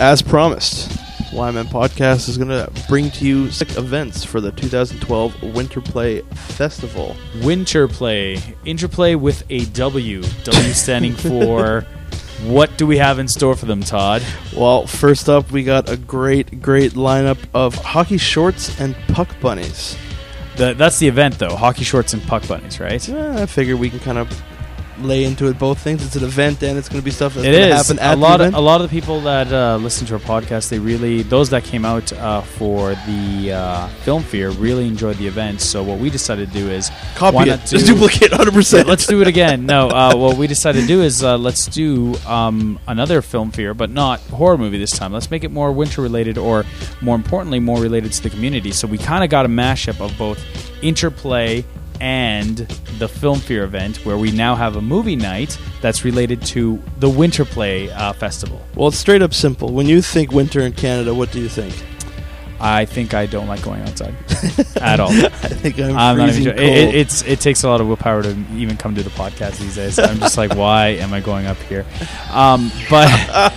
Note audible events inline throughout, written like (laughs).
as promised, YMM Podcast is going to bring to you six events for the 2012 Winter Play Festival. Winter play, interplay with a W. W standing (laughs) for what do we have in store for them, Todd? Well, first up, we got a great, great lineup of hockey shorts and puck bunnies. The, that's the event, though. Hockey shorts and puck bunnies, right? Eh, I figure we can kind of lay into it both things. It's an event, and it's going to be stuff that's going to happen at a lot. the Of, a lot of the people that uh, listen to our podcast, they really those that came out uh, for the uh, film fear really enjoyed the event. So what we decided to do is Copy it. not Just duplicate 100%. Let's do it again. No, uh, what we decided to do is uh, let's do um, another film fear, but not horror movie this time. Let's make it more winter related, or more importantly, more related to the community. So we kind of got a mashup of both interplay and the film fear event, where we now have a movie night that's related to the winter play uh, festival. Well, it's straight up simple. When you think winter in Canada, what do you think? I think I don't like going outside at all. (laughs) I think I'm, I'm not even. It, it, it's it takes a lot of willpower to even come to the podcast these days. I'm just like, why am I going up here? Um, but (laughs)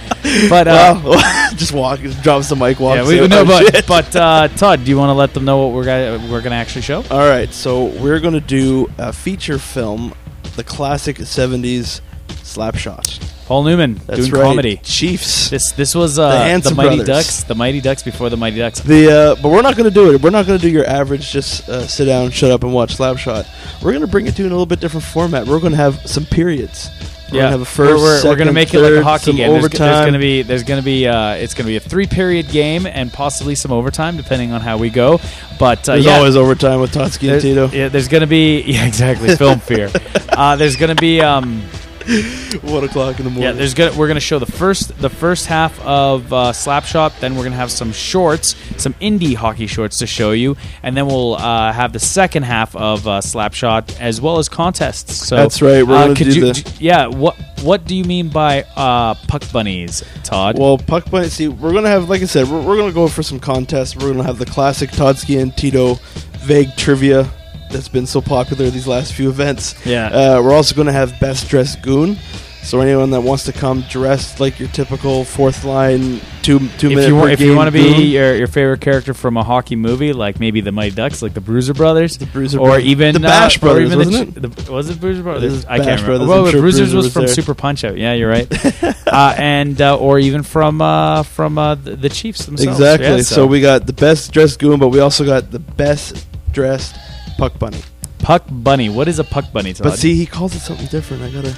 but uh, well, (laughs) just walk, just drops the mic, walks. yeah, we, no, Oh, but shit. but uh, Todd, do you want to let them know what we're gonna, we're gonna actually show? All right, so we're going to do a feature film, the classic '70s Slapshot. Paul Newman That's doing right, comedy. Chiefs. This this was uh, The the, Mighty Brothers. Ducks, the Mighty Ducks before the Mighty Ducks. The uh, but we're not going to do it. We're not going to do your average just uh, sit down, shut up, and watch Slapshot. We're going to bring it to you in a little bit different format. We're going to have some periods. We're yeah, going to have a 1st we're, we're, we're gonna make it like a hockey game. There's, there's gonna be there's gonna be uh, it's gonna be a three period game and possibly some overtime depending on how we go. But uh, There's yeah, always overtime with Totsky and Tito. yeah, there's gonna be (laughs) yeah, exactly film fear. (laughs) Uh, there's gonna be um, (laughs) One o'clock in the morning. yeah, there's gonna we're gonna show the first the first half of uh, Slapshot. Then we're gonna have some shorts, some indie hockey shorts to show you, and then we'll uh, have the second half of uh, Slapshot as well as contests. So That's right, we're uh, gonna could do you, the- yeah. What what do you mean by uh, puck bunnies, Todd? Well, Puck Bunny, see, we're going to have, like I said, we're, we're going to go for some contests. We're going to have the classic Todsky and Tito vague trivia that's been so popular these last few events. yeah. Uh, we're also going to have Best Dressed Goon. So anyone that wants to come dressed like your typical fourth line, two two if minute you if you want to be your, your favorite character from a hockey movie, like maybe the Mighty Ducks, like the Bruiser Brothers, the Bruiser or Brothers- even the Bash uh, Brothers, even wasn't the, it? The, was it Bruiser Brothers? I Bash can't remember. Brothers. Well, sure Bruisers Bruiser was was from. Super Punch Out. Yeah, you're right. (laughs) uh, and uh, or even from uh, from uh, the, the Chiefs themselves. Exactly. Yeah, so. we got the best dressed goon, but we also got the best dressed Puck Bunny. Puck Bunny. What is a Puck Bunny? Todd? But see, he calls it something different. I gotta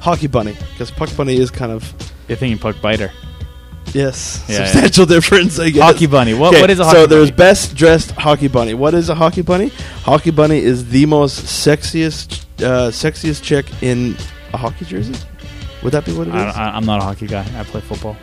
hockey bunny because Puck Bunny is kind of you're thinking Puck Biter. yes Yeah, substantial (laughs) difference. I guess. Hockey Bunny. What what is a hockey so bunny? there's best dressed hockey bunny. What is a hockey bunny? Hockey bunny is the most sexiest uh, sexiest chick in a hockey jersey. Would that be what it I, is? I, I'm not a hockey guy. I play football.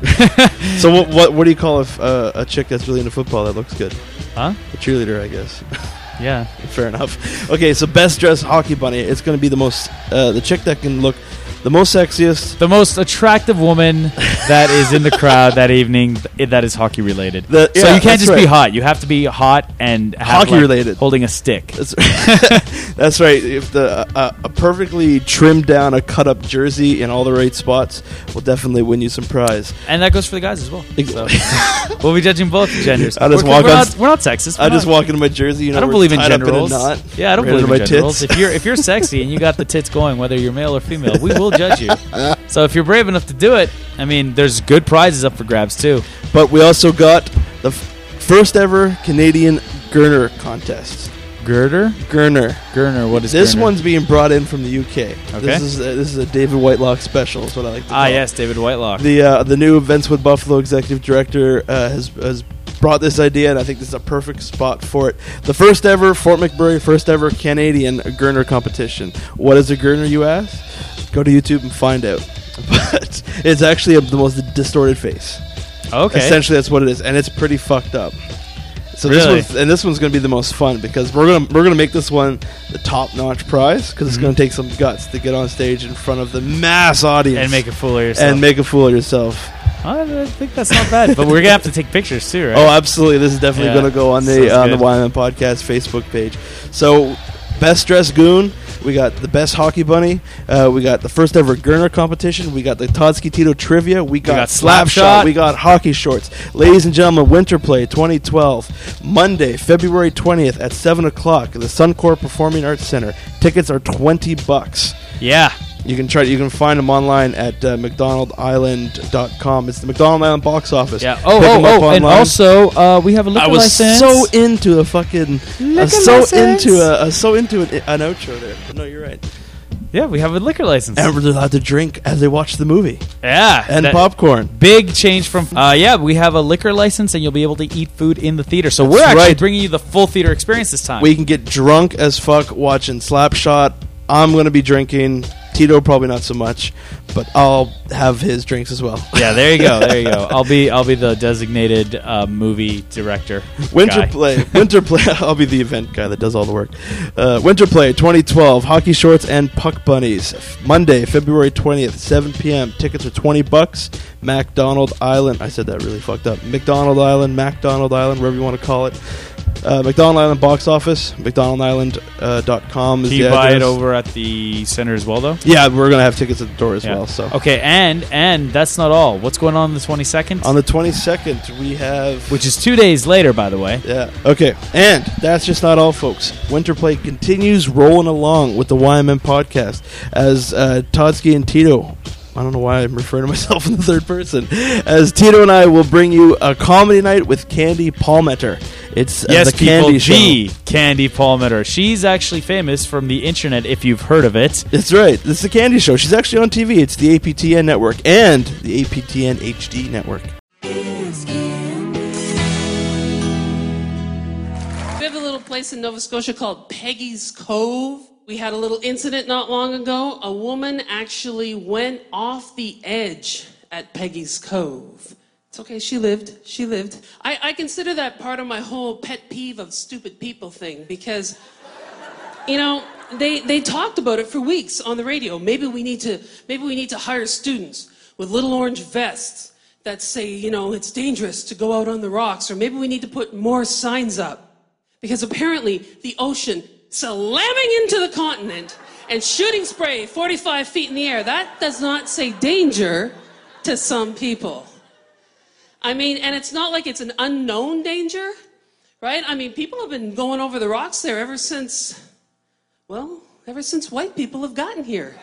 (laughs) so what, what what do you call a, uh, a chick that's really into football that looks good? Huh? A cheerleader, I guess. (laughs) Yeah. (laughs) Fair enough. Okay, so best dressed hockey bunny. It's going to be the most uh, the chick that can look the most sexiest. The most attractive woman that is in the crowd that evening th- that is hockey related. The- so yeah, you can't just be hot. You have to be hot and have, Hockey like, related. holding a stick. That's, (laughs) that's right. If the uh, a perfectly trimmed down, a cut up jersey in all the right spots will definitely win you some prize. And that goes for the guys as well. Ex- So (laughs) we'll be judging both genders. I just we're, walk we're on not, we're not sexist. We're I just not- walk into my jersey. You know, I don't believe in gender roles. Yeah, I don't right believe in gender roles. If you're if you're sexy and you got the tits going, whether you're male or female, we will judge you. (laughs) So if you're brave enough to do it, I mean, there's good prizes up for grabs too. But we also got the f- first ever Canadian Gurner contest. Girder, Gurner. Gurner. What is This Gurner? one's being brought in from the UK. Okay. This is uh, this is a David Whitelock special. Is what I like to call ah it. yes, David Whitelock. The uh, the new Events Wood Buffalo executive director uh, has has brought this idea, and I think this is a perfect spot for it. The first ever Fort McMurray, first ever Canadian Gurner competition. What is a Gurner, you ask? Go to YouTube and find out. (laughs) But it's actually a, the most distorted face. okay. Essentially, that's what it is, and it's pretty fucked up. So this one's and this one's gonna be the most fun because we're gonna we're gonna make this one the top notch prize because it's Mhm. gonna take some guts to get on stage in front of the mass audience and make a fool of yourself. and make a fool of yourself. I think that's not bad, but we're gonna have to take pictures too, right? Oh, absolutely! This is definitely Yeah. going to go on the Sounds on the. YMM podcast Facebook page. So, best dressed goon, We got the best hockey bunny. Uh, we got the first ever Gurner competition. We got the Todsky Tito trivia. We got, got slap Slapshot. shot. We got hockey shorts. Ladies and gentlemen, Winter Play 2012, Monday, February 20th at 7 o'clock at the Suncor Performing Arts Center. Tickets are 20 bucks. Yeah. You can try. You can find them online at uh, McDonaldIsland.com. It's the McDonald Island box office. Yeah. Oh, Pick 'em oh, up oh, and online. also uh, we have a liquor I was license. so into a fucking. I Liquor was so license. into a. I was so into an, an outro there. But no, you're right. yeah, we have a liquor license. And we're allowed to drink as they watch the movie yeah, and that- popcorn. Big change from uh, yeah, we have a liquor license and you'll be able to eat food in the theater. So we're That's actually right. bringing you the full theater experience this time. We can get drunk as fuck watching Slapshot. I'm gonna be drinking. Tito probably not so much, but I'll have his drinks as well. yeah, there you go, there you go. (laughs) I'll be I'll be the designated uh, movie director. Winter guy. play, winter play. (laughs) I'll be the event guy that does all the work. Uh, winter play 2012, hockey shorts and puck bunnies. Monday, February 20th, 7 p.m. Tickets are 20 bucks. MacDonald Island. I said that really fucked up. McDonald Island, MacDonald Island, wherever you want to call it. Uh, McDonald Island box office. McDonaldIsland.com uh, dot com is Can the you buy it over at the center as well, though? Yeah, we're gonna have tickets at the door as Yeah. well. So Okay, and and that's not all. What's going on on the twenty second? on the 22nd, we have Which is two days later, by the way. Yeah. Okay. And that's just not all, folks. Winter Play continues rolling along with the YMM podcast as uh, Todsky and Tito. I don't know why I'm referring to myself (laughs) in the third person. As Tito and I will bring you a comedy night with Candy Palmater. It's uh, Yes, the people, Candy Show. the Candy Palmater. She's actually famous from the internet, if you've heard of it. That's right. It's the Candy Show. She's actually on TV. It's the APTN network and the APTN HD network. We have a little place in Nova Scotia called Peggy's Cove. We had a little incident not long ago. A woman actually went off the edge at Peggy's Cove. It's okay, she lived. She lived. I, I consider that part of my whole pet peeve of stupid people thing because, you know, they, they talked about it for weeks on the radio. Maybe we need to maybe we need to hire students with little orange vests that say, you know, it's dangerous to go out on the rocks, or maybe we need to put more signs up. Because apparently the ocean slamming into the continent and shooting spray 45 feet in the air, that does not say danger to some people. I mean, and it's not like it's an unknown danger, right? I mean, people have been going over the rocks there ever since, well, ever since white people have gotten here.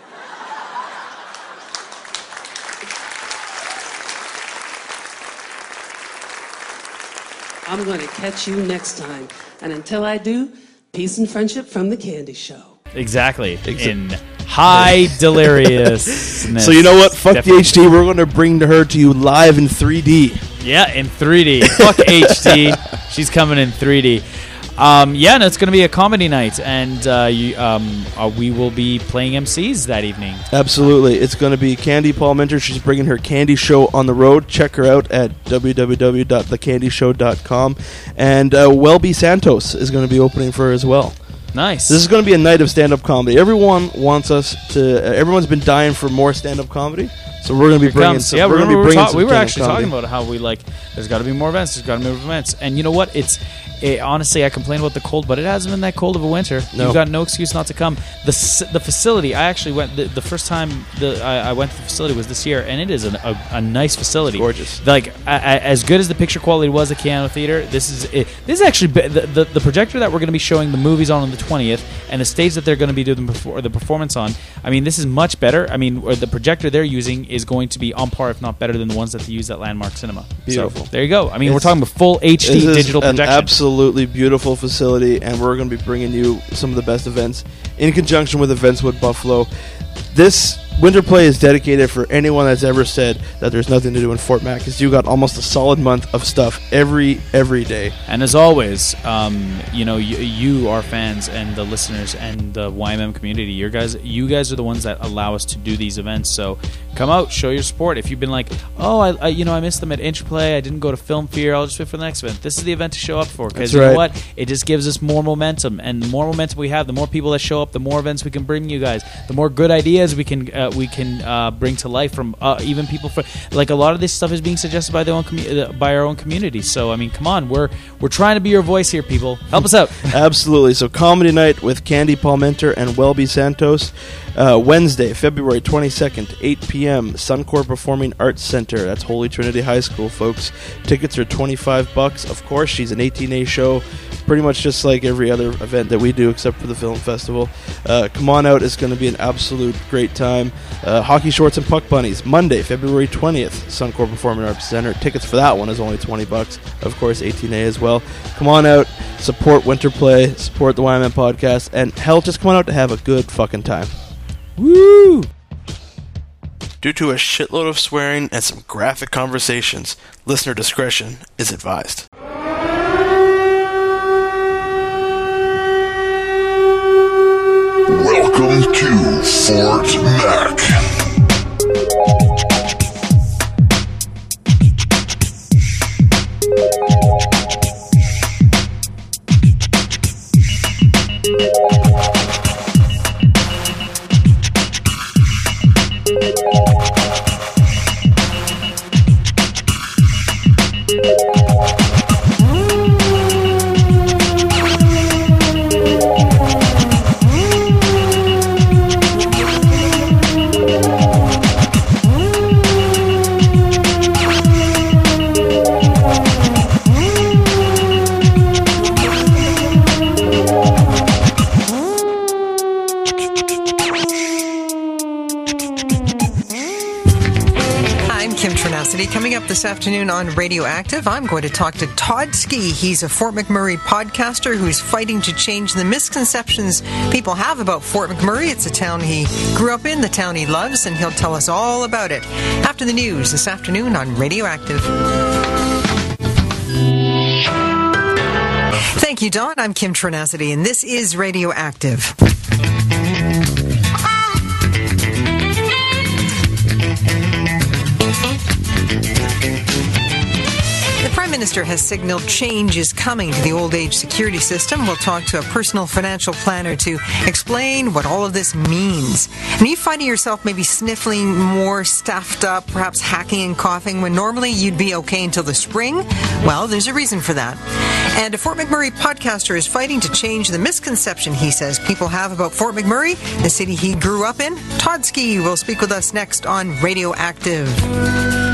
I'm going to catch you next time. And until I do, peace and friendship from the Candy Show. Exactly. Exa- In high deliriousness. So you know what? Fuck Definitely. the HD. We're going to bring her to you live in 3D. Yeah, in 3D. Fuck HD. (laughs) She's coming in 3D. Um, yeah, and it's going to be a comedy night, and uh, you, um, uh, we will be playing MCs that evening. Absolutely. It's going to be Candy Palmater. She's bringing her candy show on the road. Check her out at www.thecandyshow.com. And uh, Welby Santos is going to be opening for her as well. Nice. This is going to be a night of stand up comedy. Everyone wants us to, uh, everyone's been dying for more stand up comedy. So we're going to be bringing some, yeah, we're going to be bringing ta- some we were actually comedy. talking about how we like. There's got to be more events. There's got to be more events. And you know what? It's it, honestly, I complain about the cold, but it hasn't been that cold of a winter. No. You've got no excuse not to come. The the facility. I actually went the, the first time the I, I went to the facility was this year, and it is an, a, a nice facility. Gorgeous. Like a, a, as good as the picture quality was at Keyano Theater. This is it, this is actually be- the, the the projector that we're going to be showing the movies on on the twentieth, and the stage that they're going to be doing the, perfor- the performance on. I mean, this is much better. I mean, the projector they're using is going to be on par, if not better, than the ones that they use at Landmark Cinema. Beautiful. So there you go. I mean, we're talking about full HD digital an projection. absolutely beautiful facility, and we're going to be bringing you some of the best events in conjunction with Events Wood Buffalo. This winter play is dedicated for anyone that's ever said that there's nothing to do in Fort Mac, because you got almost a solid month of stuff every every day. And as always, um, you know, you, you, our fans and the listeners and the YMM community, you guys, you guys are the ones that allow us to do these events. So come out, show your support. If you've been like, oh, I, I you know, I missed them at Interplay, I didn't go to Film Fear, I'll just wait for the next event. This is the event to show up for because you know what? It just gives us more momentum, and the more momentum we have, the more people that show up, the more events we can bring you guys, the more good ideas we can uh, uh, we can uh, bring to life from uh, even people for like a lot of this stuff is being suggested by the own commu- uh, by our own community. So I mean, come on, we're we're trying to be your voice here, people. Help us out. (laughs) Absolutely. So, comedy night with Candy Palmater and Welby Santos. Uh, Wednesday, February 22nd, 8 p.m., Suncor Performing Arts Center. That's Holy Trinity High School, folks. Tickets are 25 bucks. Of course, she's an 18A show, pretty much just like every other event that we do, except for the film festival. Uh, come on out. It's going to be an absolute great time. Uh, Hockey Shorts and Puck Bunnies, Monday, February 20th, Suncor Performing Arts Center. Tickets for that one is only 20 bucks. Of course, 18A as well. Come on out, support Winter Play, support the YMM podcast, and hell, just come on out to have a good fucking time. Woo! Due to a shitload of swearing and some graphic conversations, listener discretion is advised. Welcome to Fort Mac. Afternoon on Radioactive, I'm going to talk to Todd Ski. He's a Fort McMurray podcaster who's fighting to change the misconceptions people have about Fort McMurray. It's a town he grew up in, the town he loves, and he'll tell us all about it after the news this afternoon on Radioactive. Thank you, Don. I'm Kim Trynacity, and this is Radioactive. Minister has signaled change is coming to the old age security system. We'll talk to a personal financial planner to explain what all of this means. And are you finding yourself maybe sniffling more stuffed up, perhaps hacking and coughing when normally you'd be okay until the spring? Well, there's a reason for that. And a Fort McMurray podcaster is fighting to change the misconception he says people have about Fort McMurray, the city he grew up in. Todd Ski will speak with us next on Radioactive.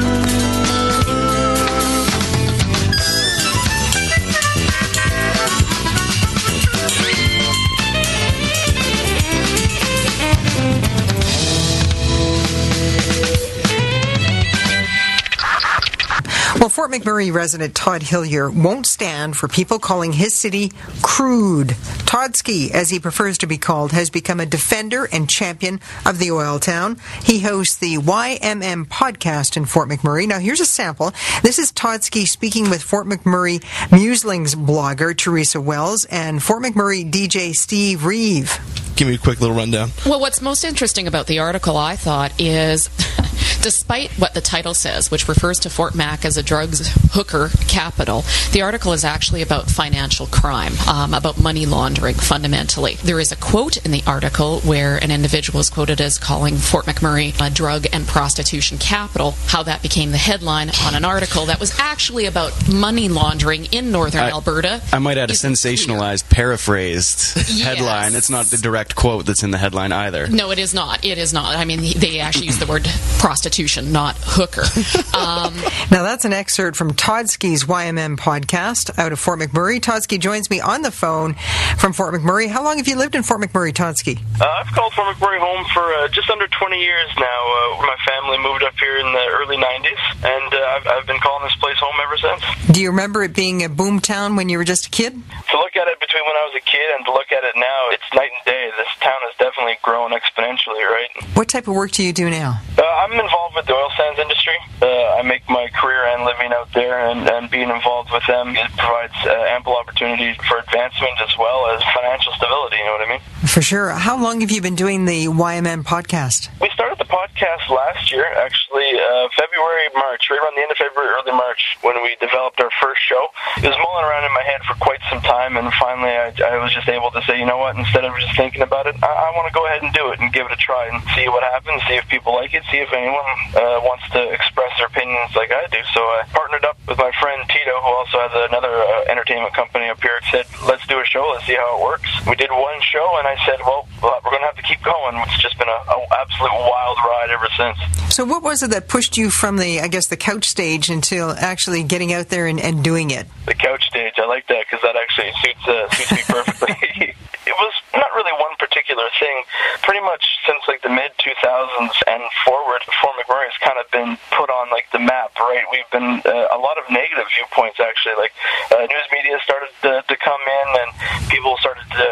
Fort McMurray resident Todd Hillier won't stand for people calling his city crude. Todd Ski, as he prefers to be called, has become a defender and champion of the oil town. He hosts the YMM podcast in Fort McMurray. Now, here's a sample. This is Todd Ski speaking with Fort McMurray Musings blogger Teresa Wells and Fort McMurray DJ Steve Reeve. Give me a quick little rundown. Well, what's most interesting about the article, I thought, is (laughs) despite what the title says, which refers to Fort Mac as a drugs hooker capital, the article is actually about financial crime, um, about money laundering fundamentally. There is a quote in the article where an individual is quoted as calling Fort McMurray a drug and prostitution capital, how that became the headline on an article that was actually about money laundering in northern I- Alberta. I might add a isn't clear. sensationalized, paraphrased Yes. headline. It's not the direct quote that's in the headline either. No, it is not. It is not. I mean, they actually use the word prostitution, not hooker. (laughs) Um, Now, that's an excerpt from Todd Ski's YMM podcast out of Fort McMurray. Todd Ski joins me on the phone from Fort McMurray. How long have you lived in Fort McMurray, Todd Ski? Uh, I've called Fort McMurray home for uh, just under 20 years now. Uh, my family moved up here in the early 90s, and uh, I've, I've been calling this place home ever since. Do you remember it being a boom town when you were just a kid? To look at it between when I was a kid and to look at it now, it's night and day. This town has definitely grown exponentially, right? What type of work do you do now? Uh, I'm involved with the oil sands industry. Uh, I make my career and living out there, and, and being involved with them it provides uh, ample opportunities for advancement as well as financial stability. You know what I mean? For sure. How long have you been doing the YMM podcast? We started the podcast last year, actually, uh, February February, March, right around the end of February, early March, when we developed our first show. It was mulling around in my head for quite some time, and finally I, I was just able to say, you know what, instead of just thinking about it, I, I want to go ahead and do it and give it a try and see what happens, see if people like it, see if anyone uh, wants to express their opinions like I do. So I partnered up with my friend Tito, who also has another uh, entertainment company up here, said, let's do a show, let's see how it works. We did one show, and I said, well, we're going to have to keep going. It's just been an absolute wild ride ever since. So, what was it that pushed you from the, I guess, the couch stage until actually getting out there and, and doing it? The couch stage, I like that because that actually suits uh, suits me perfectly. (laughs) it was not really one particular thing. Pretty much since like the mid 2000s and forward, Fort McMurray has kind of been put on like the map, right? We've been uh, a lot of negative viewpoints actually. Like uh, news media started to, to come in, and people started to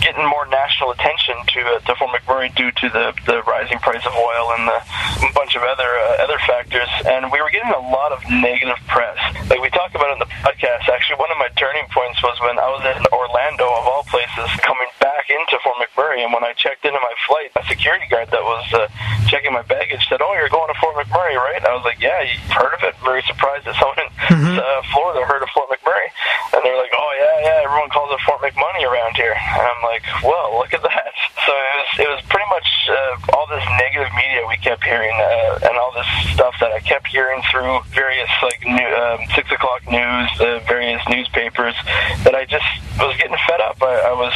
getting more national attention to uh, to Fort McMurray due to the the rising price of oil and the, a bunch of other uh, other factors. And we were getting a lot of negative press. Like we talk about in the podcast. Actually, one of my turning points was when I was in Orlando, of all places, coming back into Fort McMurray. And when I checked into my flight, a security guard that was uh, checking my baggage said, "Oh, you're going to Fort McMurray, right?" I was like, "Yeah, you've heard of it." Very surprised that someone in uh, Florida heard of Fort McMurray, and they were like, "Oh yeah, yeah, everyone calls it Fort McMoney around here." And I'm like, "Well, look at that." (laughs) So it was it was pretty much uh, all this negative media we kept hearing, uh, and all this stuff that I kept hearing through various like new, um, six o'clock news, uh, various newspapers, that I just was getting fed up. I, I was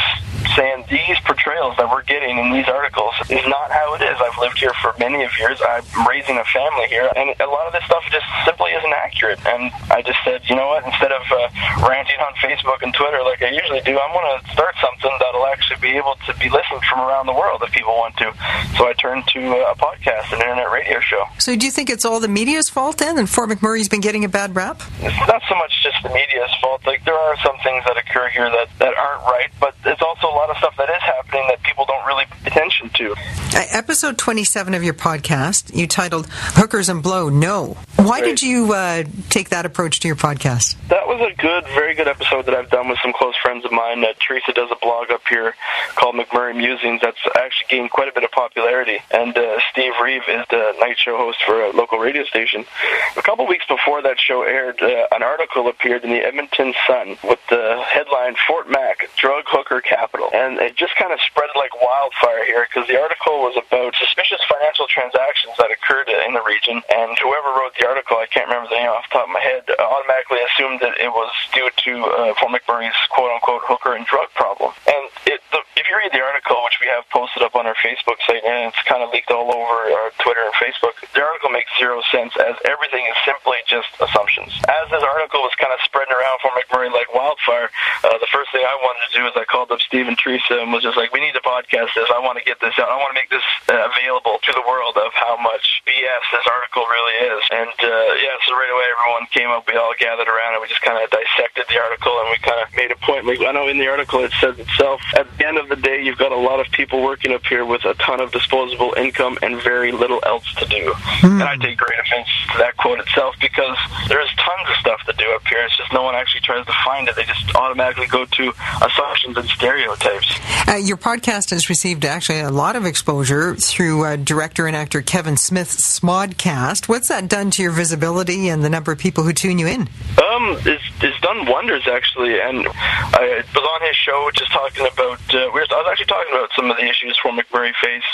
saying these portrayals that we're getting in these articles is not how it is. I've lived here for many of years. I'm raising a family here, and a lot of this stuff just simply isn't accurate. And I just said, you know what? Instead of uh, ranting on Facebook and Twitter like I usually do, I'm going to start something that'll actually be able to be listened from around the world if people want to. So I turned to uh, a podcast, an internet radio show. So, do you think it's all the media's fault then, and Fort McMurray's been getting a bad rap? It's not so much just the media's fault. Like there are some things that occur here that that aren't right, but it's also lot of stuff that is happening that people don't really pay attention to. Uh, episode 27 of your podcast, you titled Hookers and Blow No. Why did you uh, take that approach to your podcast? That was a good, very good episode that I've done with some close friends of mine. Uh, Teresa does a blog up here called McMurray Musings that's actually gained quite a bit of popularity. And uh, Steve Reeve is the night show host for a local radio station. A couple weeks before that show aired, uh, an article appeared in the Edmonton Sun with the headline Fort Mac, Drug Hooker Capital. And it just kind of spread like wildfire here because the article was about suspicious financial transactions that occurred in the region. And whoever wrote the article, I can't remember the name off the top of my head, automatically assumed that it was due to uh, Fort McMurray's quote unquote hooker and drug problem. And it, the, if you read the article, which we have posted up on our Facebook site, and it's kind of leaked all over our Twitter and Facebook, the article makes zero sense as everything is simply just assumptions. As this article was kind of spreading around Fort McMurray like wildfire, uh, the first thing I wanted to do is I called up Steve and Teresa and was just like, we need to podcast this. I want to get this out. I want to make this uh, available to the world of how much BS this article really is. And uh, yeah, so right away everyone came up. We all gathered around and we just kind of dissected the article and we kind of made a. Like I know in the article it says itself. At the end of the day, you've got a lot of people working up here with a ton of disposable income and very little else to do. And I take great offense to that quote itself because there's tons of stuff to do up here. It's just no one actually tries to find it. They just automatically go to assumptions and stereotypes. Uh, your podcast has received actually a lot of exposure through uh, director and actor Kevin Smith's Smodcast. What's that done to your visibility and the number of people who tune you in? Um, it's, it's done wonders actually, and I was on his show just talking about. Uh, we were, I was actually talking about some of the issues Fort McMurray face,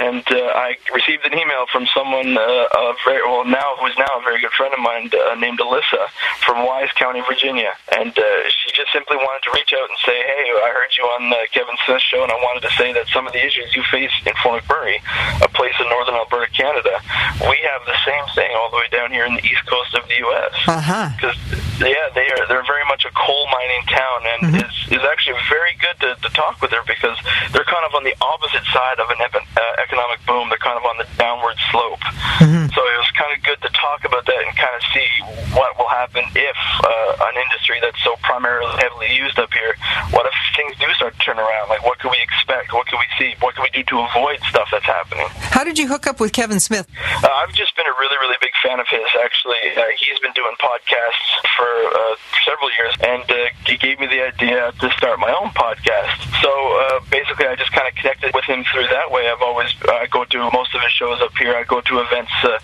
and uh, I received an email from someone, uh, a very well now who is now a very good friend of mine uh, named Alyssa from Wise County, Virginia, and uh, she just simply wanted to reach out and say, "Hey, I heard you on uh, Kevin Smith's show, and I wanted to say that some of the issues you face in Fort McMurray, a place in northern Alberta, Canada, we have the same thing all the way down here in the east coast of the U.S. Uh huh. Because yeah, they are they're very much a coal mining town, and it's, it's actually very good to, to talk with her because they're kind of on the opposite side of an epi- uh, economic boom. They're kind of on the downward slope. So it was kind of good to talk about that and kind of see what will happen if uh, an industry that's so primarily heavily used up here, what if things do start to turn around? Like, what can we expect? What can we see see what can we do to avoid stuff that's happening. How did you hook up with Kevin Smith? Uh, I've just been a really, really big fan of his. Actually, uh, he's been doing podcasts for uh, several years, and uh, he gave me the idea to start my own podcast. So uh, basically, I just kind of connected with him through that way. I've always I go to most of his shows up here. I go to events uh,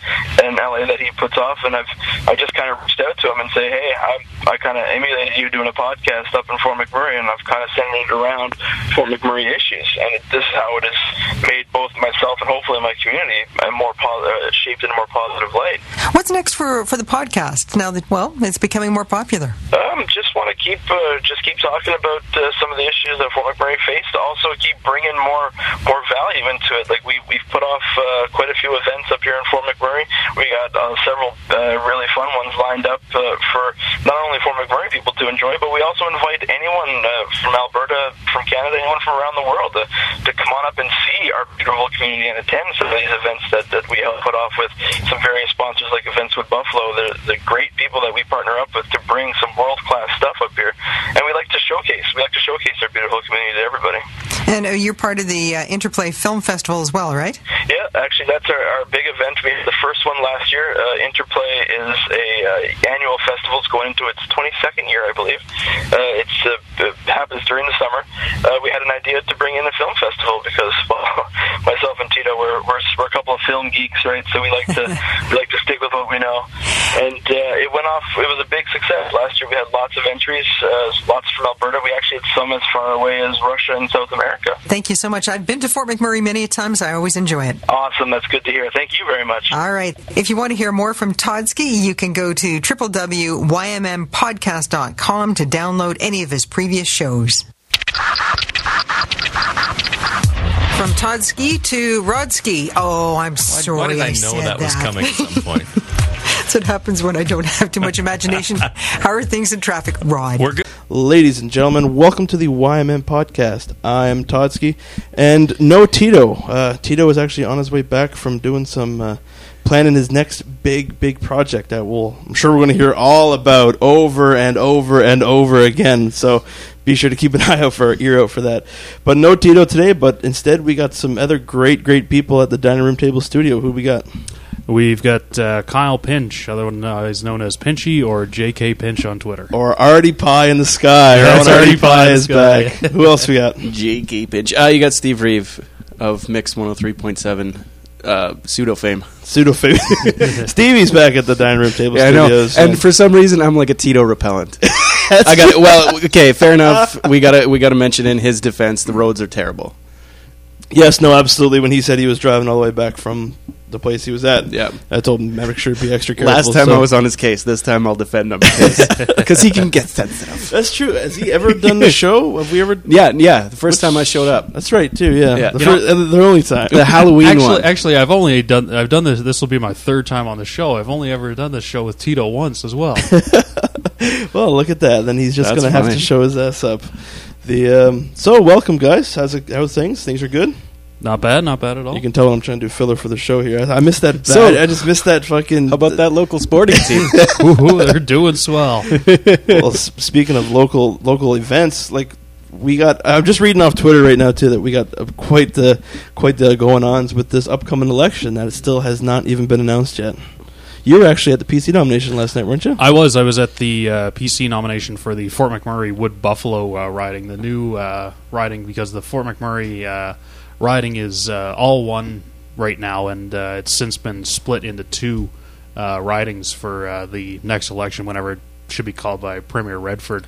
in LA that he puts off, and I've I just kind of reached out to him and say, hey, I, I kind of emulated you doing a podcast up in Fort McMurray, and I've kind of centered it around Fort McMurray issues, and this is how it has made both myself and hopefully my community a more po- uh, shaped in a more positive light. What's next for, for the podcast now that, well, it's becoming more popular? Um, just want to keep uh, just keep talking about uh, some of the issues that Fort McMurray faced. Also, keep bringing more more value into it. Like we we've put off uh, quite a few events up here in Fort McMurray. We got uh, several uh, really fun ones lined up uh, for not only Fort McMurray people to enjoy, but we also invite anyone uh, from Alberta, from Canada, anyone from around the world to, to come on up and see our beautiful community and attend some of these events that, that we help put off with some various sponsors like Events Wood Buffalo. They're the great people that we partner up with to bring some world class stuff up here, and we like to showcase. We like to showcase our beautiful community to everybody. And uh, you're part of the uh, Interplay Film Festival as well, right? Yeah, actually, that's our, our big event. We had the first one last year. Uh, Interplay is a uh, annual festival. It's going into its 22nd year, I believe. Uh, it's uh, it happens during the summer. Uh, we had an idea to bring in a film festival because, (laughs) well, myself and Tito, we're, we're we're a couple of film geeks, right? So we like to (laughs) we like to stick with what we know. And uh, it went off. It was a big success last year. We had lots of entries, uh, lots from Alberta. We actually had some as far away as Russia and South America. Thank you so much. I've been to Fort McMurray many times. I always enjoy it. Awesome. That's good to hear. Thank you very much. All right. If you want to hear more from Todsky, you can go to www.ymmpodcast.com to download any of his previous shows. From Todsky to Rodsky. Oh, I'm sorry. Why did I know said that was coming at some point? (laughs) That's what happens when I don't have too much imagination. (laughs) How are things in traffic, Rod? We're good. Ladies and gentlemen, welcome to the YMM podcast. I'm Todsky, and no Tito. Uh, Tito is actually on his way back from doing some uh, planning his next big, big project that we'll, I'm sure we're going to hear all about over and over and over again. So be sure to keep an (laughs) eye out for ear out for that. But no Tito today, but instead we got some other great, great people at the dining room table studio. Who we got? We've got uh, Kyle Pinch, otherwise known as Pinchy or JK Pinch on Twitter. Or Artie Pie in the sky. That's Our own Artie Pie in is sky. back. (laughs) Who else we got? J.K. Pinch. Uh, you got Steve Reeve of Mix 103.7 uh, pseudo fame. Pseudo fame. (laughs) Stevie's back at the dining room table Yeah, I know. studios. And for some reason, I'm like a Tito repellent. (laughs) I got it. Well, okay, fair enough. We got to we got to mention in his defense, the roads are terrible. yes, no, absolutely. When he said he was driving all the way back from the place he was at, Yeah. I told him make sure to be extra careful. Last time so- I was on his case. This time I'll defend him (laughs) because he can get sensitive. That's true. Has he ever done the show? Have we ever? (laughs) Yeah, yeah. The first time I showed up, That's right too. Yeah, Yeah. The, You fir- uh, the only time. the Halloween Actually, one. actually, I've only done I've done this. This will be my third time on the show. I've only ever done this show with Tito once as well. (laughs) well, look at that. Then he's just going to have to show his ass up. The um, so welcome guys. How's it? How's things? Things are good. Not bad, not bad at all. You can tell I'm trying to do filler for the show here. I, I missed that. So- I, I just missed that fucking. How about that local sporting team? (laughs) Ooh, they're doing swell. (laughs) well, s- speaking of local local events, like we got, I'm just reading off Twitter right now too that we got uh, quite the quite the going ons with this upcoming election that it still has not even been announced yet. You were actually at the PC nomination last night, weren't you? I was. I was at the uh, PC nomination for the Fort McMurray Wood Buffalo uh, riding, the new uh, riding, because the Fort McMurray uh, riding is uh, all one right now, and uh, it's since been split into two uh, ridings for uh, the next election, whenever it should be called by Premier Redford.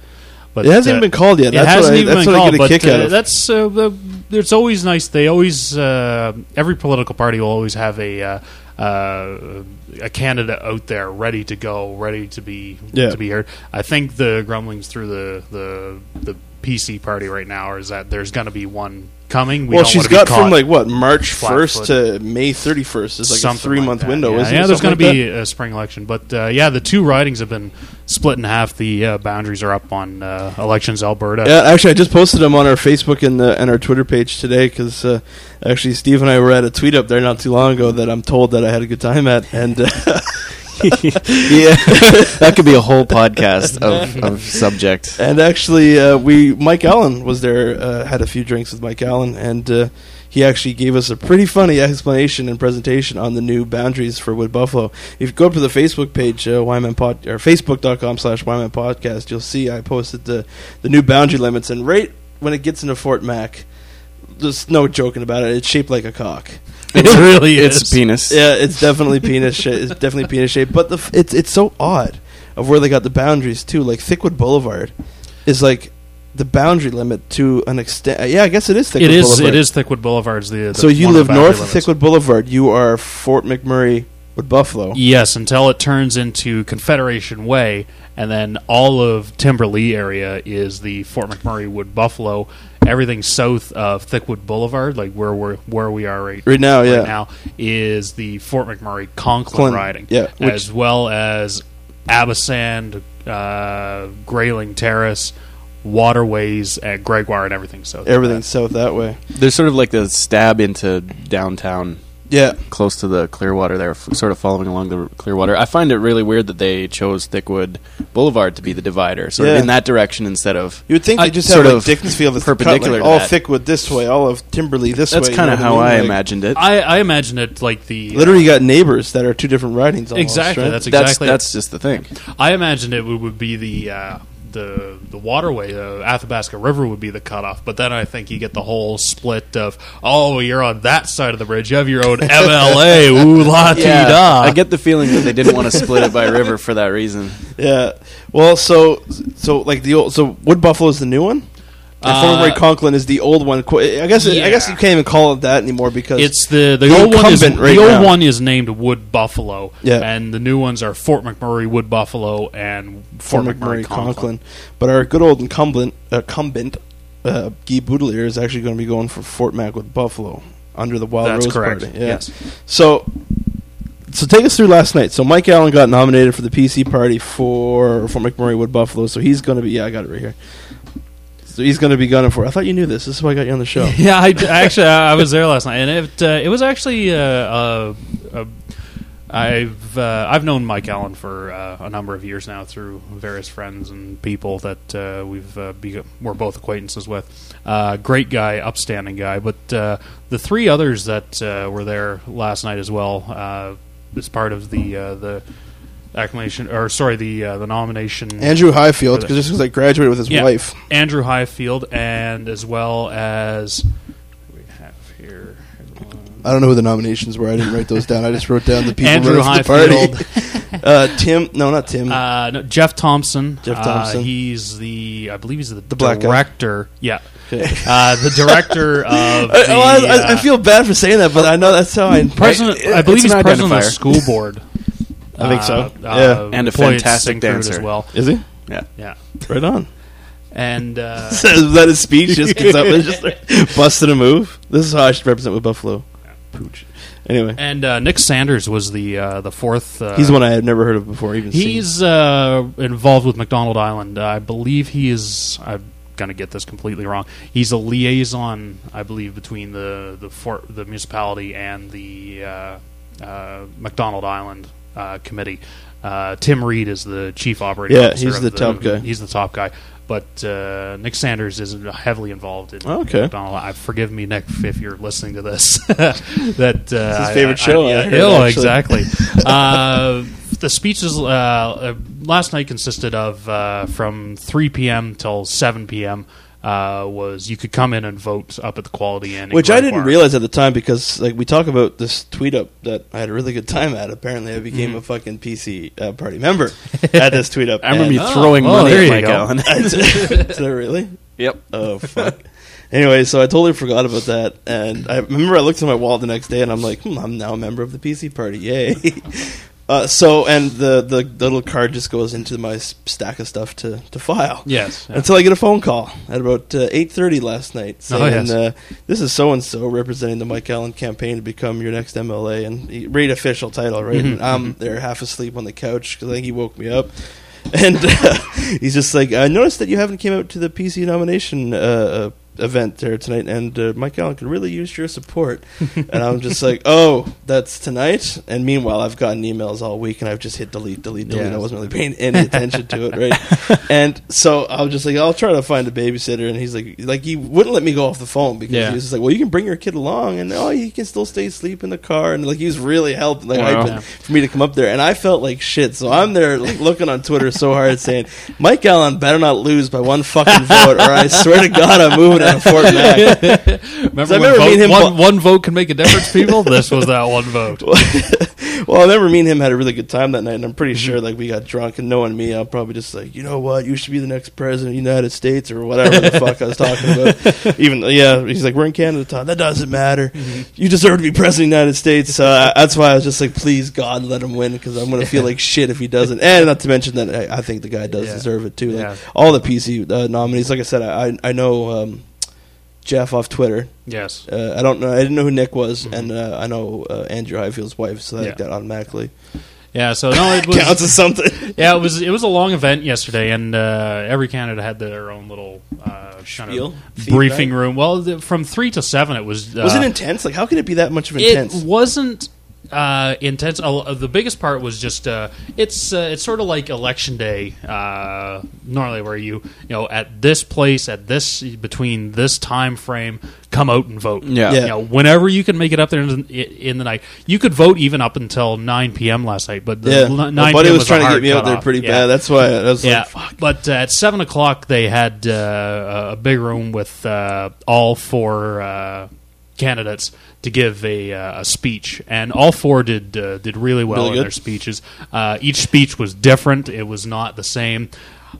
But It hasn't uh, even been called yet. It That's what hasn't I- even that's been called, but uh, that's uh, the, it's always nice. They always uh, every political party will always have a uh, uh, a candidate out there ready to go, ready to be Yeah. to be heard. I think the grumblings through the the the PC party right now or is that there's going to be one coming. We well, she's got from like what March first to May thirty first. It's like Something a three month that. window. Yeah, isn't yeah it? Yeah, there's going like to be a spring election, but uh, yeah, the two ridings have been split in half. The uh, boundaries are up on uh, elections Alberta. Yeah, actually, I just posted them on our Facebook and, the, and our Twitter page today because uh, actually Steve and I were at a tweet up there not too long ago that I'm told that I had a good time at, and uh, (laughs) (laughs) yeah, (laughs) that could be a whole podcast of, (laughs) of subject. and actually uh, we Mike Allen was there, uh, had a few drinks with Mike Allen, and uh, he actually gave us a pretty funny explanation and presentation on the new boundaries for Wood Buffalo. If you go up to the Facebook page, uh, Wyman Pod, or facebook.com slash Wyman Podcast, you'll see I posted the, the new boundary limits. And right when it gets into Fort Mac, there's no joking about it, it's shaped like a cock. It really is. It's penis. Yeah, it's definitely penis shape. It's definitely penis shape. But the f- it's it's so odd of where they got the boundaries too. Like Thickwood Boulevard is like the boundary limit to an extent. uh, Yeah, I guess it is Thickwood It is. Boulevard. It is Thickwood Boulevard's the. the So you one of live north of. Thickwood Boulevard. You are Fort McMurray Wood Buffalo. Yes, until it turns into Confederation Way, and then all of Timberlea area is the Fort McMurray Wood Buffalo. Everything south of Thickwood Boulevard, like where we're where we are right, Right now, yeah. right now, is the Fort McMurray Conklin Clin- riding, yeah, which- as well as Abasand, uh, Grayling Terrace, waterways at Gregoire, and everything south. Everything south that way. There's sort of like the stab into downtown, Yeah, close to the Clearwater. There, f- sort of following along the Clearwater. I find it really weird that they chose Thickwood Boulevard to be the divider, sort Yeah. of in that direction instead of. you would think I- they just sort have like of Dickinsfield as perpendicular the to cut, like, all that. Thickwood this way, all of Timberlea this way. That's way. kind of you how I mean? Like, imagined it. I, I imagine it like the Literally, you got neighbors that are two different ridings. Almost, Exactly, right? that's that's exactly that's just the thing. I imagined it would, would be the uh, the the waterway, the Athabasca River would be the cutoff. But then I think you get the whole split of oh, you're on that side of the bridge. You have your own (laughs) MLA. Ooh la ti da. I get the feeling that they didn't want to split it by river for that reason. Yeah. Well, so so like the old so Wood Buffalo is the new one. And Uh, Fort McMurray Conklin is the old one. I guess I guess you can't even call it that anymore because It's the the, The old one is right the old now. one is named Wood Buffalo, Yeah. and the new ones are Fort McMurray Wood Buffalo and Fort McMurray Conklin. But our good old incumbent, uh, incumbent uh, Guy Boutilier is actually going to be going for Fort Mac Wood Buffalo under the Wild That's Rose correct. Party. Yeah. Yes. So, so take us through last night. So Mike Allen got nominated for the PC party for for McMurray Wood Buffalo. So he's going to be. Yeah, I got it right here. So he's going to be gunning for. it. I thought you knew this. This is why I got you on the show. (laughs) Yeah, I actually I was there last night, and it uh, it was actually uh, uh, uh, I've uh, I've known Mike Allen for uh, a number of years now through various friends and people that we've we're both acquaintances with. Great guy, upstanding guy. But the three others that were there last night as well, as part of the the acclamation or sorry the uh, the nomination Andrew Highfield, because just because I graduated with his Yeah. wife. Andrew Highfield, and as well as we have here. I don't know who the nominations were. I didn't write those down. I just wrote down the people Andrew running for the party. (laughs) uh, Tim, no, not Tim. Uh, no, Jeff Thompson. Jeff Uh, Thompson. he's the, I believe he's the, The black guy. director. Yeah, uh, the director (laughs) of. I, the, I, I, I uh, feel bad for saying that, but I know that's how I. president. I believe he's president of the school board. I think so. Uh, Yeah. uh, And a employed fantastic Syncrude as dancer. well. Is he Yeah. Yeah, right on? and uh, (laughs) Is that his speech? Just gets up and just (laughs) like, busted a move. This is how I should represent Wood Buffalo. Pooch. Anyway, and uh, Nick Sanders was the uh, the fourth. Uh, he's one I had never heard of before. Even seen. He's uh, involved with McDonald Island. Uh, I believe he is. I'm gonna get this completely wrong. He's a liaison, I believe, between the the fort, the municipality and the uh, uh, McDonald Island uh, committee. Uh, Tim Reed is the chief operating Yeah, officer. he's of the top guy. He's the top guy. But uh, Nick Sanders is heavily involved in Okay. I forgive me, Nick, if you're listening to this. (laughs) that uh, his favorite I- show, I- I heard, exactly. (laughs) uh, the speeches uh, uh, last night consisted of uh, from 3 p.m. till 7 p.m. Uh, was you could come in and vote up at the Quality Inn, Which I didn't Gregoire. realize at the time because like we talk about this tweet up that I had a really good time at. Apparently, I Mm-hmm. became a fucking PC uh, party member at this tweet up. (laughs) I remember and- you Oh, throwing well, money there at you Mike go. Allen. Did I really? yep. Oh fuck. anyway, so I totally forgot about that, and I remember I looked at my wall the next day, and I'm like, hmm, I'm now a member of the PC party. Yay! (laughs) uh, so, and the, the little card just goes into my stack of stuff to to file. Yes. yeah. Until I get a phone call at about uh, eight thirty last night saying, Oh, yes. uh, "This is so and so representing the Mike Allen campaign to become your next MLA." And read official title, right? Mhm, And I'm there half asleep on the couch because I think he woke me up. (laughs) And uh, (laughs) he's just like, "I noticed that you haven't came out to the PC nomination uh, uh, event there tonight, and uh, Mike Allen could really use your support. (laughs) and I'm just like, oh, that's tonight. And meanwhile, I've gotten emails all week, and I've just hit delete, delete, delete. Yeah. I wasn't really paying any attention to it, right? (laughs) and so I was just like, I'll try to find a babysitter, and he's like, like he wouldn't let me go off the phone because Yeah. he was just like, well, you can bring your kid along, and oh, you can still stay asleep in the car, and like he was really helping, like Wow. hyping Yeah. for me to come up there, and I felt like shit. So I'm there like looking on Twitter so hard, saying, Mike Allen better not lose by one fucking vote, or I swear to God, I'm moving out Fort Mac. Remember, (laughs) So I when remember vote- me and him one, bo- one vote can make a difference, people? this was that one vote. (laughs) well, I remember me and him had a really good time that night, and I'm pretty Mm-hmm. sure like we got drunk and knowing me, I'm probably just like, you know what, you should be the next president of the United States or whatever the fuck I was talking about. (laughs) Even yeah, he's like, we're in Canada, Todd. That doesn't matter. Mm-hmm. You deserve to be president of the United States. So I, that's why I was just like, please God, let him win because I'm gonna feel like shit if he doesn't. And not to mention that I, I think the guy does Yeah. deserve it too. Like Yeah. all the PC uh, nominees, like I said, I I know. Um, Jeff off Twitter. Yes. Uh, I don't know. I didn't know who Nick was, Mm-hmm. and uh, I know uh, Andrew Highfield's wife, so I Yeah. that automatically Yeah, so no, it (laughs) was counts as something. (laughs) yeah, it was it was a long event yesterday, and uh, every candidate had their own little uh, kind of briefing room. Well, the, from three to seven, it was. Uh, was it intense? Like, how can it be that much of intense? it wasn't uh, intense. Uh, the biggest part was just uh, it's uh, it's sort of like election day uh, normally, where you you know at this place at this between this time frame come out and vote. Yeah. Yeah. You know, whenever you can make it up there in, in the night, you could vote even up until nine p.m. last night. But the yeah, l- my nine buddy p.m. was trying to get me out there cutoff. pretty Yeah. bad. That's why I was Yeah, like, "Fuck." but uh, at seven o'clock they had uh, a big room with uh, all four uh, candidates to give a, uh, a speech, and all four did uh, did really well Really in their speeches. Uh, each speech was different; it was not the same.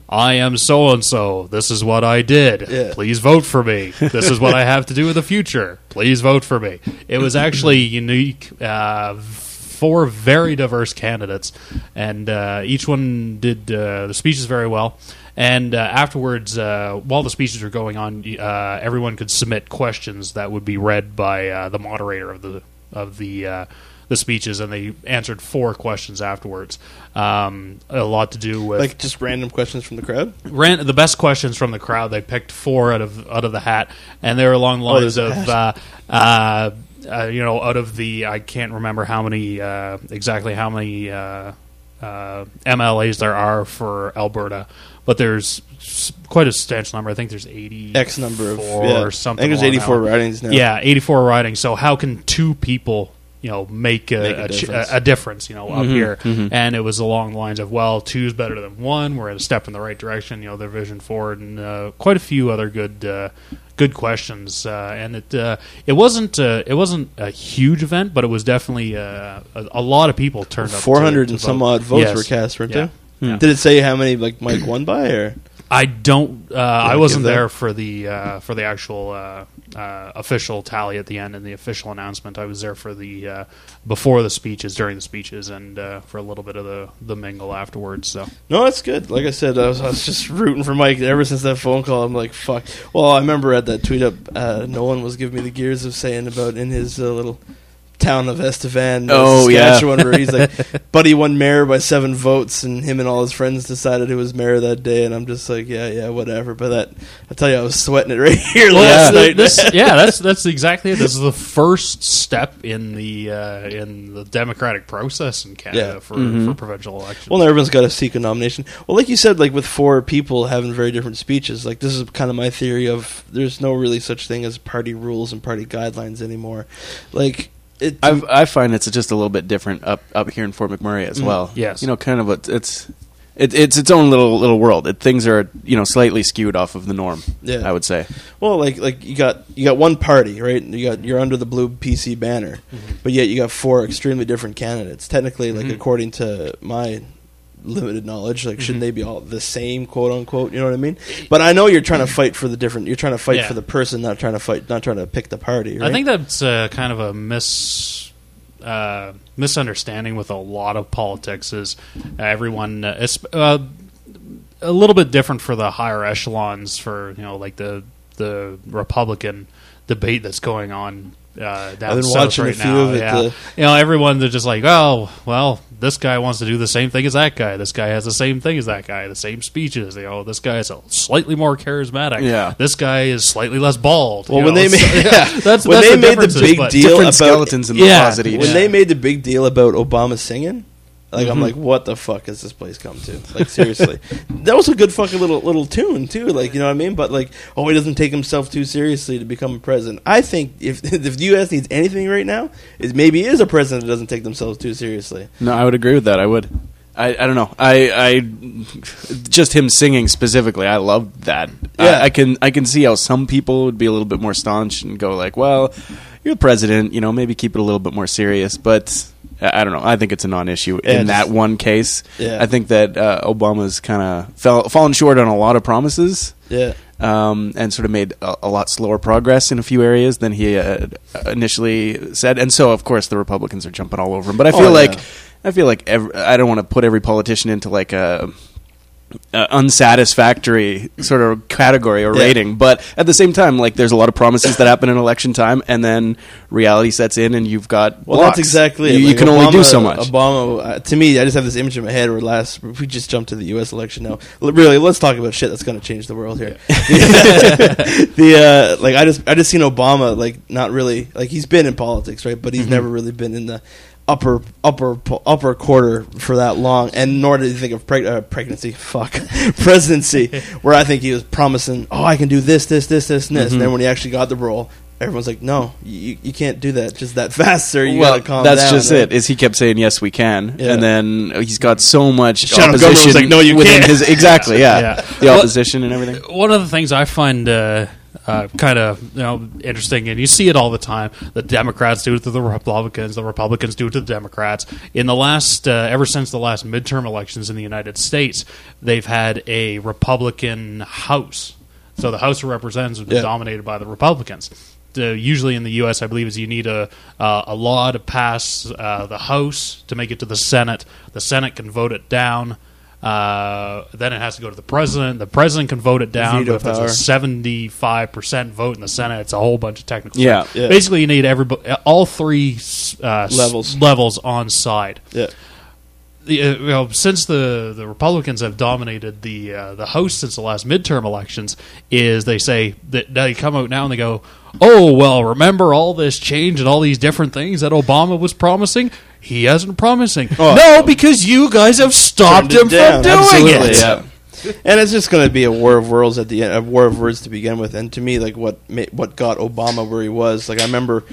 I am so and so. This is what I did. Yeah. Please vote for me. This is what I have to do in the future. Please vote for me. It was actually unique. Uh, four very diverse candidates, and uh, each one did uh, the speeches very well. And uh, afterwards, uh, while the speeches were going on, uh, everyone could submit questions that would be read by uh, the moderator of the of the uh, the speeches, and they answered four questions afterwards. Um, a lot to do with like just random questions from the crowd. ran the best questions from the crowd. They picked four out of out of the hat, and they were along the Oh, lines a of, uh, uh, you know, out of the I can't remember how many uh, exactly how many uh, MLAs there are for Alberta, but there's quite a substantial number. I think there's eighty X number of yeah. or something. I think there's 84 line. ridings now. Yeah, 84 ridings. So how can two people, you know, make a, Make a a, difference. a, a difference, you know, up here? And it was along the lines of, well, two's better than one. We're at a step in the right direction, you know, their vision forward, and uh, quite a few other good. Uh, Good questions, uh, and it uh, it wasn't uh, it wasn't a huge event, but it was definitely uh, a, a lot of people turned up. to- 400 to and some odd votes Yes. were cast, weren't Yeah. there? Yeah. Did it say how many like Mike won by, or I don't. Uh, I wasn't there for the uh, for the actual uh, uh, official tally at the end and the official announcement. I was there for the uh, before the speeches, during the speeches, and uh, for a little bit of the, the mingle afterwards. So No, that's good. Like I said, I was, I was just (laughs) rooting for Mike ever since that phone call. I'm like, fuck. Well, I remember at that tweet up, uh, Nolan was giving me the gears of saying about in his uh, little town of Estevan, Oh, yeah. Saskatchewan, where he's like, (laughs) Buddy won mayor by seven votes, and him and all his friends decided who was mayor that day. And I'm just like, yeah, yeah, whatever. But that, I tell you, I was sweating it right (laughs) here last night. This- (laughs) yeah, that's that's exactly it. This is the first step in the uh, in the democratic process in Canada Yeah. for, Mm-hmm. for provincial elections. Well, everyone's got to seek a nomination. Well, like you said, like with four people having very different speeches, like this is kind of my theory of there's no really such thing as party rules and party guidelines anymore. Like it, I've, I find it's just a little bit different up up here in Fort McMurray as mm-hmm. well. Yes. you know, kind of a, it's it, it's its own little little world. It, things are you know slightly skewed off of the norm. Yeah. I would say. well, like like you got you got one party, right? You got you're under the blue PC banner, mm-hmm. but yet you got four extremely different candidates. Technically, like mm-hmm. according to my limited knowledge, like shouldn't they be all the same, quote unquote? You know what I mean? But I know you're trying to fight for the different. You're trying to fight Yeah. for the person, not trying to fight, not trying to pick the party. Right? I think that's uh, kind of a mis uh, misunderstanding with a lot of politics. Is everyone uh, es- uh, a little bit different for the higher echelons for you know like the the Republican debate that's going on uh, down I've been south watching a right few now. of it, yeah. uh, you know, everyone they're just like, oh, well, this guy wants to do the same thing as that guy. This guy has the same thing as that guy. The same speeches. You know, this guy is a slightly more charismatic. Yeah. This guy is slightly less bald. Well, you when know, they so- made yeah, (laughs) (laughs) that's when that's they the made the big deal about skeletons in the Yeah. closet each. when they made the big deal about Obama singing, like Mm-hmm. I'm like, what the fuck has this place come to? Like seriously, (laughs) that was a good fucking little little tune too. Like you know what I mean? But like, oh, he doesn't take himself too seriously to become a president. I think if (laughs) if the U.S. needs anything right now, is maybe is a president that doesn't take themselves too seriously. No, I would agree with that. I would. I, I don't know. I, I just him singing specifically. I love that. Yeah. I, I can I can see how some people would be a little bit more staunch and go like, well, you're the president. You know, maybe keep it a little bit more serious. But I don't know. I think it's a non-issue Yeah, in that one case. Yeah. I think that uh, Obama's kind of fell fallen short on a lot of promises. Yeah. um, and sort of made a, a lot slower progress in a few areas than he uh, initially said. And so, of course, the Republicans are jumping all over him. But I feel Oh, like yeah. I feel like ev I don't want to put every politician into like a. Uh, unsatisfactory sort of category or Yeah. rating, but at the same time, like there's a lot of promises that happen in election time, and then reality sets in, and you've got Well, blocks. that's exactly You, it. you Like, can only do so much. Obama, uh, to me, I just have this image in my head where last we just jumped to the U.S. election now. L- Really, let's talk about shit that's going to change the world here. (laughs) the uh, like, I just I just seen Obama like not really like he's been in politics, right? But he's Mm-hmm. never really been in the upper upper upper quarter for that long and nor did he think of preg- uh, pregnancy fuck (laughs) presidency (laughs) where i think he was promising oh i can do this this this this and this Mm-hmm. and then when he actually got the role everyone's like no you, you can't do that just that (laughs) fast sir you well, gotta calm that's down just right? it. Is he kept saying yes, we can, Yeah. and then he's got so much Shadow government was opposition like, "No, you can't." his exactly, yeah, Yeah. the Well- opposition and everything. one of the things I find uh, uh, kind of you know interesting, and you see it all the time. The Democrats do it to the Republicans. The Republicans do it to the Democrats. In the last, uh, ever since the last midterm elections in the United States, they've had a Republican House. So the House of Representatives has been Yeah. dominated by the Republicans. The, usually in the U.S., I believe is you need a uh, a law to pass uh, the House to make it to the Senate. The Senate can vote it down. Uh, then it has to go to the president. The president can vote it down. Veto but if there's power. a seventy-five percent vote in the Senate, it's a whole bunch of technical. Yeah. stuff. Yeah. Basically, you need every all three uh, Levels. levels on side yeah the, uh, you know, since the, the Republicans have dominated the uh, the House since the last midterm elections, is they say that they come out now and they go, oh well, remember all this change and all these different things that Obama was promising. He hasn't promising. no, because you guys have stopped him it from doing Absolutely, it. yeah. (laughs) and it's just going to be a war of words at the end, a war of words to begin with. And to me, like what ma- what got Obama where he was, like I remember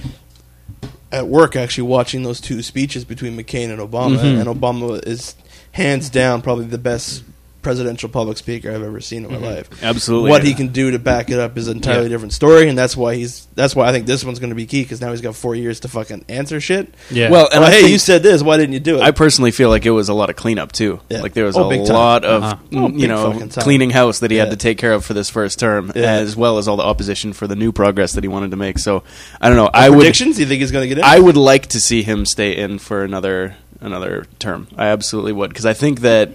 at work actually watching those two speeches between McCain and Obama, Mm-hmm. and Obama is hands down probably the best presidential public speaker I've ever seen in my life. Mm-hmm. Absolutely, what yeah. he can do to back it up is an entirely Yeah. different story, and that's why he's that's why I think this one's going to be key because now he's got four years to fucking answer shit. Yeah. Well, and Well, I hey, think- you said this. Why didn't you do it? I personally feel like it was a lot of cleanup too. Yeah. Like there was Oh, a big time. lot of Uh-huh. Oh, you know cleaning house that he Yeah. had to take care of for this first term, Yeah. as well as all the opposition for the new progress that he wanted to make. So I don't know. I predictions? Do you think he's going to get in? I would like to see him stay in for another another term. I absolutely would because I think that.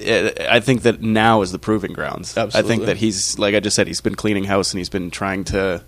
I think that now is the proving grounds. I think that he's like I just said, he's been cleaning house and he's been trying to,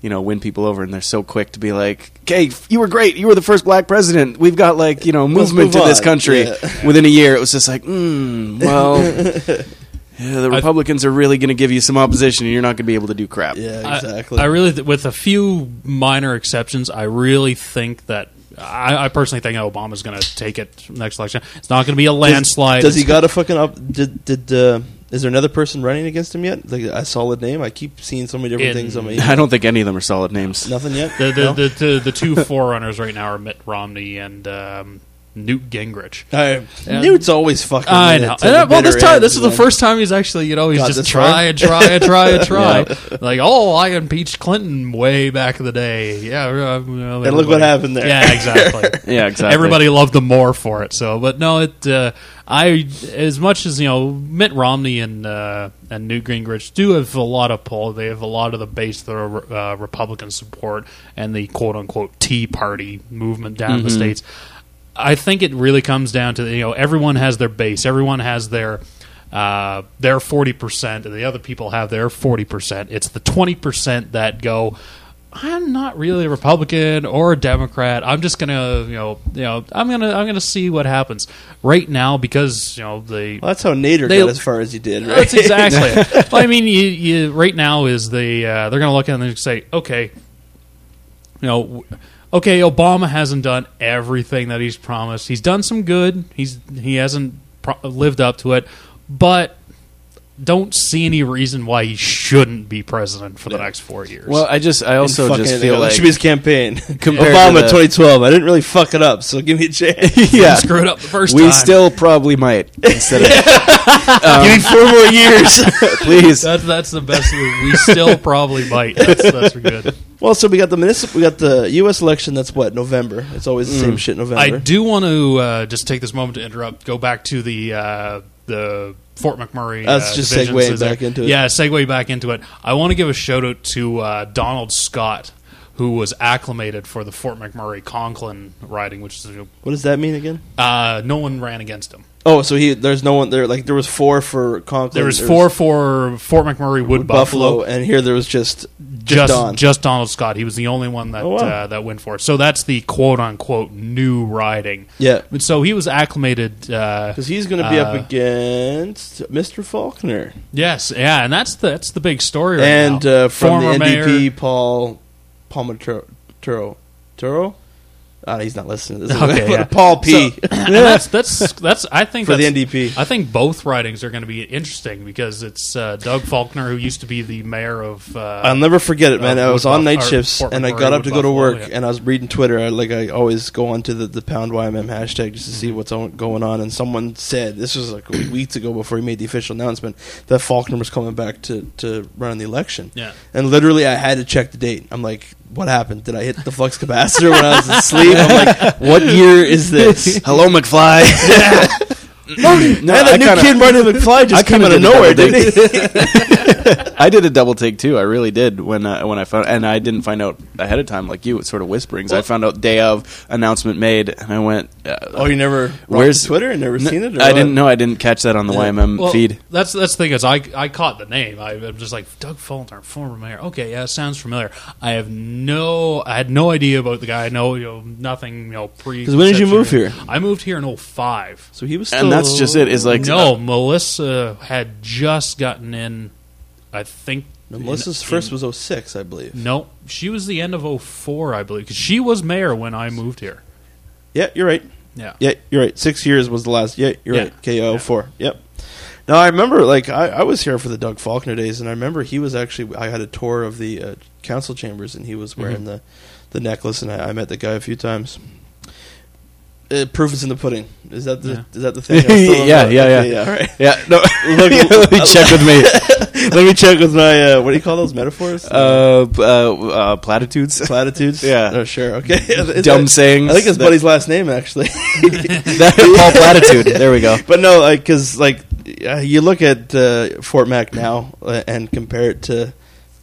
you know, win people over. And they're so quick to be like, "Okay, you were great. You were the first black president. We've got like you know movement move in this country." Yeah. (laughs) Within a year, it was just like, mm, well, (laughs) yeah, the Republicans are really going to give you some opposition, and you're not going to be able to do crap. yeah, I- exactly. I, really, th- with a few minor exceptions, I really think that. I, I personally think Obama's going to take it next election. It's not going to be a landslide. Does he got a fucking up? Did did uh, is there another person running against him yet? Like a solid name? I keep seeing so many different In- things on my. (laughs) I don't think any of them are solid names. Nothing yet. The the, No? the, the the two (laughs) forerunners right now are Mitt Romney and um, Newt Gingrich. I, Yeah. Newt's always fucking. I know. to the well, this time, this is the first time he's actually, you know, he's Got just try and try and (laughs) try and try. Like, oh, I impeached Clinton way back in the day. Yeah, uh, well, And look what happened there. Yeah, exactly. (laughs) Yeah, exactly. Everybody loved them more for it. So, but no, it. Uh, I as much as you know, Mitt Romney and uh, and Newt Gingrich do have a lot of pull. They have a lot of the base that are uh, Republican support and the quote unquote Tea Party movement down in the states. I think it really comes down to you know everyone has their base, everyone has their uh, their forty percent, and the other people have their forty percent. It's the twenty percent that go. I'm not really a Republican or a Democrat. I'm just gonna, you know, you know, I'm gonna, I'm gonna see what happens right now because you know the. Well, that's how Nader They- got as far as he did, right? That's exactly. it. (laughs) Well, I mean, you, you right now is the uh, they're gonna look at it and say, okay, you know, okay, Obama hasn't done everything that he's promised. He's done some good. He's he hasn't pro- lived up to it, but don't see any reason why he shouldn't be president for the next four years. Well, I just I also Fucking just feel else. like it should be his campaign. (laughs) Compared Obama the- 2012. I didn't really fuck it up, so give me a chance. (laughs) yeah, screw it up the first we time. still probably might instead of (laughs) give me four more years. please. that's that's the best. Move. We still probably might. That's that's good. well, so we got the municipal, we got the U.S. election. That's what November. It's always the same shit. November. I do want to uh, just take this moment to interrupt. Go back to the uh, the Fort McMurray. Let's uh, just segue back into it. Yeah, segue back into it. I want to give a shout out to uh, Donald Scott, who was acclimated for the Fort McMurray Conklin riding, which is What does that mean again? uh, no one ran against him. Oh, so he there's no one there. Like there was four for Conklin. There was four for Fort McMurray Wood Buffalo, Buffalo. and here there was just Just, Don. just Donald Scott. He was the only one that Oh, wow. uh, that went for it. So that's the quote unquote new riding. yeah, And so he was acclimated. Uh, because he's going to be up uh, against Mr. Faulkner Yes, yeah, and that's the that's the big story right and now. uh, from Former the NDP, mayor- Paul Palmaturo. Turo, Ah, he's not listening. To this. Okay, (laughs) yeah. Paul P. So- (laughs) that's that's that's I think for the NDP. I think both writings are going to be interesting because it's uh, Doug Faulkner who used to be the mayor of. Uh, I'll never forget it, man. Uh, I was on night shifts, and I got up to go to work, yeah. and I was reading Twitter. I, like I always go onto the, the pound YMM hashtag just to see Mm-hmm. what's on, going on. And someone said this was like (clears throat) weeks ago before he made the official announcement that Faulkner was coming back to to run in the election. Yeah. and literally I had to check the date. I'm like, what happened? Did I hit the flux capacitor when I was asleep? I'm like, what year is this? (laughs) Hello, McFly. (laughs) no, and that I new kinda- kid Marty McFly I just came out of nowhere, didn't he? (laughs) I did a double take too. I really did when uh, when I found, and I didn't find out ahead of time like you. It's sort of whisperings. I found out day of announcement made, and I went. Uh, oh, you never Where's- where's Twitter and never N- seen it? Or I what? didn't know. I didn't catch that on the YMM well, feed. That's that's the thing is I I caught the name. I, I'm just like Doug Faulkner, former mayor. Okay, yeah, sounds familiar. I have no I had no idea about the guy. No, you know nothing. You know pre. 'Cause when did you move here? I moved here in 05. So he was, And that's just it. Is like no, Melissa had just gotten in. I think No, Melissa's in- first in- was 06, I believe. No, she was the end of 04, I believe, because she was mayor when I moved here. Yeah, you're right. Yeah. Yeah, you're right. Six years was the last. Yeah, you're Yeah. right. KO four. Yep. Now I remember, like I, I was here for the Doug Faulkner days, and I remember he was actually. I had a tour of the uh, council chambers, and he was Mm-hmm. wearing the the necklace, and I, I met the guy a few times. Uh, proof is in the pudding. Is that the Yeah. is that the thing? I'm (laughs) Yeah, yeah, okay, yeah. Right. Yeah. No. Look, (laughs) (laughs) Let me check with me. Let me check with my uh, what do you call those metaphors? Uh, b- uh, uh, platitudes. Platitudes. yeah. Oh, sure. Okay. Is Dumb that- sayings. I think it's Buddy's last name, actually. that, Paul Platitude. There we go. But no, like because like uh, you look at uh, Fort Mac now uh, and compare it to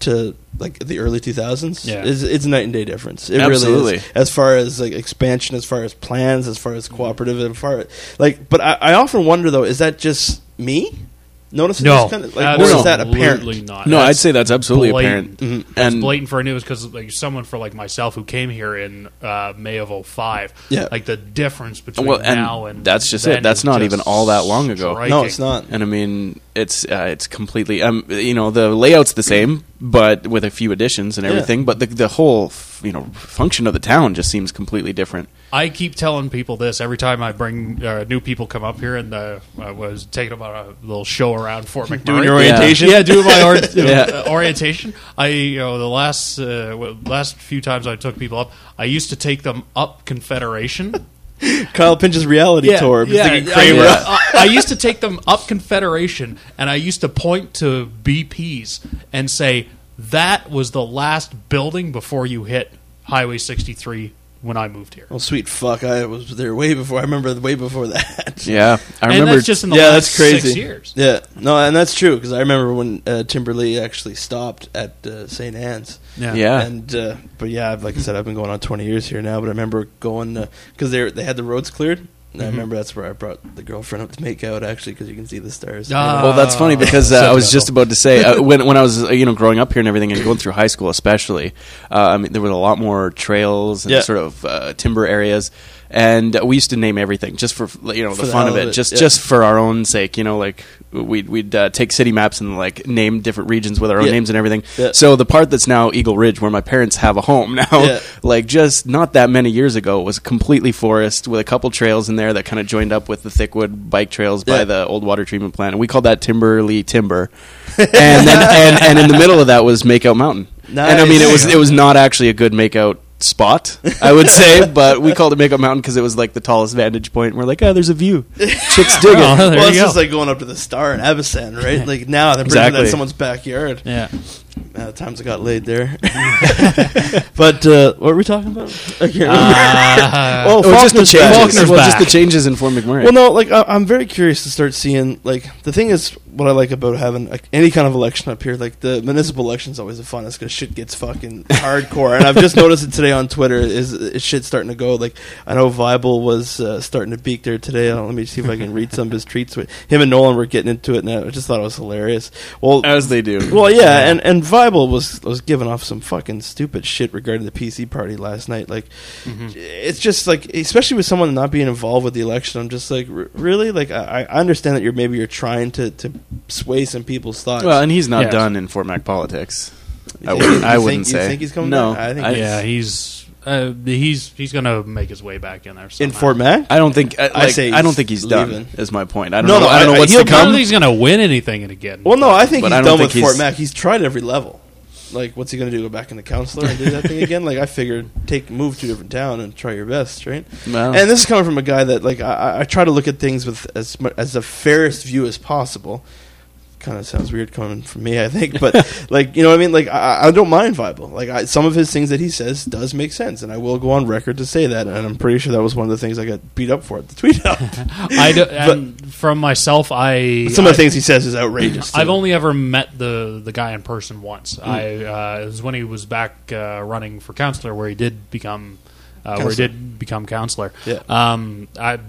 to like the early 2000s. Yeah. It's, it's night and day difference. It really Absolutely. is. As far as like expansion, as far as plans, as far as cooperative, as far like. But I, I often wonder though, is that just me? Noticing No, this kind of like, or is that absolutely apparent? not. No, That's I'd say that's absolutely blatant. apparent. That's And blatant for news because like someone for like myself who came here in uh, May of 05, Yeah. like the difference between well, and now and that's just then it. That's not even all that long ago. striking. No, it's not. And I mean, it's uh, it's completely um, you know the layout's the same, but with a few additions and Yeah. everything. But the the whole f- you know function of the town just seems completely different. I keep telling people this every time I bring uh, new people come up here, and uh, I was taking them on a little show around Fort (laughs) McMurray. Doing your orientation? Yeah, doing my or- (laughs) Yeah. uh, orientation. I, you know, the last uh, last few times I took people up, I used to take them up Confederation. (laughs) Kyle Pinch's reality tour. I'm thinking I, Kramer. I- I used to take them up Confederation, and I used to point to BPs and say that was the last building before you hit Highway 63 when I moved here. Oh sweet fuck! I was there way before. I remember way before (laughs) that. Yeah, I and remember. that's just in the yeah, last that's crazy. six years. Yeah, no, and that's true because I remember when uh, Timberlea actually stopped at uh, St. Anne's. yeah, And uh, but yeah, like I said, I've been going on twenty years here now. But I remember going because they they had the roads cleared, And I remember that's where I brought the girlfriend up to make out actually because you can see the stars. Ah. Well, that's funny because uh, (laughs) I was just about to say uh, (laughs) when when I was uh, you know growing up here and everything and going through high school especially, uh, I mean there were a lot more trails and Yeah. sort of uh, timber areas, and we used to name everything just for you know the, For the fun hell of of it, it, just yeah. just for our own sake. You know, like we'd we'd uh, take city maps and like name different regions with our own Yeah. names and everything. Yeah. So the part that's now Eagle Ridge, where my parents have a home (laughs) now, Yeah. like just not that many years ago, was completely forest with a couple trails in there that kind of joined up with the thickwood bike trails by the old water treatment plant, and we called that Timberly Timber. (laughs) and then and, and in the middle of that was Makeout Mountain. And I mean, it was it was not actually a good makeout spot, I would say, (laughs) but we called it Makeout Mountain because it was like the tallest vantage point. And we're like, oh, there's a view. Chicks (laughs) dig it. Well, it's go. just like going up to the star in Abasand, right? Like now they're bringing Exactly. that in someone's backyard. Yeah. Uh, times I got laid there. (laughs) but uh, what were we talking about? I can't remember. Uh, (laughs) oh, Oh, just the Faulkner's back. changes. Well, just the changes in Fort McMurray. Well, no, like I, I'm very curious to start seeing. Like the thing is, what I like about having like, any kind of election up here, like the municipal election is always the funnest because shit gets fucking hardcore. and I've just noticed it today on Twitter. Is, is shit starting to go? Like I know Viable was uh, starting to beak there today. Uh, let me see if I can read some of his tweets. With him and Nolan were getting into it, and I just thought it was hilarious. Well, as they do. well, yeah, and and Viable was was giving off some fucking stupid shit regarding the PC party last night. Like, mm-hmm. it's just like, especially with someone not being involved with the election, I'm just like, r- really? Like, I, I understand that you're maybe you're trying to to sway some people's thoughts. Well, and he's not Yes. done in Fort Mac politics. I think- wouldn't, you think- wouldn't you think he's coming no, back? I think I, yeah, he's uh, he's he's gonna make his way back in there. in Fort Mac. I don't think. I, like, say I don't he's think he's done. Is my point. I don't No, know. no, I don't I- know what's he'll to I don't come. think he's gonna win anything again. Well, no, I think But he's I don't done think with Fort he's- Mac. He's tried every level. Like, what's he going to do? Go back in the counselor and do that thing again? Like, I figured take move to a different town and try your best, right? Well. And this is coming from a guy that like I- I, I try to look at things with as mu- as the fairest view as possible. Kind of sounds weird coming from me, I think, but (laughs) like you know what I mean. Like I, I don't mind Bible. Like I, some of his things that he says does make sense, and I will go on record to say that. And I'm pretty sure that was one of the things I got beat up for at the tweet up. (laughs) I do, and from myself, I some of the I- things he says is outrageous. too. I've only ever met the the guy in person once. Hmm. I uh, it was when he was back uh, running for counselor, where he did become uh, where he did become counselor. Yeah. Um, I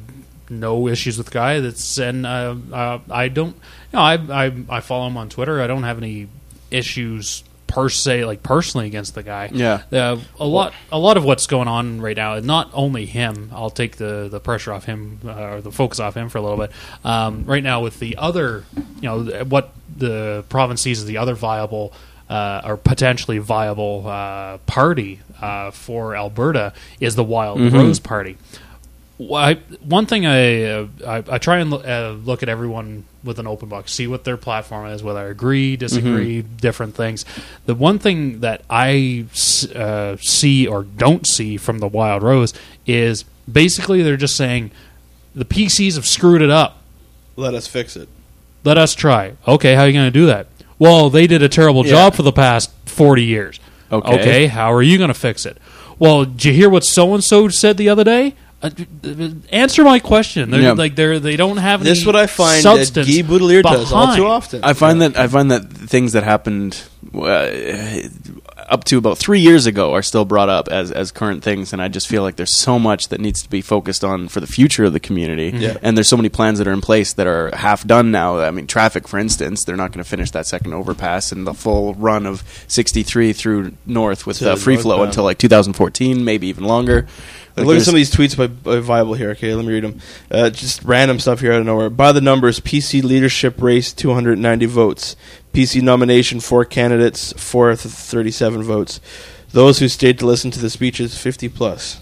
no issues with the guy. That's and uh, uh, I don't. Know, I, I I follow him on Twitter. I don't have any issues per se, like personally against the guy. Yeah. Uh, a lot a lot of what's going on right now, and not only him. I'll take the the pressure off him uh, or the focus off him for a little bit. Um, right now, with the other, you know, what the province sees as the other viable. Uh, or potentially viable uh, party uh, for Alberta is the Wild Rose Party. Why, one thing I, uh, I I try and lo- uh, look at everyone with an open book, see what their platform is, whether I agree, disagree, different things. The one thing that I uh, see or don't see from the Wild Rose is basically they're just saying the PCs have screwed it up. let us fix it. Let us try. Okay, how are you going to do that? Well, they did a terrible Yeah. job for the past forty years. Okay. Okay, how are you going to fix it? Well, did you hear what so and so said the other day? Uh, d- d- answer my question. They're, Yeah. Like they're they don't have any This is what I find that substance Guy Boutilier does all too often. I find that I find that things that happened uh, up to about three years ago are still brought up as as current things, and I just feel like there's so much that needs to be focused on for the future of the community. Yeah. And there's so many plans that are in place that are half done now. I mean, traffic, for instance, they're not going to finish that second overpass and the full run of 63 through north with uh, free flow until like 2014, maybe even longer. Like, look at some of these tweets by, by Viable here. Okay, let me read them. Uh, just random stuff here out of nowhere. By the numbers, PC leadership race 290 votes. PC nomination four candidates, four th- 37 votes. Those who stayed to listen to the speeches 50 plus.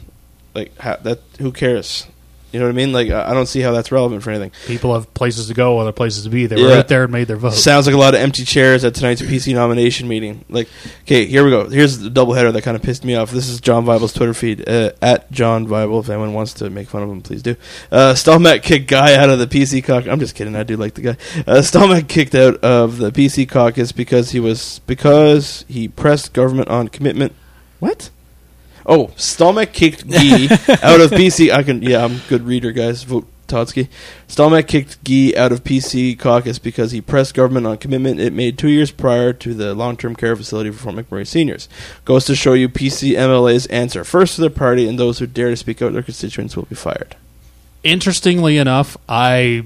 Like ha- that, who cares? You know what I mean? Like I don't see how that's relevant for anything. People have places to go, other places to be. They were Yeah. out there and made their vote. Sounds like a lot of empty chairs at tonight's PC nomination meeting. Like, okay, here we go. Here's the doubleheader that kind of pissed me off. This is John Vible's Twitter feed uh, at John Vible. If anyone wants to make fun of him, please do. Uh, Stelmach kicked guy out of the PC caucus. I'm just kidding. I do like the guy. Uh, Stelmach kicked out of the PC caucus because he was because he pressed government on commitment. What? Oh, Stelmach kicked (laughs) Gee out of PC. I can, yeah, I'm a good reader, guys. Vote Totsky. Stelmach kicked Gee out of PC caucus because he pressed government on commitment it made two years prior to the long-term care facility for Fort McMurray seniors. Goes to show you PC MLA's answer first to their party, and those who dare to speak out their constituents will be fired. interestingly enough, I,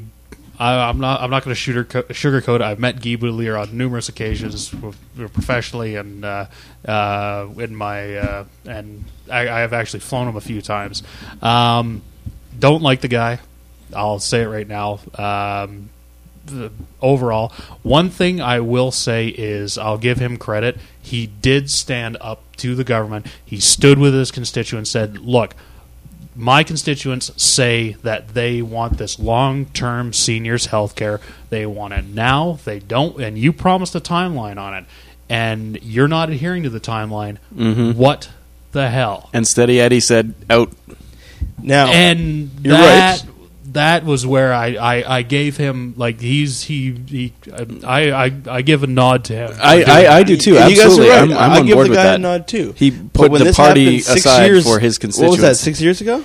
I I'm not I'm not going to sugar sugarcoat. it. I've met Guy Boutilier on numerous occasions, professionally and uh, uh, in my uh, and I, I have actually flown him a few times. Um, don't like the guy. I'll say it right now. Um, the, overall, one thing I will say is I'll give him credit. He did stand up to the government. He stood with his constituents, said, "Look." My constituents say that they want this long-term seniors health care. They want it now. They don't, and you promised a timeline on it, and you're not adhering to the timeline. Mm-hmm. What the hell? And Steady Eddie said, "Out." Now, and you're that right. That was where I, I, I gave him like he's he, he I, I I give a nod to him. I, I, I do too. You guys are Absolutely, right. I'm, I'm I on give board the with guy that. a nod too. He put the party happened six aside years- for his constituents. What was constituents. that? Six years ago?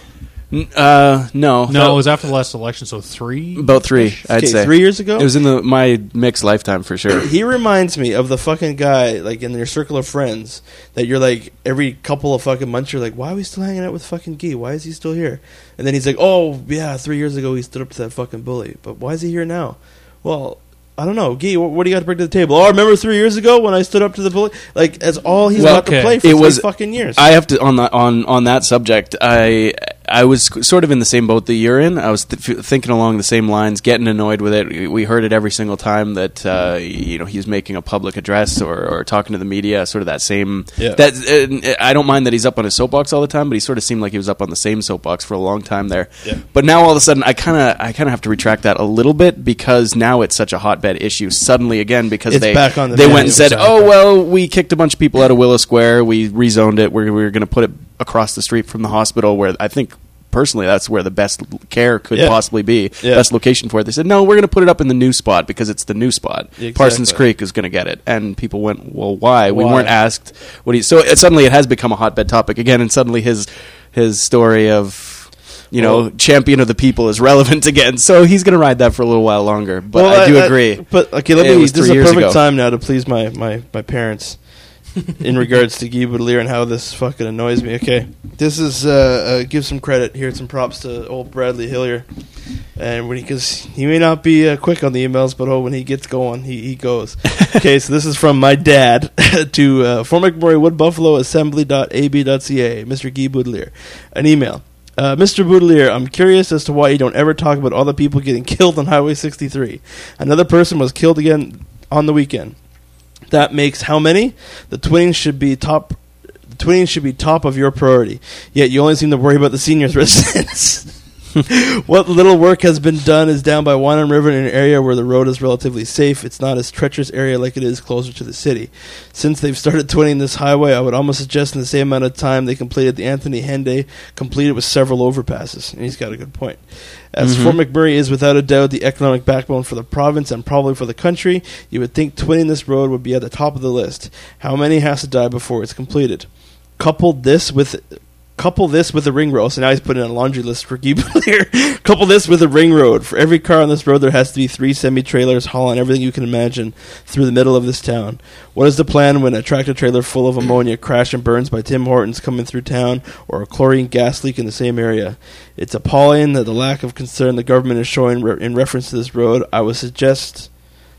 N- Uh, no, no, it was after the last election, so three. about three. I'd Okay, say three years ago? It was in the my mixed lifetime for sure. (clears throat) He reminds me of the fucking guy, like in your circle of friends, that you're like every couple of fucking months, you're like, why are we still hanging out with fucking Guy? Why is he still here? And then he's like, oh yeah, three years ago he stood up to that fucking bully, but why is he here now? Well, I don't know, Guy. What, what do you got to bring to the table? Oh, remember three years ago when I stood up to the bully? Like that's all he's Well, got to play for it three was fucking years. I have to on that on on that subject. I I was sort of in the same boat that you're in. I was th- thinking along the same lines, getting annoyed with it. We heard it every single time that uh, you know he was making a public address or, or talking to the media. Sort of that same. Yeah. That uh, I don't mind that he's up on his soapbox all the time, but he sort of seemed like he was up on the same soapbox for a long time there. Yeah. But now all of a sudden, I kind of I kind of have to retract that a little bit because now it's such a hotbed issue suddenly again because It's they the they went and said, oh well, we kicked a bunch of people out of Willow Square. We rezoned it. We're, we're going to put it across the street from the hospital, where I think personally that's where the best care could Yeah. possibly be. Yeah. Best location for it. They said, no, we're going to put it up in the new spot because it's the new spot. Exactly. Parsons Creek is going to get it, and people went, well, why? We weren't asked. What he so it, suddenly it has become a hotbed topic again, and suddenly his his story of. You know, Well- champion of the people is relevant (laughs) again, so he's going to ride that for a little while longer. But Well, I do agree. But okay, let me. This is a perfect ago. time now to please my my my parents in regards to Guy Boutilier and how this fucking annoys me. Okay, this is uh, uh give some credit here, some props to old Bradley Hillier, and when he because he may not be uh, quick on the emails, but oh, when he gets going, he he goes. (laughs) okay, so this is from my dad (laughs) to uh, Fort McMurray Wood Buffalo Assembly.ab.ca, Mr. Guy Boutilier, an email. Uh, Mr. Boutilier, I'm curious as to why you don't ever talk about all the people getting killed on Highway 63. Another person was killed again on the weekend. That makes how many? The twins should be top. The twins should be top of your priority. Yet you only seem to worry about the seniors' (laughs) residents. (laughs) what little work has been done is down by Wandering River in an area where the road is relatively safe. It's not as treacherous area like it is closer to the city. Since they've started twinning this highway, I would almost suggest in the same amount of time they completed the Anthony Henday, completed with several overpasses. And he's got a good point. As mm-hmm. Fort McMurray is without a doubt the economic backbone for the province and probably for the country, you would think twinning this road would be at the top of the list. How many has to die before it's completed? Couple this with couple this with a ring road. So now he's putting in a laundry list for Guy (laughs) here. couple this with a ring road. For every car on this road, there has to be three semi trailers hauling everything you can imagine through the middle of this town. What is the plan when a tractor trailer full of ammonia crash and burns by Tim Hortons coming through town, or a chlorine gas leak in the same area? It's appalling that the lack of concern the government is showing re- in reference to this road. I would suggest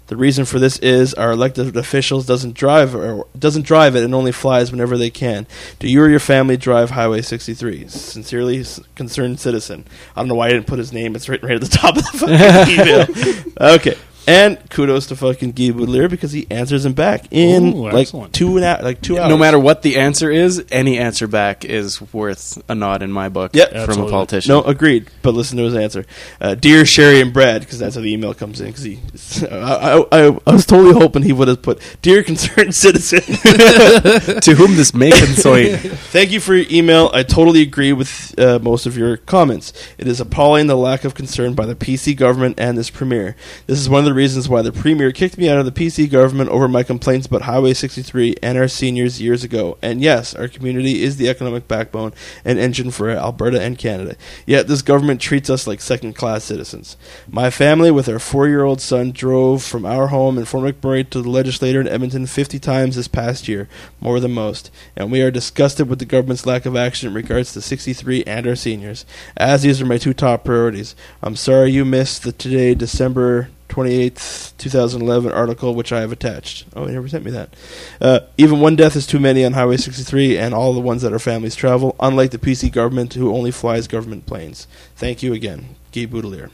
the reason for this is our elected officials doesn't drive or doesn't drive it and only flies whenever they can. Do you or your family drive Highway 63? Sincerely, concerned citizen. I don't know why I didn't put his name. It's written right at the top of the fucking (laughs) email. Okay. And kudos to fucking Guy Boutilier because he answers him back in Ooh, like excellent. two and a, like two hours. No matter what the answer is, any answer back is worth a nod in my book Yep. from Absolutely. a politician. No, agreed. But listen to his answer. Uh, Dear Sherry and Brad, because that's how the email comes in. Because he, (laughs) I, I, I, I was totally hoping he would have put Dear Concerned (laughs) Citizen. (laughs) to whom this may concern. Thank you for your email. I totally agree with uh, most of your comments. It is appalling the lack of concern by the PC government and this premier. This is one of the the reasons why the Premier kicked me out of the PC government over my complaints about Highway 63 and our seniors years ago. And yes, our community is the economic backbone and engine for Alberta and Canada. Yet this government treats us like second class citizens. My family, with our four year old son, drove from our home in Fort McMurray to the legislator in Edmonton 50 times this past year, more than most. And we are disgusted with the government's lack of action in regards to 63 and our seniors, as these are my two top priorities. I'm sorry you missed the today, December 28th, 2011 article, which I have attached. Oh, he never sent me that. Uh, even one death is too many on Highway 63 and all the ones that our families travel, unlike the PC government who only flies government planes. Thank you again, Guy Boutilier.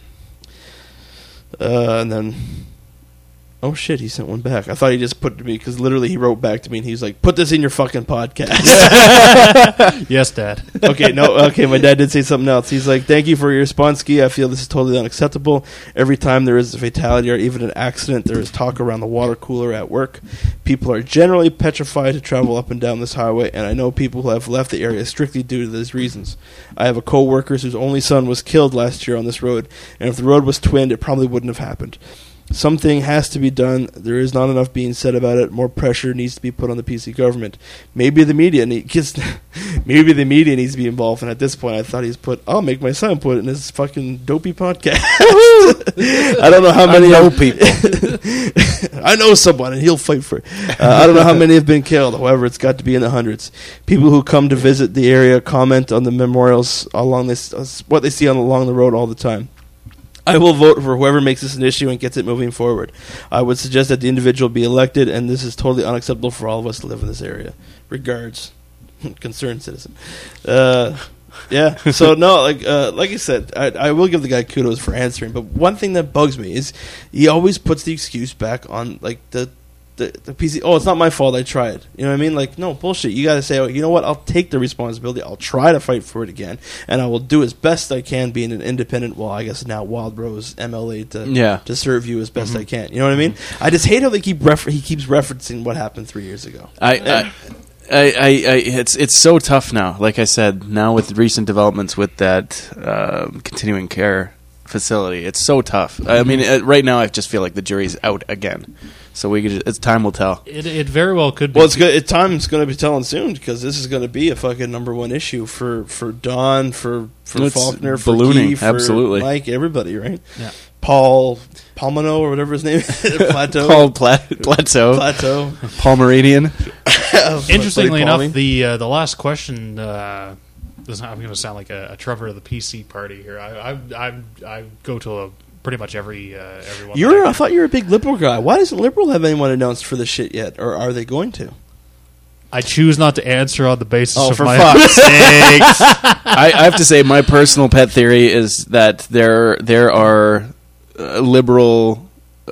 Uh, and then, oh shit, he sent one back. I thought he just put it to me because literally he wrote back to me and he's like, "Put this in your fucking podcast." (laughs) yes, Dad. okay, no, okay. My dad did say something else. He's like, "Thank you for your response, Guy. I feel this is totally unacceptable. Every time there is a fatality or even an accident, there is talk around the water cooler at work. People are generally petrified to travel up and down this highway, and I know people who have left the area strictly due to these reasons. I have a co-worker whose only son was killed last year on this road, and if the road was twinned, it probably wouldn't have happened." Something has to be done. There is not enough being said about it. More pressure needs to be put on the PC government. Maybe the media needs, (laughs) maybe the media needs to be involved. And at this point, I thought he's put. I'll make my son put it in his fucking dopey podcast. (laughs) I don't know how I many know people. (laughs) I know someone, and he'll fight for it. Uh, I don't know how many have been killed. However, it's got to be in the hundreds. People who come to visit the area comment on the memorials along this, uh, what they see on along the road all the time. I will vote for whoever makes this an issue and gets it moving forward. I would suggest that the individual be elected, and this is totally unacceptable for all of us to live in this area. Regards, (laughs) concerned citizen. Uh, yeah. So (laughs) no, like uh, like I said, I, I will give the guy kudos for answering. But one thing that bugs me is he always puts the excuse back on like the. The, the PC. Oh, it's not my fault. I tried. You know what I mean? Like, no bullshit. You got to say, oh, you know what? I'll take the responsibility. I'll try to fight for it again, and I will do as best I can, being an independent. Well, I guess now Wild Rose MLA to Yeah. to serve you as best I can. You know what I mean? I just hate how they keep refer- he keeps referencing what happened three years ago. I, I, I, I, I, it's it's so tough now. Like I said, now with recent developments with that um continuing care facility, it's so tough. I mean, uh, right now I just feel like the jury's out again. So we could, it's time will tell. It, it very well could be. Well, it's good. It, time's going to be telling soon because this is going to be a fucking number one issue for for Don, for for It's Faulkner, for ballooning, Guy, for absolutely. Mike, everybody, right? Yeah. Paul Palmano or whatever his name is, (laughs) (laughs) Plateau, Paul Pla- Plateau, Plateau. Paul Meridian. (laughs) Interestingly enough, the uh, the last question. Uh, this- I'm going to sound like a, a Trevor of the PC party here. I I, I, I go to a, pretty much every uh, everyone. You're. I thought you were a big liberal guy. Why doesn't liberal have anyone announced for this shit yet, or are they going to? I choose not to answer on the basis Oh, of for my. fuck's (laughs) sakes! (laughs) I, I have to say, my personal pet theory is that there there are uh, liberal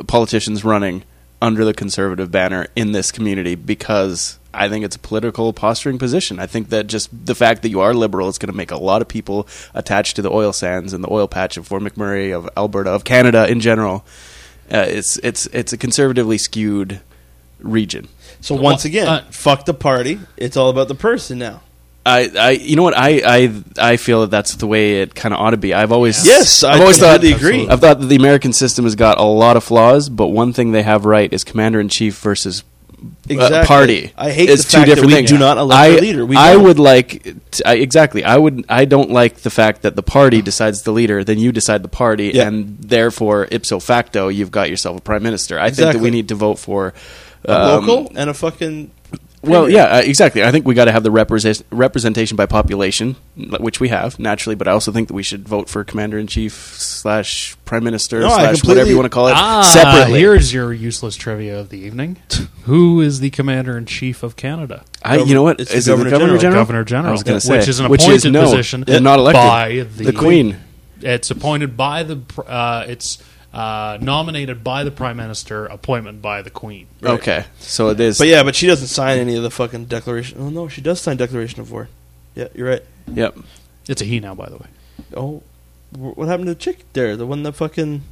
politicians running under the conservative banner in this community because I think it's a political posturing position. I think that just the fact that you are liberal is going to make a lot of people attached to the oil sands and the oil patch of Fort McMurray, of Alberta, of Canada in general. Uh, it's it's it's a conservatively skewed region. So once again, uh, fuck the party. It's all about the person now. I, I, you know what? I, I, I feel that that's the way it kind of ought to be. I've always, Yes, I I've always thought, agree. I've thought that the American system has got a lot of flaws, but one thing they have right is commander in chief versus Exactly. party. I hate It's the two fact that different we things. do not elect I, a leader. We I don't. would like, t I exactly. I would. I don't like the fact that the party decides the leader, then you decide the party, Yeah. and therefore ipso facto, you've got yourself a prime minister. I think that we need to vote for. A um, local and a fucking. Well, yeah, uh, exactly. I think we got to have the represent- representation by population, which we have naturally. But I also think that we should vote for commander in chief slash prime minister No, slash whatever you want to call it Ah, separately. here's your useless trivia of the evening. (laughs) Who is the commander in chief of Canada? I, you know what? It's the Is the Governor governor General. general? Governor General, I was going to say, which is an which appointed no, position they're not elected by the, the Queen. It's appointed by the. Uh, it's uh, nominated by the prime minister, appointment by the Queen. Okay, so it is. But yeah, but she doesn't sign any of the fucking declaration. Oh no, she does sign Declaration of War. Yeah, you're right. Yep. It's a he now, by the way. Oh, what happened to the chick there? The one that fucking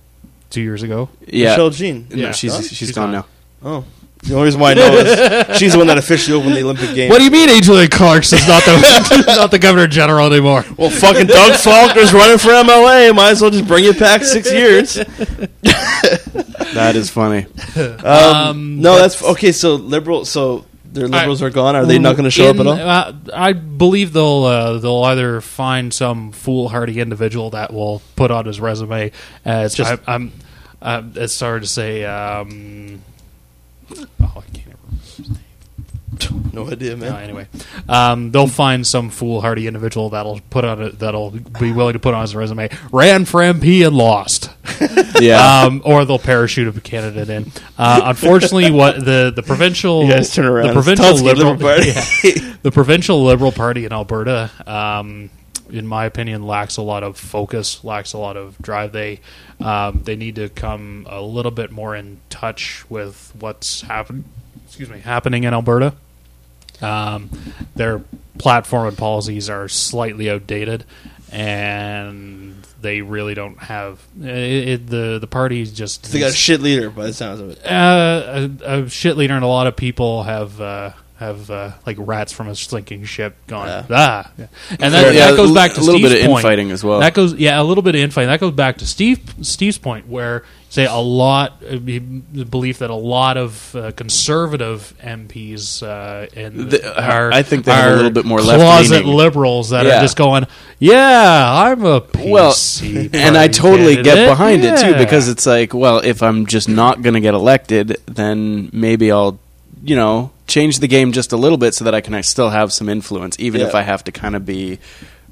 Two years ago. Yeah. Michaëlle Jean. No, Yeah. she's, Oh, she's she's gone gone. now. Oh, the only reason why I know is she's the one that officially opened the Olympic Games. What do you mean, Angela Clarks is not the (laughs) not the governor general anymore? Well, fucking Doug Faulkner's running for MLA. Might as well just bring it back six years. (laughs) That is funny. Um, no, that's, okay. So liberal. So their liberals are gone. Are they not going to show up at In- all? Uh, I believe they'll uh, they'll either find some foolhardy individual that will put on his resume as Just- I, I'm. Uh, it's sorry to say. Um, oh, I can't remember. his name. No idea, man. No, anyway, um, they'll find some foolhardy individual that'll put on it that'll be willing to put on his resume. Ran for MP and lost. (laughs) Yeah. um, or they'll parachute a candidate in. Uh, unfortunately, what the the provincial You guys turn around. the provincial liberal, Liberal Party. (laughs) yeah. the provincial liberal party in Alberta, um, in my opinion, lacks a lot of focus, lacks a lot of drive. They um, they need to come a little bit more in touch with what's happen excuse me happening in Alberta. Um, their platform and policies are slightly outdated, and they really don't have it, it, the the party just They got a shit leader by the sounds of it. uh, a, a shit leader, and a lot of people have uh, have uh, like rats from a sinking ship gone Yeah. ah, yeah. and that, enough. that goes back to a little Steve's bit of point. infighting as well. That goes yeah, a little bit of infighting. That goes back to Steve Steve's point, where say a lot uh, the belief that a lot of uh, conservative MPs uh, in The- are I think they have a are little bit more closet left-leaning. liberals that Yeah. are just going, yeah, I'm a PC well, and I party totally get candidate." behind it too Yeah. because it's like, well, if I'm just not going to get elected, then maybe I'll, you know, change the game just a little bit so that I can still have some influence, even if I have to kind of be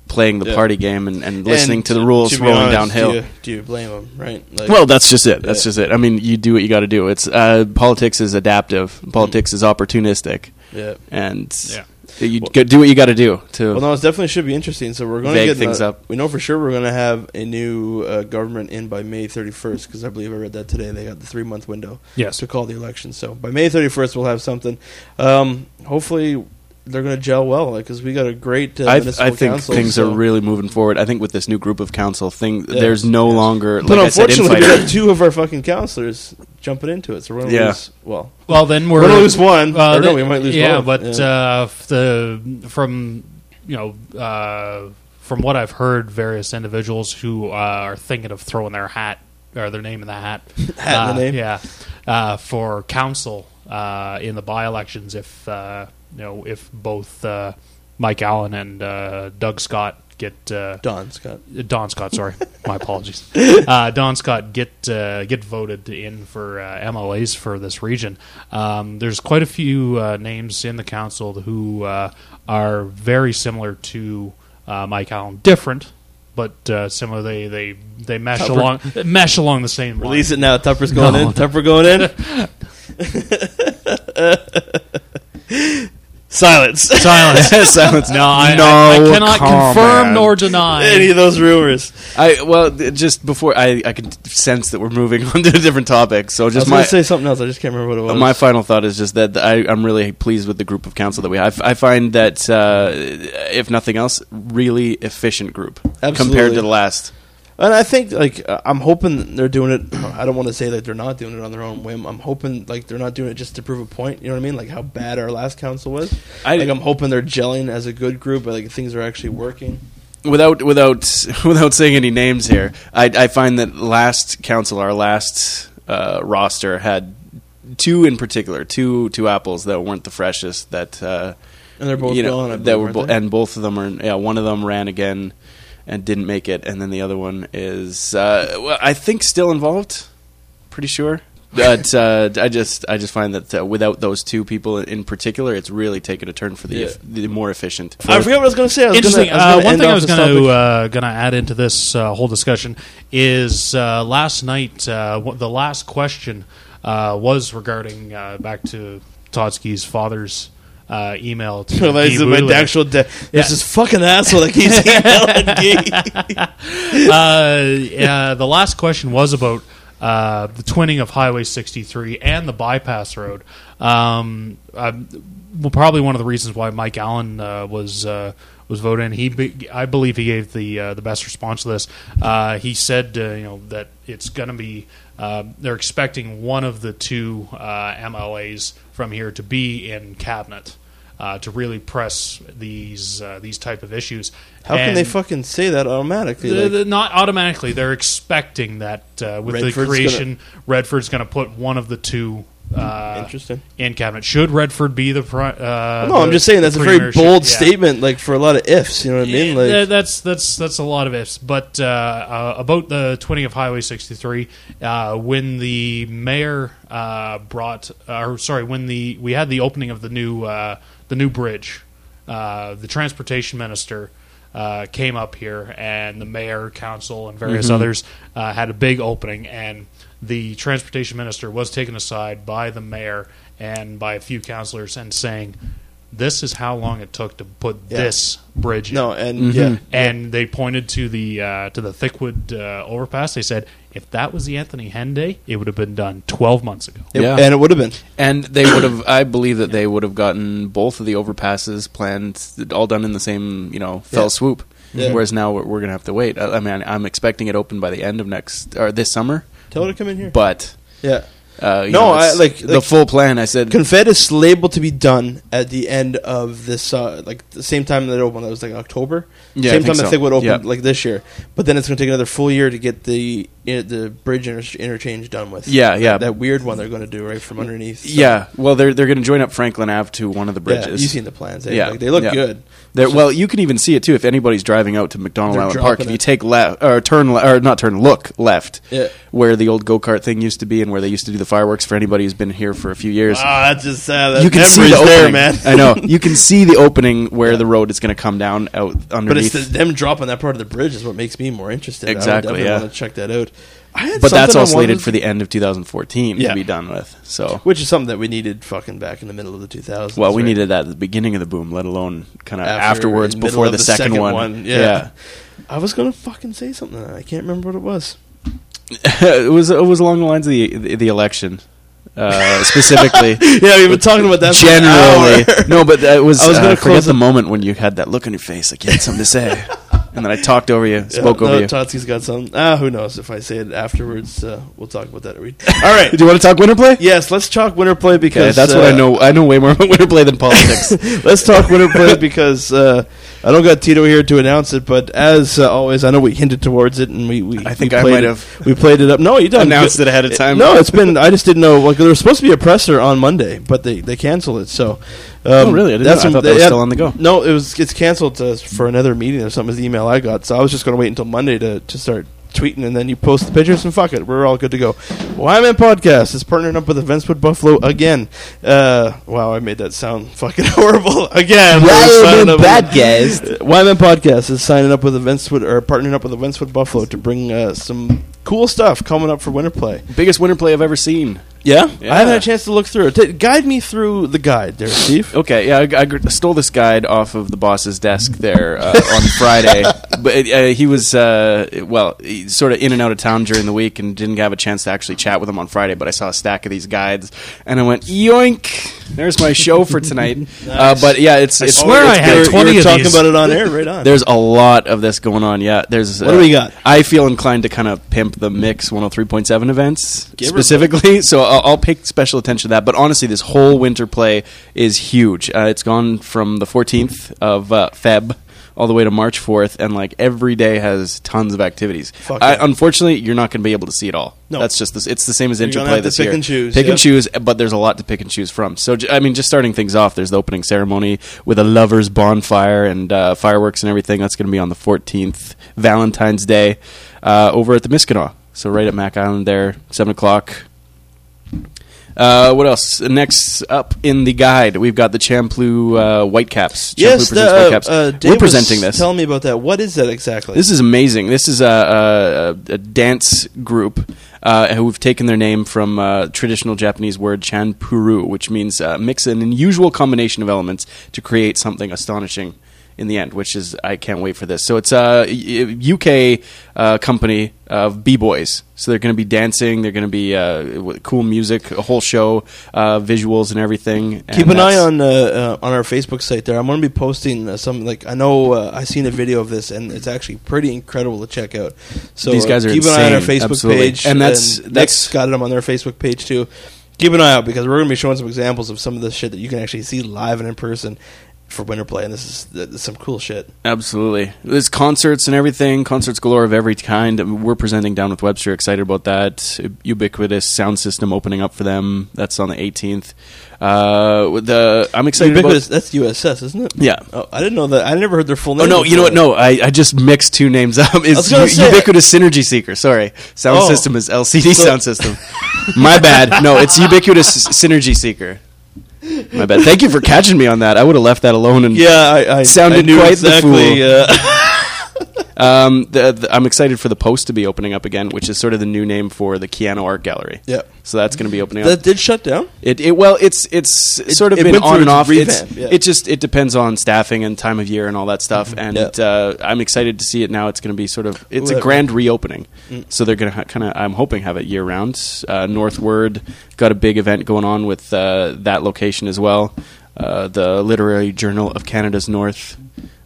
playing the Yeah. party game and, and listening And to the rules to rolling honest, downhill. Do you, do you blame them? Right? Like, Well, that's just it. That's Yeah. just it. I mean, you do what you got to do. It's uh, politics is adaptive. Politics is opportunistic, yeah. and Yeah. You g- do what you got to do to. Well, no, it definitely should be interesting. So we're going to get things a- up. We know for sure we're going to have a new uh, government in by May 31st because I believe I read that today. They got the three month window Yes. to call the election. So by May 31st, we'll have something. Um, hopefully, they're going to gel well because we got a great uh, I, municipal I think council, things so- are really moving forward. I think with this new group of council thing, Yeah. there's no Yeah. longer. But like I said, unfortunately, we infighting. got two of our fucking counselors jumping into it. So we're going to Yeah. lose. Well, Well, then we're, we're going to lose one. Uh, or no, we might lose yeah, both. but Uh, the from you know uh, from what I've heard, various individuals who uh, are thinking of throwing their hat or their name in the hat, (laughs) Hat in the uh, name? yeah, uh, for council uh, in the by-elections if uh, you know if both uh, Mike Allen and uh, Doug Scott get uh, Don Scott. Don Scott, sorry, (laughs) my apologies. (laughs) Uh, Don Scott get uh, get voted in for uh, MLAs for this region. Um, there's quite a few uh, names in the council who uh, are very similar to uh, Mike Allen, different, but uh, similar. They they they mesh Tupper. along mesh along the same. line. Release it now. Tupper's going No. in. Tupper going in. (laughs) Silence. (laughs) Silence. (laughs) Silence. No, I, No I, I cannot comment. confirm nor deny. Any of those rumors. I well, just before I, I can sense that we're moving (laughs) on to a different topic. So I was just going my say something else. I just can't remember what it was. my final thought is just that I, I'm really pleased with the group of council that we have. I find that uh, if nothing else, really efficient group compared to the last. And I think like uh, I'm hoping they're doing it. (clears throat) I don't want to say that they're not doing it on their own whim. I'm hoping like they're not doing it just to prove a point. You know what I mean? Like how bad our last council was. I- like I'm hoping they're gelling as a good group. But like things are actually working. without without (laughs) without saying any names here, I, I find that last council, our last uh, roster, had two in particular, two two apples that weren't the freshest. That uh, And they're both you know. That were bo- and both of them are. Yeah, one of them ran again and didn't make it, and then the other one is uh, well, I think still involved. Pretty sure. But (laughs) uh, I just I just find that uh, without those two people in particular, it's really taken a turn for the, Yeah. the more efficient. I forgot what I was going to say. I was Interesting. Gonna, I uh, was gonna one thing I was going to uh, going to add into this uh, whole discussion is uh, last night uh, what- the last question uh, was regarding uh, back to Totsky's father's uh, email to is Guy my actual. De- Yeah. There's this fucking asshole that keeps (laughs) emailing (laughs) uh, yeah, the last question was about uh, the twinning of Highway 63 and the bypass road. Um, uh, well, probably one of the reasons why Mike Allen uh, was uh, was voted in. He, be, I believe, he gave the uh, the best response to this. Uh, he said, uh, you know, that it's going to be. Uh, they're expecting one of the two uh, MLAs from here to be in cabinet. uh, to really press these uh, these type of issues. How can they fucking say that automatically? the- Like, the- not automatically. They're expecting that uh, with Redford's the creation, Redford's going to put one of the two. Uh, Interesting. In cabinet, should Redford be the? Pri- uh, no, I'm just saying that's a very bold Yeah. statement, like for a lot of ifs. You know what I mean? Like, Th- that's that's that's a lot of ifs. But uh, uh, about the twinning of Highway 63, uh, when the mayor uh, brought, or sorry, when the we had the opening of the new uh, the new bridge, uh, the transportation minister. Uh, came up here and the mayor, council, and various Mhm. others uh, had a big opening, and the transportation minister was taken aside by the mayor and by a few councillors and saying, "This is how long it took to put Yeah. this bridge." in." no, and yeah, and they pointed to the uh, to the Thickwood uh, overpass. They said if that was the Anthony Henday, it would have been done 12 months ago. It- Yeah. and it would have been. And they would have, I believe that they would have gotten both of the overpasses planned, all done in the same, you know, fell Yeah. swoop. Yeah. Whereas now we're, we're going to have to wait. I, I mean, I'm expecting it open by the end of next or this summer, Tell her to come in here. but yeah, uh, you No, know, I- like- the like- full plan. I said, Confed is labeled to be done at the end of this, uh, like the same time that it opened. That was like October. Yeah, same think time so. that Thickwood opened, Yeah. like this year. But then it's going to take another full year to get the uh, the bridge inter- interchange done with. Yeah, yeah. That, that weird one they're going to do right from underneath. So- yeah. Well, they're they're going to join up Franklin Ave to one of the yeah. bridges. You've seen the plans. eh? Yeah, Like, they look yeah. good. Well, you can even see it too if anybody's driving out to McDonald Island Park. If you it. take left or turn le- or not turn, look left, Yeah. where the old go kart thing used to be and where they used to do the fireworks. For anybody who's been here for a few years, Ah, that's just sad. That you can see the there, man. I know you can (laughs) see the opening where the road is going to come down out But it's underneath. the, them dropping that part of the bridge is what makes me more interested. Exactly, I yeah. want to check that out. I had but that's all slated for the end of 2014 Yeah. to be done with. So, which is something that we needed fucking back in the middle of the 2000s. well, we right? needed that at the beginning of the boom, let alone kind of After- afterwards the before the, the second, second one. one, yeah. I was gonna fucking say something. I can't remember what it was. (laughs) it was it was along the lines of the the, the election. Uh, specifically, (laughs) yeah, we've been talking about that. generally. no, but that was. I was uh, gonna forget close the it- moment when you had that look on your face, like you had something to say, (laughs) and then I talked over you, spoke yeah, over no, you. Totski's got some. Ah, who knows? If I say it afterwards, uh, we'll talk about that. (laughs) All right. Do you want to talk winter play? yes, let's talk winter play because that's what I uh, know. I know way more about winter play than politics. (laughs) Let's talk winter play because uh, I don't got Tito here to announce it, but as uh, always, I know we hinted towards it and we. we I think we I played might it- have We played it up. No, you done announced it ahead of time. No, it's been. I just didn't know. Like there was supposed to be a presser on Monday, but they they canceled it. So. Um, Oh, really? I didn't know. I thought that was had- still on the go. No, it was. It's canceled uh, for another meeting or something. Is the email I got. So I was just going to wait until Monday to to start tweeting, and then you post the pictures, and fuck it, we're all good to go. YMM Podcast is partnering up with Events Wood Buffalo again. Uh, wow, I made that sound (laughs) fucking horrible again. Signing up YMM (laughs) Podcast is signing up with Events with or partnering up with Events Wood Buffalo to bring uh, some cool stuff coming up for winter play. Biggest winter play I've ever seen. Yeah, Yeah. I haven't had a chance to look through it. T- guide me through the guide, there, Steve. Okay, yeah, I, I gr- stole this guide off of the boss's desk there uh, on (laughs) Friday. But uh, he was, uh, well, he's sort of in and out of town during the week and didn't have a chance to actually chat with him on Friday. But I saw a stack of these guides and I went, yoink, there's my show for tonight. (laughs) uh, but yeah, it's. I it's swear it's I had good. You 20 were of talking these. about it on air, right (laughs) on. There's a lot of this going on. Yeah, there's. What do we got? I feel inclined to kind of pimp the Mix 103.7 events Give her specifically, so I'll, I'll pay special attention to that. But honestly, this whole winter play is huge. Uh, it's gone from the 14th of uh, Feb all the way to March 4th, and like every day has tons of activities. Fuck I, yeah. Unfortunately, you're not going to be able to see it all. No. that's just this. It's the same as You're interplay this pick year. and choose, Pick yeah. and choose, but there's a lot to pick and choose from. So j- I mean, just starting things off, there's the opening ceremony with a lovers' bonfire and uh, fireworks and everything. That's going to be on the 14th, Valentine's Day, uh, over at the Miskanaw. So right at Mac Island there, seven o'clock. Uh, what else? Next up in the guide, we've got the Champloo uh, Whitecaps. Champloo yes, the, uh, Whitecaps. uh, We're presenting this. Tell me about that. What is that exactly? This is amazing. This is a, a, a dance group uh, who've taken their name from uh, traditional Japanese word chanpuru, which means uh, mix an unusual combination of elements to create something astonishing in the end. Which is I can't wait for this. So it's a UK uh, company of b boys. So they're going to be dancing. They're going to be uh, with cool music, a whole show, uh, visuals, and everything. Keep And an eye on uh, uh, on our Facebook site there. I'm going to be posting uh, some like I know uh, I seen a video of this and it's actually pretty incredible to check out. So These guys are keep an eye on our Facebook absolutely. page And that's- Nick's that's- got them on their Facebook page too. keep an eye out because we're going to be showing some examples of some of the shit that you can actually see live and in person for winter play, and this is, this is some cool shit. Absolutely. There's concerts and everything, concerts galore of every kind. We're presenting down with Webster, excited about that. Ubiquitous sound system opening up for them. That's on the 18th. Uh, the I'm excited Ubiquitous, about. that's USS, isn't it? Yeah. Oh, I didn't know that. I never heard their full name. Oh no! You know what? No, I, I just mixed two names up. was It's gonna U- say- Ubiquitous Synergy Seeker. Sorry, sound Oh. system is LCD So- sound system. My bad. No, it's Ubiquitous (laughs) Synergy Seeker. My bad. Thank you for catching me on that. I would have left that alone and Yeah, I, I Sounded I quite the exactly. fool. Uh, (laughs) Um, the, the, I'm excited for the Post to be opening up again, which is sort of the new name for the Keyano Art Gallery. Yeah. So that's going to be opening that up. did shut down. It, it well, it's it's sort of it been went on through and its off. It's, revamp, yeah. It just it depends on staffing and time of year and all that stuff. And Yeah. uh, I'm excited to see it now. It's going to be sort of it's Ooh, a that- grand reopening. Mm. So they're going to ha- kind of I'm hoping have it year round. Uh, Northward got a big event going on with uh, that location as well. Uh, the Literary Journal of Canada's North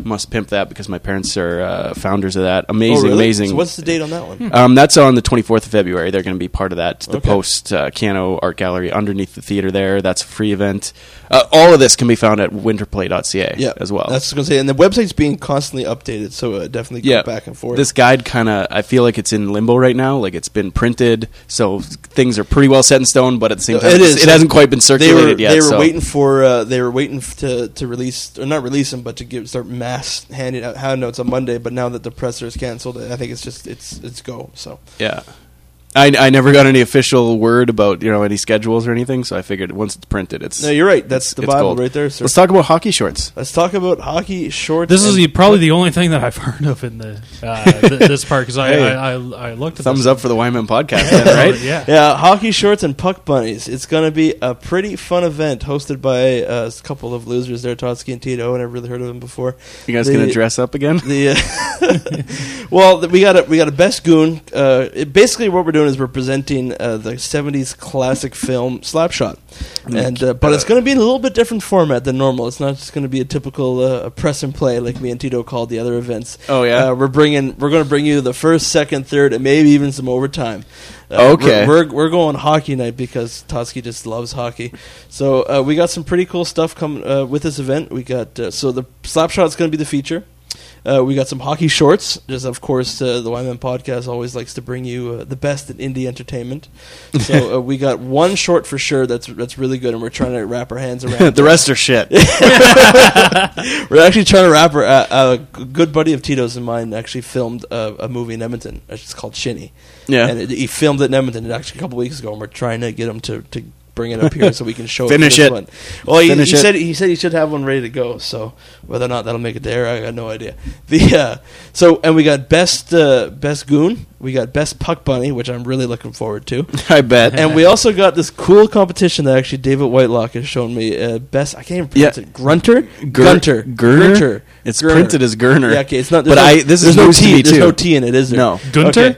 must pimp that because my parents are uh, founders of that. Amazing, Oh, really? amazing. So what's the date on that one? Um, that's on the 24th of February. They're going to be part of that. The Okay. Post uh, Keyano Art Gallery underneath the theater there. That's a free event. Uh, all of this can be found at winterplay.ca Yeah, as well. That's what I was going to say, and the website's being constantly updated, so uh, definitely go yeah, back and forth. This guide kind of, I feel like it's in limbo right now. Like it's been printed, so things are pretty well set in stone. But at the same time, It it's- It hasn't quite been they circulated were yet. they were so. waiting for uh, they were waiting to to release or not release them, but to give start mass handing out hand notes on Monday. But now that the presser is canceled, I think it's just it's it's go. So Yeah. I, I never got any official word about you know any schedules or anything, so I figured once it's printed, it's no, you're right. That's the it's Bible gold. right there, sir. Let's talk about hockey shorts. Let's talk about hockey shorts. This is the, probably the only thing that I've (laughs) heard of in the uh, th- this part because I, Hey. I, I I looked at Thumbs this. up for the YMM podcast, (laughs) then, right? yeah. Yeah, hockey shorts and puck bunnies. It's going to be a pretty fun event hosted by uh, a couple of losers there, Totsky and Tito. I never really heard of them before. You guys The- gonna dress up again? The uh, (laughs) well, we got a we got a best goon. Uh, it, basically, what we're doing is we're presenting uh, the '70s classic film Slapshot, and uh, but it's going to be in a little bit different format than normal. It's not just going to be a typical uh, press and play like me and Tito called the other events. Oh, yeah? uh, we're bringing we're going to bring you the first, second, third, and maybe even some overtime. Uh, Okay. we're, we're we're going hockey night because Totsky just loves hockey. So uh, we got some pretty cool stuff coming uh, with this event. We got uh, so the Slapshot's going to be the feature. Uh, we got some hockey shorts. Just of course, uh, the YMM podcast always likes to bring you uh, the best in indie entertainment. So (laughs) uh, we got one short for sure that's that's really good, and we're trying to wrap our hands around. (laughs) the rest are shit. (laughs) We're actually trying to wrap our. Uh, a good buddy of Tito's and mine actually filmed a, a movie in Edmonton. It's called Shinny. Yeah. and it, he filmed it in Edmonton actually a couple weeks ago, and we're trying to get him to, to bring it up here so we can show Finish it. for it. One. Well, he, Finish he it. said he said he should have one ready to go. So whether or not that'll make it there, I got no idea. The uh, so and we got best uh, best goon, we got best puck bunny, which I'm really looking forward to. (laughs) I bet. And we also got this cool competition that actually David Whitelock has shown me. Uh, best, I can't even pronounce Yeah. it. Grunter, Gur- Gunter, Gurner? Grunter. It's Gurner. printed as Gurner. Yeah, okay, it's not. But no- I- this is no news to T. me, There's too. no T in it, is there? No. Gunter? Okay.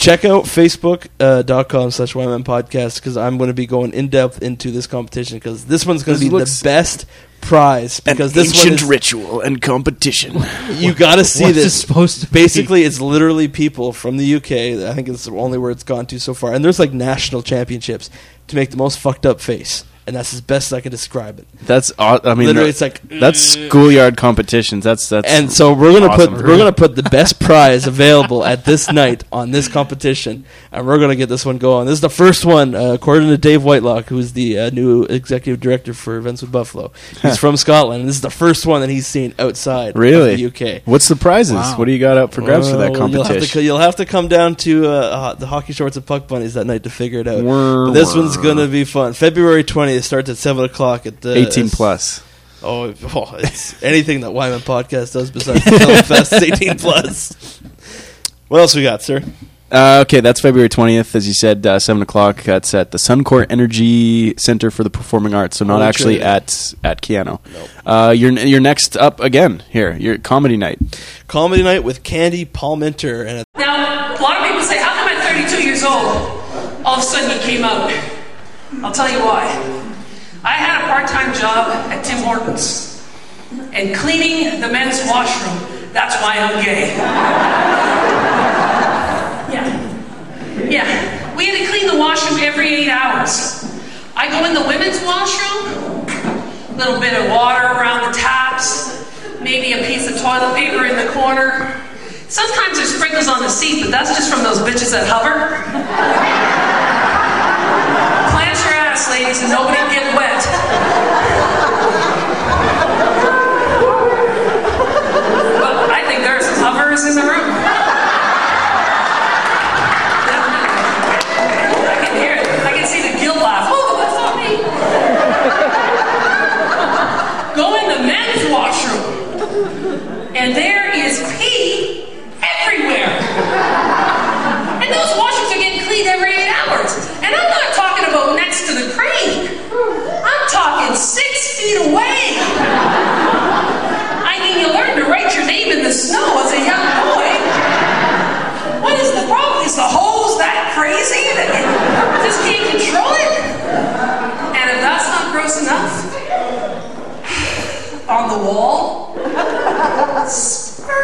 Check out facebook.com uh, slash YMM podcast because I'm going to be going in depth into this competition because this one's going to be the best prize because this one is, ritual and competition. (laughs) you got to see What's this. it supposed to be? Basically, it's literally people from the UK. I think it's the only where it's gone to so far. And there's like national championships to make the most fucked up face. And that's as best I can describe it. That's aw- I mean, Literally, that- it's like, that's schoolyard competitions. That's that's And so we're gonna awesome. put we're gonna put the best prize available at this night on this competition, and we're gonna get this one going. This is the first one, uh, according to Dave Whitelock, who's the uh, new executive director for Events Wood Buffalo. He's from Scotland. and This is the first one that he's seen outside really of the UK. What's the prizes? Wow. What do you got up for grabs for that Well, You'll have, to, competition? you'll have to come down to uh, uh, the hockey shorts and puck bunnies that night to figure it out. Whir, this whir. one's gonna be fun. February twentieth starts at seven o'clock at the 18 plus. Oh, oh, it's anything that YMM podcast does besides the Film Fest is 18 plus. What else we got, sir? Uh, okay, that's February 20th, as you said, uh, 7 o'clock. That's at the Suncor Energy Center for the Performing Arts, so not Holy actually shit. at at Keyano. Uh, you're, you're next up again here. Your comedy night. Comedy night with Candy Palmater and Now, a lot of people say, how come at 32 years old, all of a sudden you came out? I'll tell you why. I had a part-time job at Tim Hortons and cleaning the men's washroom. That's why I'm gay. (laughs) Yeah. Yeah. We had to clean the washroom every eight hours. I go in the women's washroom, A little bit of water around the taps, maybe a piece of toilet paper in the corner. Sometimes there's sprinkles on the seat, but that's just from those bitches that hover. (laughs) Plant ladies, and nobody get wet. But I think there are some hovers in the room. I can hear it. I can see the guilt laugh. Oh, that's not me. Go in the men's washroom, and there is pee everywhere. And those washrooms are getting cleaned every eight hours. And I'm not talking about next to the crane. I'm talking six feet away. I mean, you learn to write your name in the snow as a young boy. What is the problem? Is the hose that crazy that you just can't control it? And if that's not gross enough, (sighs) on the wall, (laughs) sperm.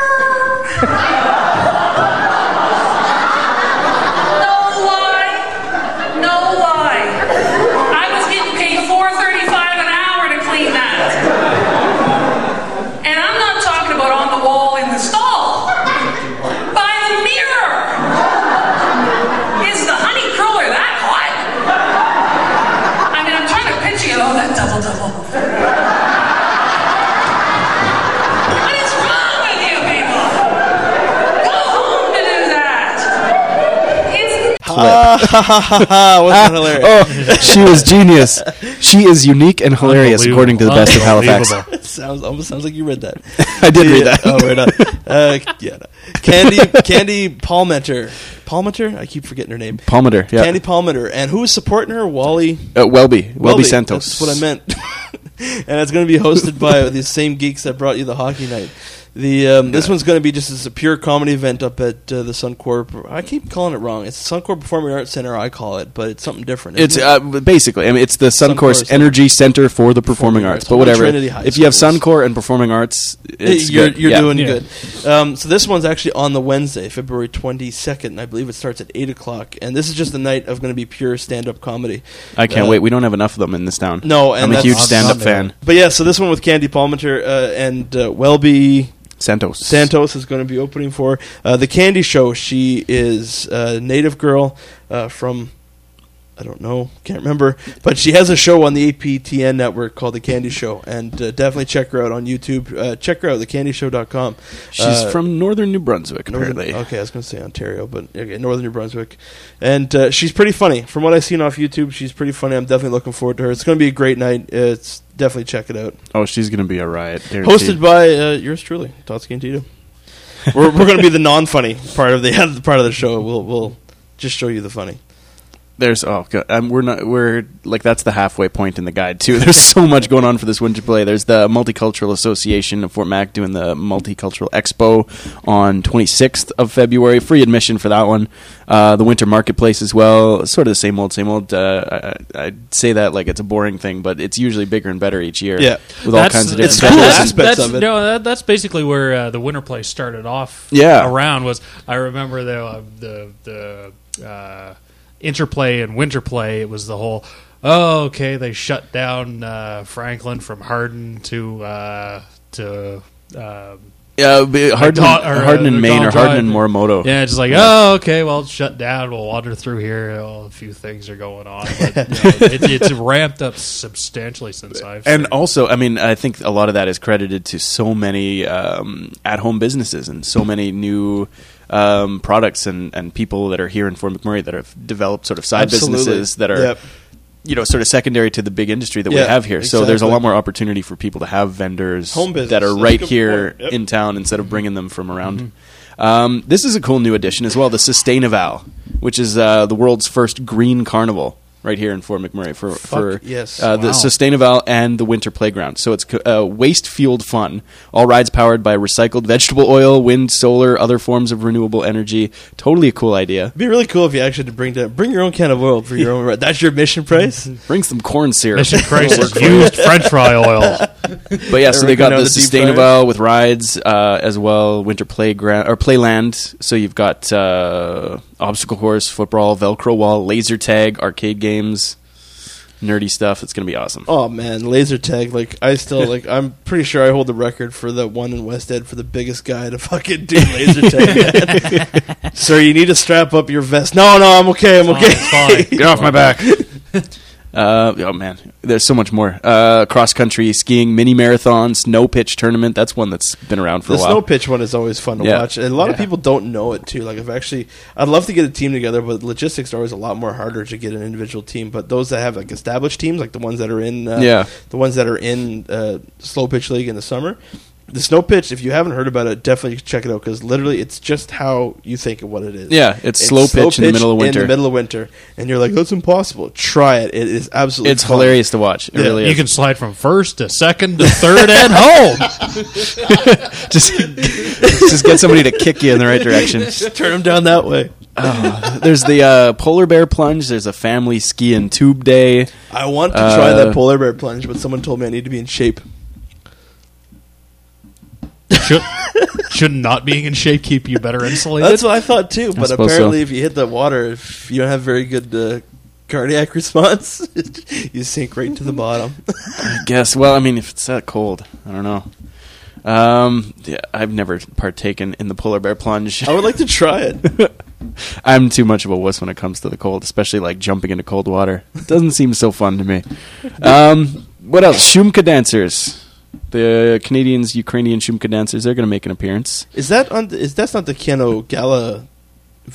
No lie. No lie. I was getting paid four thirty-five an hour to clean that. And I'm not talking about on the wall in the stall. By the mirror. Is the honey cruller that hot? I mean, I'm trying to picture you. Oh, that double double. What is wrong with you people? Go home to do that. It's Ha ha ha ha ha! Wasn't that hilarious? Oh, she was genius. She is unique and hilarious, according to the best of Halifax. (laughs) Unbelievable. sounds almost sounds like you read that. (laughs) I did read that. Oh, right on. Uh, yeah, no. Candy Candy Palmater. Palmater? I keep forgetting her name. Palmater, yeah. Candy Palmater. And who is supporting her? Wally Uh, Welby, Welby Santos. That's what I meant. (laughs) and it's going to be hosted by these same geeks that brought you the hockey night. The um, this one's going to be just as a pure comedy event up at uh, the Suncorp. I keep calling it wrong. It's Suncorp Performing Arts Center. I call it, but it's something different. It's it? uh, basically, I mean, it's the Suncourse Suncourse Energy Center for the Performing, Performing Arts, Arts. but whatever. Trinity High If you have Schools. Suncor and Performing Arts, it's you're, good. you're Yeah. doing Yeah. good. Um, so this one's actually on the Wednesday, February 22nd. I believe it starts at 8 o'clock. And this is just a night of going to be pure stand-up comedy. I can't Uh, wait. We don't have enough of them in this town. No, and I'm a huge Awesome. stand-up fan. But yeah, so this one with Candy Palmater uh, and uh, Welby Santos. Santos is going to be opening for uh, the Candy Show. She is a native girl uh, from I don't know, can't remember, but she has a show on the APTN network called The Candy Show, and uh, definitely check her out on YouTube. Uh, check her out, thecandyshow.com. She's Uh, from northern New Brunswick, Northern- apparently. okay, I was going to say Ontario, but okay, Northern New Brunswick, and uh, she's pretty funny. From what I've seen off YouTube, she's pretty funny. I'm definitely looking forward to her. It's going to be a great night. It's definitely check it out. Oh, she's going to be a riot. guaranteed. Hosted by uh, yours truly, Totsky and Tito. we're we're going to be the non-funny part of the (laughs) part of the show. We'll we'll just show you the funny. There's oh god, um, we're not we're like that's the halfway point in the guide too. (laughs) There's so much going on for this winter play. There's the Multicultural Association of Fort Mac doing the Multicultural Expo on 26th of February, free admission for that one. Uh, the Winter Marketplace as well, sort of the same old, same old. Uh, I, I'd say that like it's a boring thing, but it's usually bigger and better each year. Yeah. with all kinds of different. It's cool aspects that's, of it. No, that, that's basically where uh, the winter play started off. Yeah. around was I remember the uh, the the uh, interplay and winter play. It was the whole. Oh, okay. They shut down uh, Franklin from Hardin to uh, to. Um, Yeah, Like, or, uh, Hardin in the Maine or Hardin in Morimoto. Yeah, just like oh, okay, well, shut down. We'll wander through here. Oh, a few things are going on, but you know, (laughs) it, it's ramped up substantially since I've and seen. also, I mean, I think a lot of that is credited to so many um, at-home businesses and so many new um, products and, and people that are here in Fort McMurray that have developed sort of side Absolutely. businesses that are, Yep. you know, sort of secondary to the big industry that we have here. So there's a lot more opportunity for people to have vendors that are right here. Yep. in town instead of bringing them from around. Um, this is a cool new addition as well, the Sustainaval, which is uh, the world's first green carnival right here in Fort McMurray for for yes. uh, the Wow. Sustainaval and the Winter Playground. So it's co- uh, waste fueled fun. All rides powered by recycled vegetable oil, wind, solar, other forms of renewable energy. Totally a cool idea. It'd be really cool if you actually had to bring down, bring your own can of oil for your own. ride. That's your mission price. (laughs) Bring some corn syrup. Mission (laughs) Price is used French fry oil. (laughs) But yeah, so they got Working the on the deep Sustainaval with rides uh, as well, Winter Playground or Playland. So you've got uh, obstacle course, football, Velcro wall, laser tag, arcade games. nerdy stuff. It's going to be awesome. Oh man, laser tag! Like I still (laughs) like. I'm pretty sure I hold the record for the one in West End for the biggest guy to (laughs) fucking do laser tag. (laughs) Sir, you need to strap up your vest. No, no, I'm okay. I'm okay. It's fine. Get off my back. Uh, oh man, there's so much more. Uh, cross country skiing, mini marathon, snow pitch tournament. That's one that's been around for The a while. The snow pitch one is always fun to Yeah. watch, and a lot of people don't know it too. Like, I've actually, I'd love to get a team together, but logistics are always a lot more harder to get an individual team. But those that have like established teams, like the ones that are in, uh, Yeah. the ones that are in uh, slow pitch league in the summer, the snow pitch. If you haven't heard about it, definitely check it out because literally, it's just how you think of what it is. Yeah, it's slow pitch in the middle of winter. In the middle of winter, and you're like, "That's impossible." Try it; it is absolutely. it's fun. hilarious to watch. It Yeah. really You is. can slide from first to second to third and home. (laughs) (laughs) just just get somebody to kick you in the right direction. (laughs) Turn them down that way. There's the uh, polar bear plunge. There's a family ski and tube day. I want to try Uh, that polar bear plunge, but someone told me I need to be in shape. Should, should not being in shape keep you better insulated? That's what I thought too. But suppose apparently, so. if you hit the water, if you don't have very good uh, cardiac (laughs) response, you sink right to the bottom. I guess. Well, I mean, if it's that cold, I don't know. Um, yeah, I've never partaken in the polar bear plunge. I would like to try it. (laughs) I'm too much of a wuss when it comes to the cold, especially like jumping into cold water. It doesn't seem so fun to me. Um, what else? Shumka dancers. The Canadians, Ukrainian Shumka dancers, they're going to make an appearance. Is that on? The, is that's not the Keyano Gala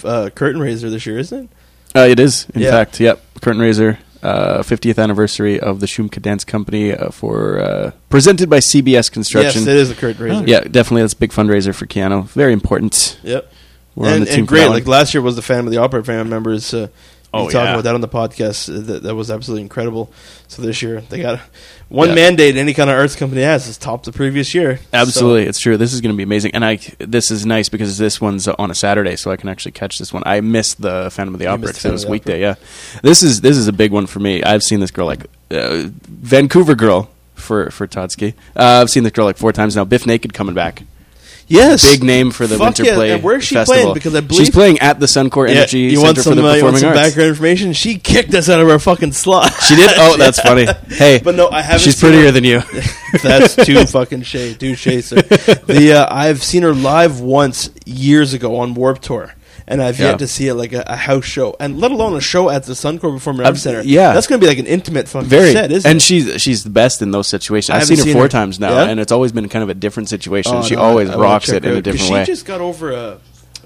uh, curtain raiser this year, isn't it? Uh, it is, in Yeah. fact. Yep. Curtain raiser, uh, 50th anniversary of the Shumka Dance Company uh, for uh, presented by CBS Construction. Yes, it is a curtain raiser. Yeah, definitely. That's a big fundraiser for Keyano. Very important. Yep. We're and, the and great. Like last year was the Phantom of the Opera family members. Uh, Oh, we talked yeah. about that on the podcast. That, that was absolutely incredible. So this year they got one Yeah. mandate any kind of arts company has is top the previous year. Absolutely, it's true. This is going to be amazing, and I this is nice because this one's on a Saturday, so I can actually catch this one. I missed the Phantom of the You Opera because it was Phantom of the weekday. Yeah, this is this is a big one for me. I've seen this girl like uh, Vancouver girl for for Totsky. Uh, I've seen this girl like four times now. Bif Naked coming back. Yes, Big name for the Fuck Winter yeah. Play And where's she Festival. playing? Because I believe she's playing at the Suncor Yeah, Energy you Center want for some, the uh, you want Performing some Arts. background information? She kicked us out of our fucking slot. (laughs) She did. Oh, that's (laughs) funny. Hey, But no, I haven't She's prettier her- than you. (laughs) That's too fucking shade, too sir. The uh, I've seen her live once years ago on Warp Tour, and I've Yeah. yet to see it like a, a house show, and let alone a show at the Suncor Performing Arts Center. yeah. that's going to be like an intimate fucking Very, set, isn't and it? she's she's the best in those situations. I I've haven't seen her four her. times now, Yeah? and it's always been kind of a different situation. Oh, she no, always I- I rocks it in a different she way. just got over a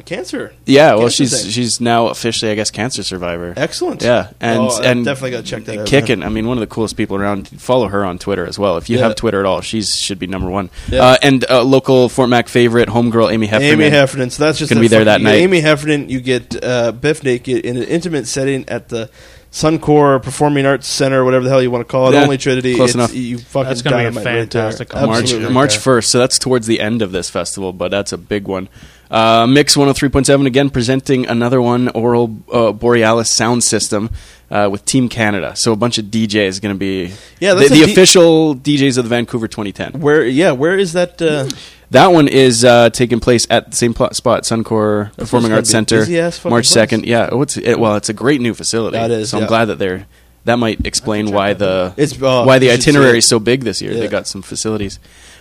cancer. Yeah, well, cancer she's thing. she's now officially, I guess, cancer survivor. excellent. Yeah, and Oh, and definitely got to check that out. kicking. I mean, one of the coolest people around. Follow her on Twitter as well. If you Yeah. have Twitter at all, she's should be number one. Yeah. Uh, and uh, local Fort Mac favorite, homegirl Amy Heffernan. Amy Heffernan. So that's just Gonna be there that night. Amy Heffernan, you get uh, Bif Naked in an intimate setting at the Suncor Performing Arts Center, whatever the hell you want to call it. Yeah, Only Trinity. close It's- enough. You fucking That's gonna be a dynamite right fantastic March March first, so that's towards the end of this festival, but that's a big one. Uh, Mix one hundred three point seven again presenting another one, Oral uh, Borealis sound system uh, with Team Canada. So a bunch of DJs going to be Yeah, the, the D- official DJs of the Vancouver 2010. Where? Yeah, where is that? Uh, That one is uh, taking place at the same spot, Suncor Performing Arts Center, March second. Yeah, oh, it's it, well, it's a great new facility. That is, So yeah. I'm glad that they're. That might explain why the It's- oh, why the you should itinerary is so big this year. Yeah. They got some facilities.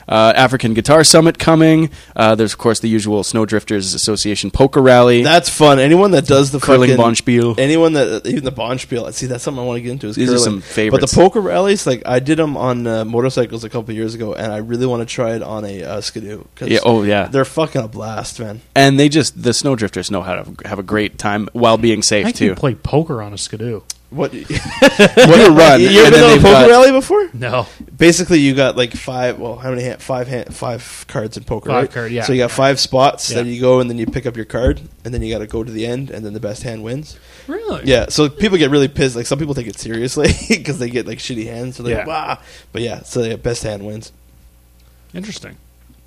Uh, African Guitar Summit coming. Uh, there's of course the usual Snowdrifters Association Poker Rally. that's fun. Anyone that does the Curling fucking Bonspiel. Anyone that even the Bonspiel. See, that's something I want to get into. Is These are some favorites. But the poker rallies, like I did them on uh, motorcycles a couple years ago, and I really want to try it on a uh, skidoo. 'cause Yeah, oh, yeah. they're fucking a blast, man. and they just the Snowdrifters know how to have a great time while being safe I too. can play poker on a skidoo. What? you (laughs) what a run! You ever And been then on a poker got- rally before? No, Basically, you got like five. Well, how many? Hand, five hand, five cards in poker. Five right? card, yeah. So you got five spots. Yeah. Then you go and then you pick up your card, and then you got to go to the end, and then the best hand wins. really. Yeah. So people get really pissed. Like some people take it seriously (laughs) because they get like shitty hands. So they're like, Yeah. But yeah, so yeah, best hand wins. Interesting.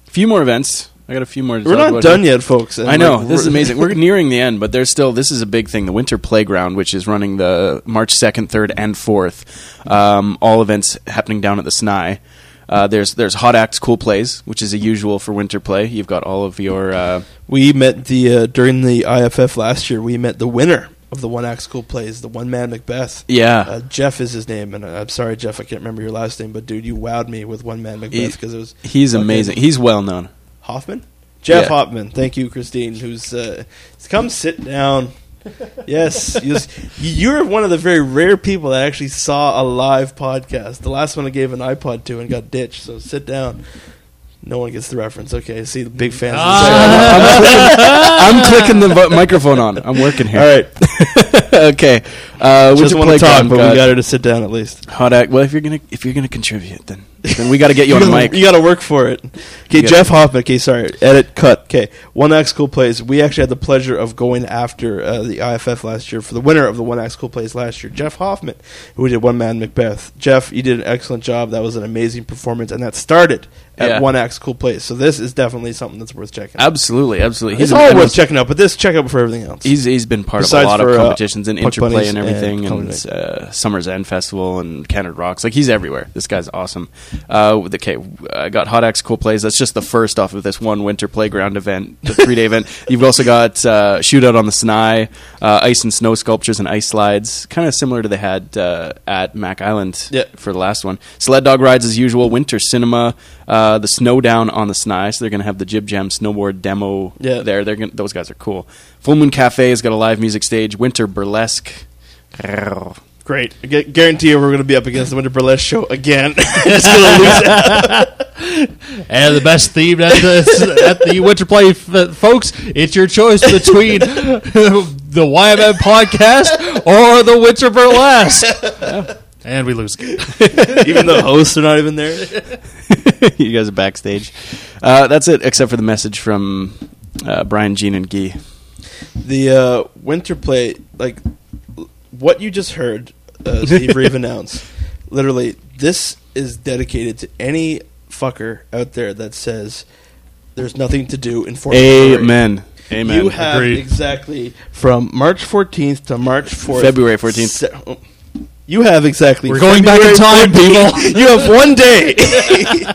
A few more events. I got a few more. To We're talk not about done here. yet, folks. I know like, this is amazing. We're (laughs) nearing the end, but there's still this is a big thing. The Winter Playground, which is running the March second, third, and fourth, um, all events happening down at the Snye. Uh, there's there's hot acts, cool plays, which is a usual for Winter Play. You've got all of your uh, We met the uh, during the IFF last year. We met the winner of the One Act School plays, the One Man Macbeth. Yeah. Uh, Jeff is his name, and I'm sorry, Jeff, I can't remember your last name, but dude, you wowed me with One Man Macbeth because it was He's fucking amazing. He's well known. Hoffman. Jeff Yeah. Hoffman, thank you, Christine. Who's uh, come sit down? yes, you- you're one of the very rare people that actually saw a live podcast. The last one I gave an iPod to and got ditched. So sit down. No one gets the reference. Okay, see the big fans. (laughs) I'm clicking the microphone on. I'm working here. All right, (laughs) okay. Uh, just want to talk, Playground but we got got her to sit down at least. Hot act. Well, if you're gonna if you're gonna contribute, then then we got to get you on the mic. You got to work for it. Okay, gotta- Jeff Hoffman. Okay, sorry. Edit, cut. Okay, One Act Cool Plays. We actually had the pleasure of going after uh, the IFF last year for the winner of the One Act Cool Plays last year, Jeff Hoffman, who did One Man Macbeth. Jeff, you did an excellent job. That was an amazing performance, and that started at Yeah. One Act Cool Plays. So this is definitely something that's worth checking. out. Absolutely, absolutely. It's all worth checking out, but this check out for everything else. He's he's been part Besides of a lot for, of uh, competitions and interplay and and everything, and, Comedy uh, Summers End Festival and Canada Rocks. Like he's everywhere. This guy's awesome. Uh, okay, I got Hot Acts Cool Plays. That's just the first off of this one winter playground event, the (laughs) three day event. You've also got uh, Shootout on the Snye, uh, ice and snow sculptures and ice slides, kind of similar to they had uh, at Mac Island Yeah. for the last one. Sled dog rides as usual. Winter cinema. Uh, the snow down on the Snye, so they're going to have the Jib Jam snowboard demo Yeah. there. They're gonna, those guys are cool. Full Moon Cafe has got a live music stage. Winter burlesque. Great. I gu- guarantee you we're going to be up against the Winter Burlesque show again. (laughs) Just gonna lose it. (laughs) And the best theme at the, at the Winter Play, f- folks, it's your choice between (laughs) the YMM podcast or the Winter Burlesque. And we lose again. Even the hosts are not even there. you guys are backstage. Uh, that's it, except for the message from uh, Brian, Jean, and Guy. the uh, winter play, like what you just heard, uh, (laughs) Steve Reeve announce. Literally, this is dedicated to any fucker out there that says there's nothing to do in Fort McMurray. Amen. Amen. You have Agreed. exactly from March 14th to March 4th. February 14th. Se- you have exactly. We're going back in time, people. (laughs) you have one day. (laughs)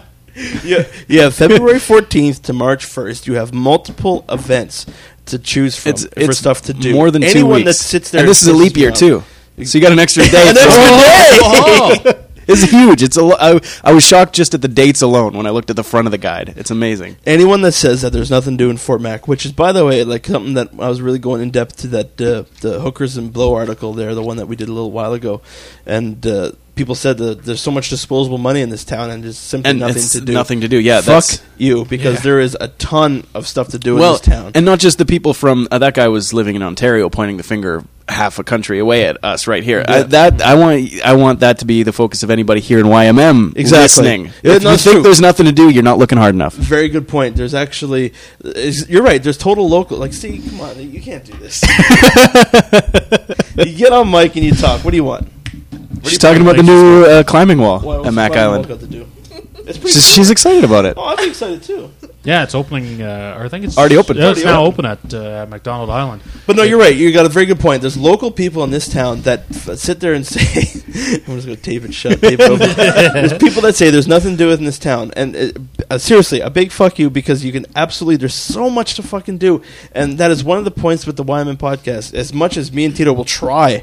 yeah, you have February 14th to March 1st. You have multiple events to choose from it's, for it's stuff to do. More than two Anyone weeks. that sits there and this is a leap year off. too. So you got an extra day. An extra day! It's huge. It's a. lo- I, I was shocked just at the dates alone when I looked at the front of the guide. It's amazing. Anyone that says that there's nothing to do in Fort Mac, which is by the way like something that I was really going in depth to that uh, the hookers and blow article there, the one that we did a little while ago, and uh, people said that there's so much disposable money in this town and just simply And nothing to do. nothing to do. Yeah, fuck that's- you because Yeah. there is a ton of stuff to do well, in this town. and not just the people from uh, that guy was living in Ontario, pointing the finger half a country away at us right here. I, that I want. I want that to be the focus of anybody here in YMM Exactly. listening. Yeah, if no, you think true. there's nothing to do, you're not looking hard enough. Very good point. There's actually, is, you're right. There's total local. Like, see, come on, you can't do this. (laughs) you get on mic and you talk. What do you want? She's talking about the new uh, climbing wall What- at Mac Island. Got to do? It's pretty She's, cool. she's excited about it. Oh, I'm excited too. Yeah, it's opening. Uh, or I think it's Already open. Yeah, it's Already now open. open, at uh, McDonald Island. But no, you're right. You got a very good point. There's local people in this town that f- sit there and (laughs) say, "I'm just going to tape it shut." Tape it over. (laughs) there's people that say there's nothing to do with in this town, and uh, uh, seriously, a big fuck you because you can absolutely. There's so much to fucking do, and that is one of the points with the YMM podcast. As much as me and Tito will try.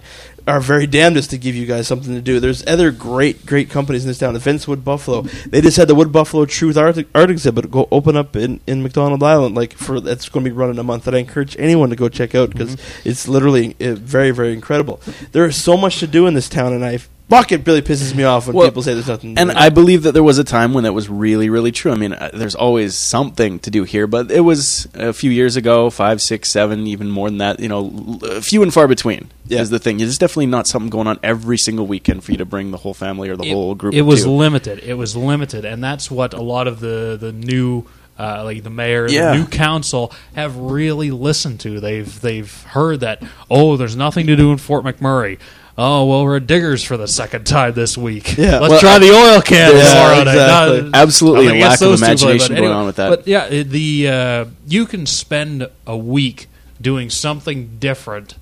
Our very damnedest to give you guys something to do. There's other great, great companies in this town. Events Wood Buffalo. They just had the Wood Buffalo Truth Art, art exhibit go open up in, in McDonald Island. Like for that's going to be running a month. That I encourage anyone to go check out because it's literally uh, very, very incredible. There is so much to do in this town, and I fuck it really pisses me off when Well, people say there's nothing. And do. I believe that there was a time when that was really, really true. I mean, uh, there's always something to do here, but it was a few years ago, five, six, seven, even more than that. You know, l- few and far between Yeah. is the thing. There's definitely not something going on every single weekend for you to bring the whole family or the whole group. It was to. limited. It was limited, and that's what a lot of the the new. Uh, like the mayor, Yeah. the new council have really listened to. They've they've heard that. Oh, there's nothing to do in Fort McMurray. Oh well, we're at Diggers for the second time this week. Yeah. let's Well, try the oil can Yeah, tomorrow exactly. Not- Absolutely nothing a lack of those two, but imagination going on with that. But yeah, the uh, you can spend a week doing something different.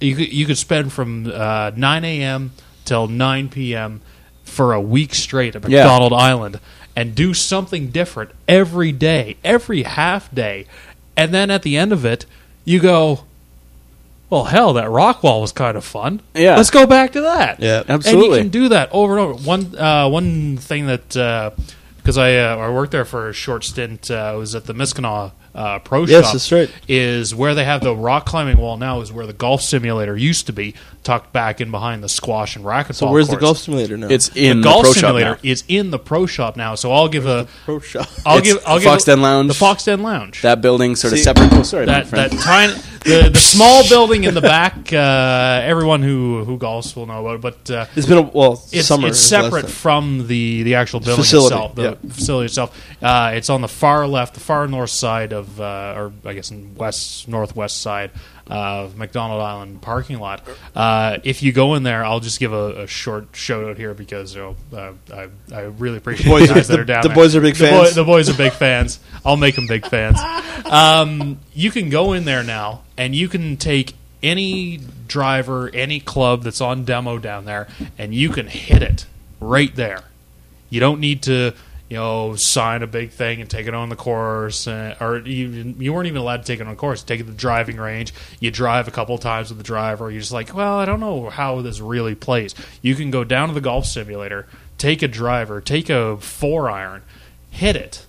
You could, you could spend from uh, 9 a.m. till 9 p.m. for a week straight at Yeah. McDonald Island and do something different every day, every half day, and then at the end of it, you go, well, hell, that rock wall was kind of fun. Yeah. let's go back to that. Yeah. Absolutely. And you can do that over and over. One uh, one thing that because I uh, I worked there for a short stint uh, was at the Miskanaw uh, Pro Yes, Shop. that's right. Is where they have the rock climbing wall now. Is where the golf simulator used to be, tucked back in behind the squash and racquetball. So where's the golf simulator now? It's in the the, golf pro simulator shop now. is in the pro shop now. So I'll give a pro shop. (laughs) I'll It's give I'll the give Fox a- Den Lounge. the Fox Den Lounge. That building sort of See- separate. Oh, sorry, my that that tiny the, the (laughs) small building in the back. Uh, everyone who who golfs will know about it, but uh, It's been a well it's, summer. it's separate from the the actual building Facility, itself. The yeah. facility itself. Uh, it's on the far left, the far north side of, uh, or I guess in west northwest side of McDonald Island parking lot. Uh, if you go in there, I'll just give a, a short shout out here because you know, uh, I, I really appreciate boys the are- guys that the- are down the there. boys are big The fans. the boys are big fans. I'll make them big fans. Um, you can go in there now, and you can take any driver, any club that's on demo down there, and you can hit it right there. You don't need to, you know, sign a big thing and take it on the course, uh, or you you weren't even allowed to take it on the course. Take it to the driving range. You drive a couple times with the driver. You're just like, well, I don't know how this really plays. You can go down to the golf simulator, take a driver, take a four iron, hit it,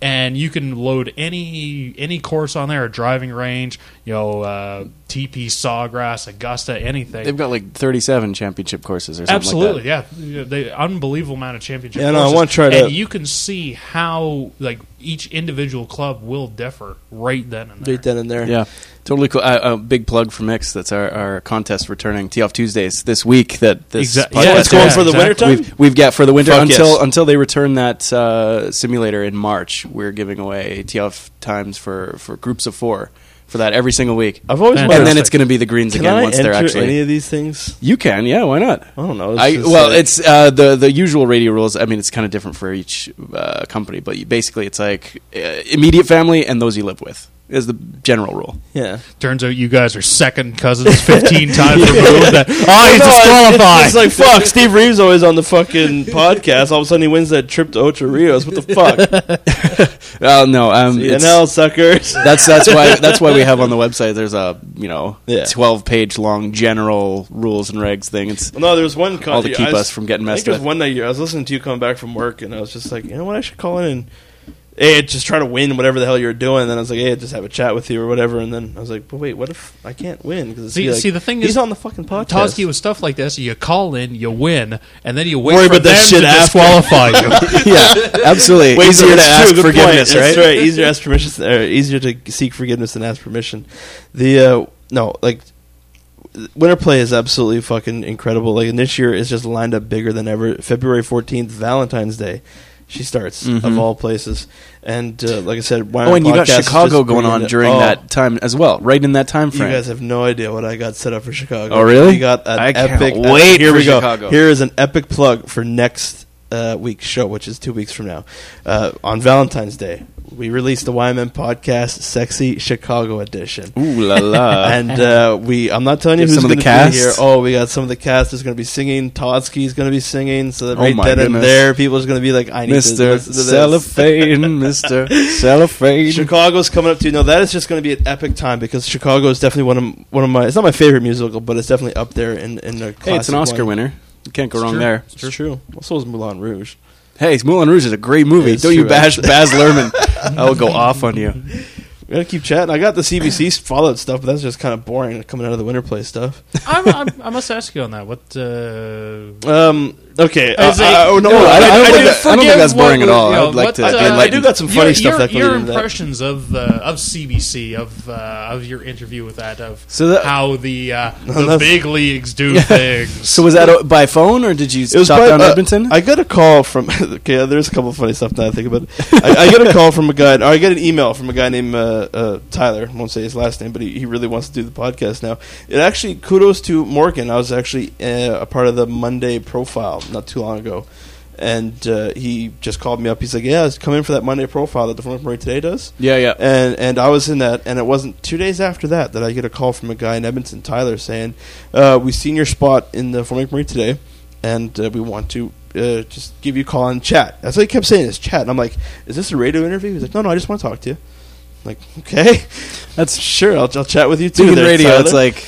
and you can load any any course on there, a driving range, you know, uh, TPC Sawgrass, Augusta, anything. They've got like 37 championship courses or something Absolutely, like yeah. They unbelievable amount of championship. Yeah, no, I wanna try to- And you can see how like each individual club will differ right then and there. right then and there. Yeah, totally cool. Uh, a big plug for Mix. That's our, our contest returning Tee Off Tuesdays this week. That this Exa- podcast yeah, it's going yeah, for the exactly. winter time. We've, we've got for the winter Fuck until yes. until they return that uh, simulator in March. We're giving away tee off times for, for groups of four for that every single week. I've always And and then it's going to be the greens again I once they're actually. any of these things? you can, yeah. Why not? I don't know. It's I, well, uh, it's uh, the the usual radio rules. I mean, it's kind of different for each uh, company, but you, basically, it's like uh, immediate family and those you live with is the general rule. yeah. Turns out you guys are second cousins, fifteen (laughs) times removed. That, oh, he's No, it's- disqualified. It's, like fuck. Steve Reeves always on the fucking podcast. All of a sudden he wins that trip to Ocho Rios. What the fuck? (laughs) Oh no, um, it's- CNL suckers. (laughs) that's that's why that's why we have on the website. There's a you know Yeah. twelve page long general rules and regs thing. It's Well, no, there was one con- All to keep I was- us from getting I messed think there was with. one night I was listening to you coming back from work, and I was just like, you know what, I should call in and hey, just try to win whatever the hell you're doing. And then I was like, hey, just have a chat with you or whatever. And then I was like, but wait, what if I can't win? Because See- see, the thing he's is- on the fucking podcast. Totsky with stuff like this, you call in, you win, and then you wait Worry for about that them shit to after. disqualify you. (laughs) yeah, absolutely Wait, easier to ask true, forgiveness, right? That's right. Easier to ask permission. Or easier to seek forgiveness than ask permission. The uh, no, like winter play is absolutely fucking incredible. Like and this year is just lined up bigger than ever. February fourteenth, Valentine's Day. She starts Mhm. of all places, and uh, like I said, Oh, and you got Chicago going on during oh, that time as well, right in that time frame. You guys have no idea what I got set up for Chicago. Oh, really? We got an I can't epic. uh, wait here we go. Chicago. Here is an epic plug for next uh, week's show, which is two weeks from now. Uh, on Valentine's Day, we released the YMM podcast, Sexy Chicago Edition. Ooh la la! (laughs) and uh, we, I'm not telling you who's going the to be cast? here. Oh, we got some of the cast is going to be singing. Totsky's going to be singing. So that Oh right my then and there, people are going to be like, I need Mister to. Cellophane, (laughs) Mister Cellophane. Chicago's coming up too. No, that is just going to be an epic time because Chicago is definitely one of one of my. It's not my favorite musical, but it's definitely up there in in the. Hey, it's an Oscar one. winner. You can't go It's wrong true. there. It's true. Well, so is Moulin Rouge. Hey, Moulin Rouge is a great movie. It's Don't you bash actually. (laughs) Baz Luhrmann. I will go off on you. We gotta keep chatting. I got the CBC Fallout stuff, but that's just kind of boring coming out of the winter play stuff. I'm, I'm, I must ask you on that. What? Uh, Um. Okay. Uh, Is it- uh, oh, no, No, I- I don't I think that- I don't think that's Forgive boring at all. you I'd like what, to uh, I do got some funny your, stuff your, that your lead into that. impressions of uh, of CBC of uh, of your interview with that of So that- how the uh, (laughs) the big leagues do things. (laughs) So was that o- by phone or did you It was stop by- down uh, Edmonton? I got a call from. (laughs) Okay, there's a couple of funny stuff that I think about. I, I get a call from a guy. Or I get an email from a guy named uh, uh, Tyler. I won't say his last name, but he, he really wants to do the podcast now. It actually kudos to Morgan. I was actually uh, a part of the Monday profile not too long ago, and uh, he just called me up. He's like, "Yeah, come in for that Monday profile that the Fort McMurray Today does." yeah, yeah. and and I was in that, and it wasn't two days after that that I get a call from a guy in Edmonton, Tyler, saying, uh, "We've seen your spot in the Fort McMurray today, and uh, we want to uh, just give you a call and chat." That's what he kept saying is chat, and I'm like, "Is this a radio interview?" He's like, "No, no, I just want to talk to you." like, okay, that's (laughs) sure. I'll, I'll chat with you too. There, radio, Tyler. it's like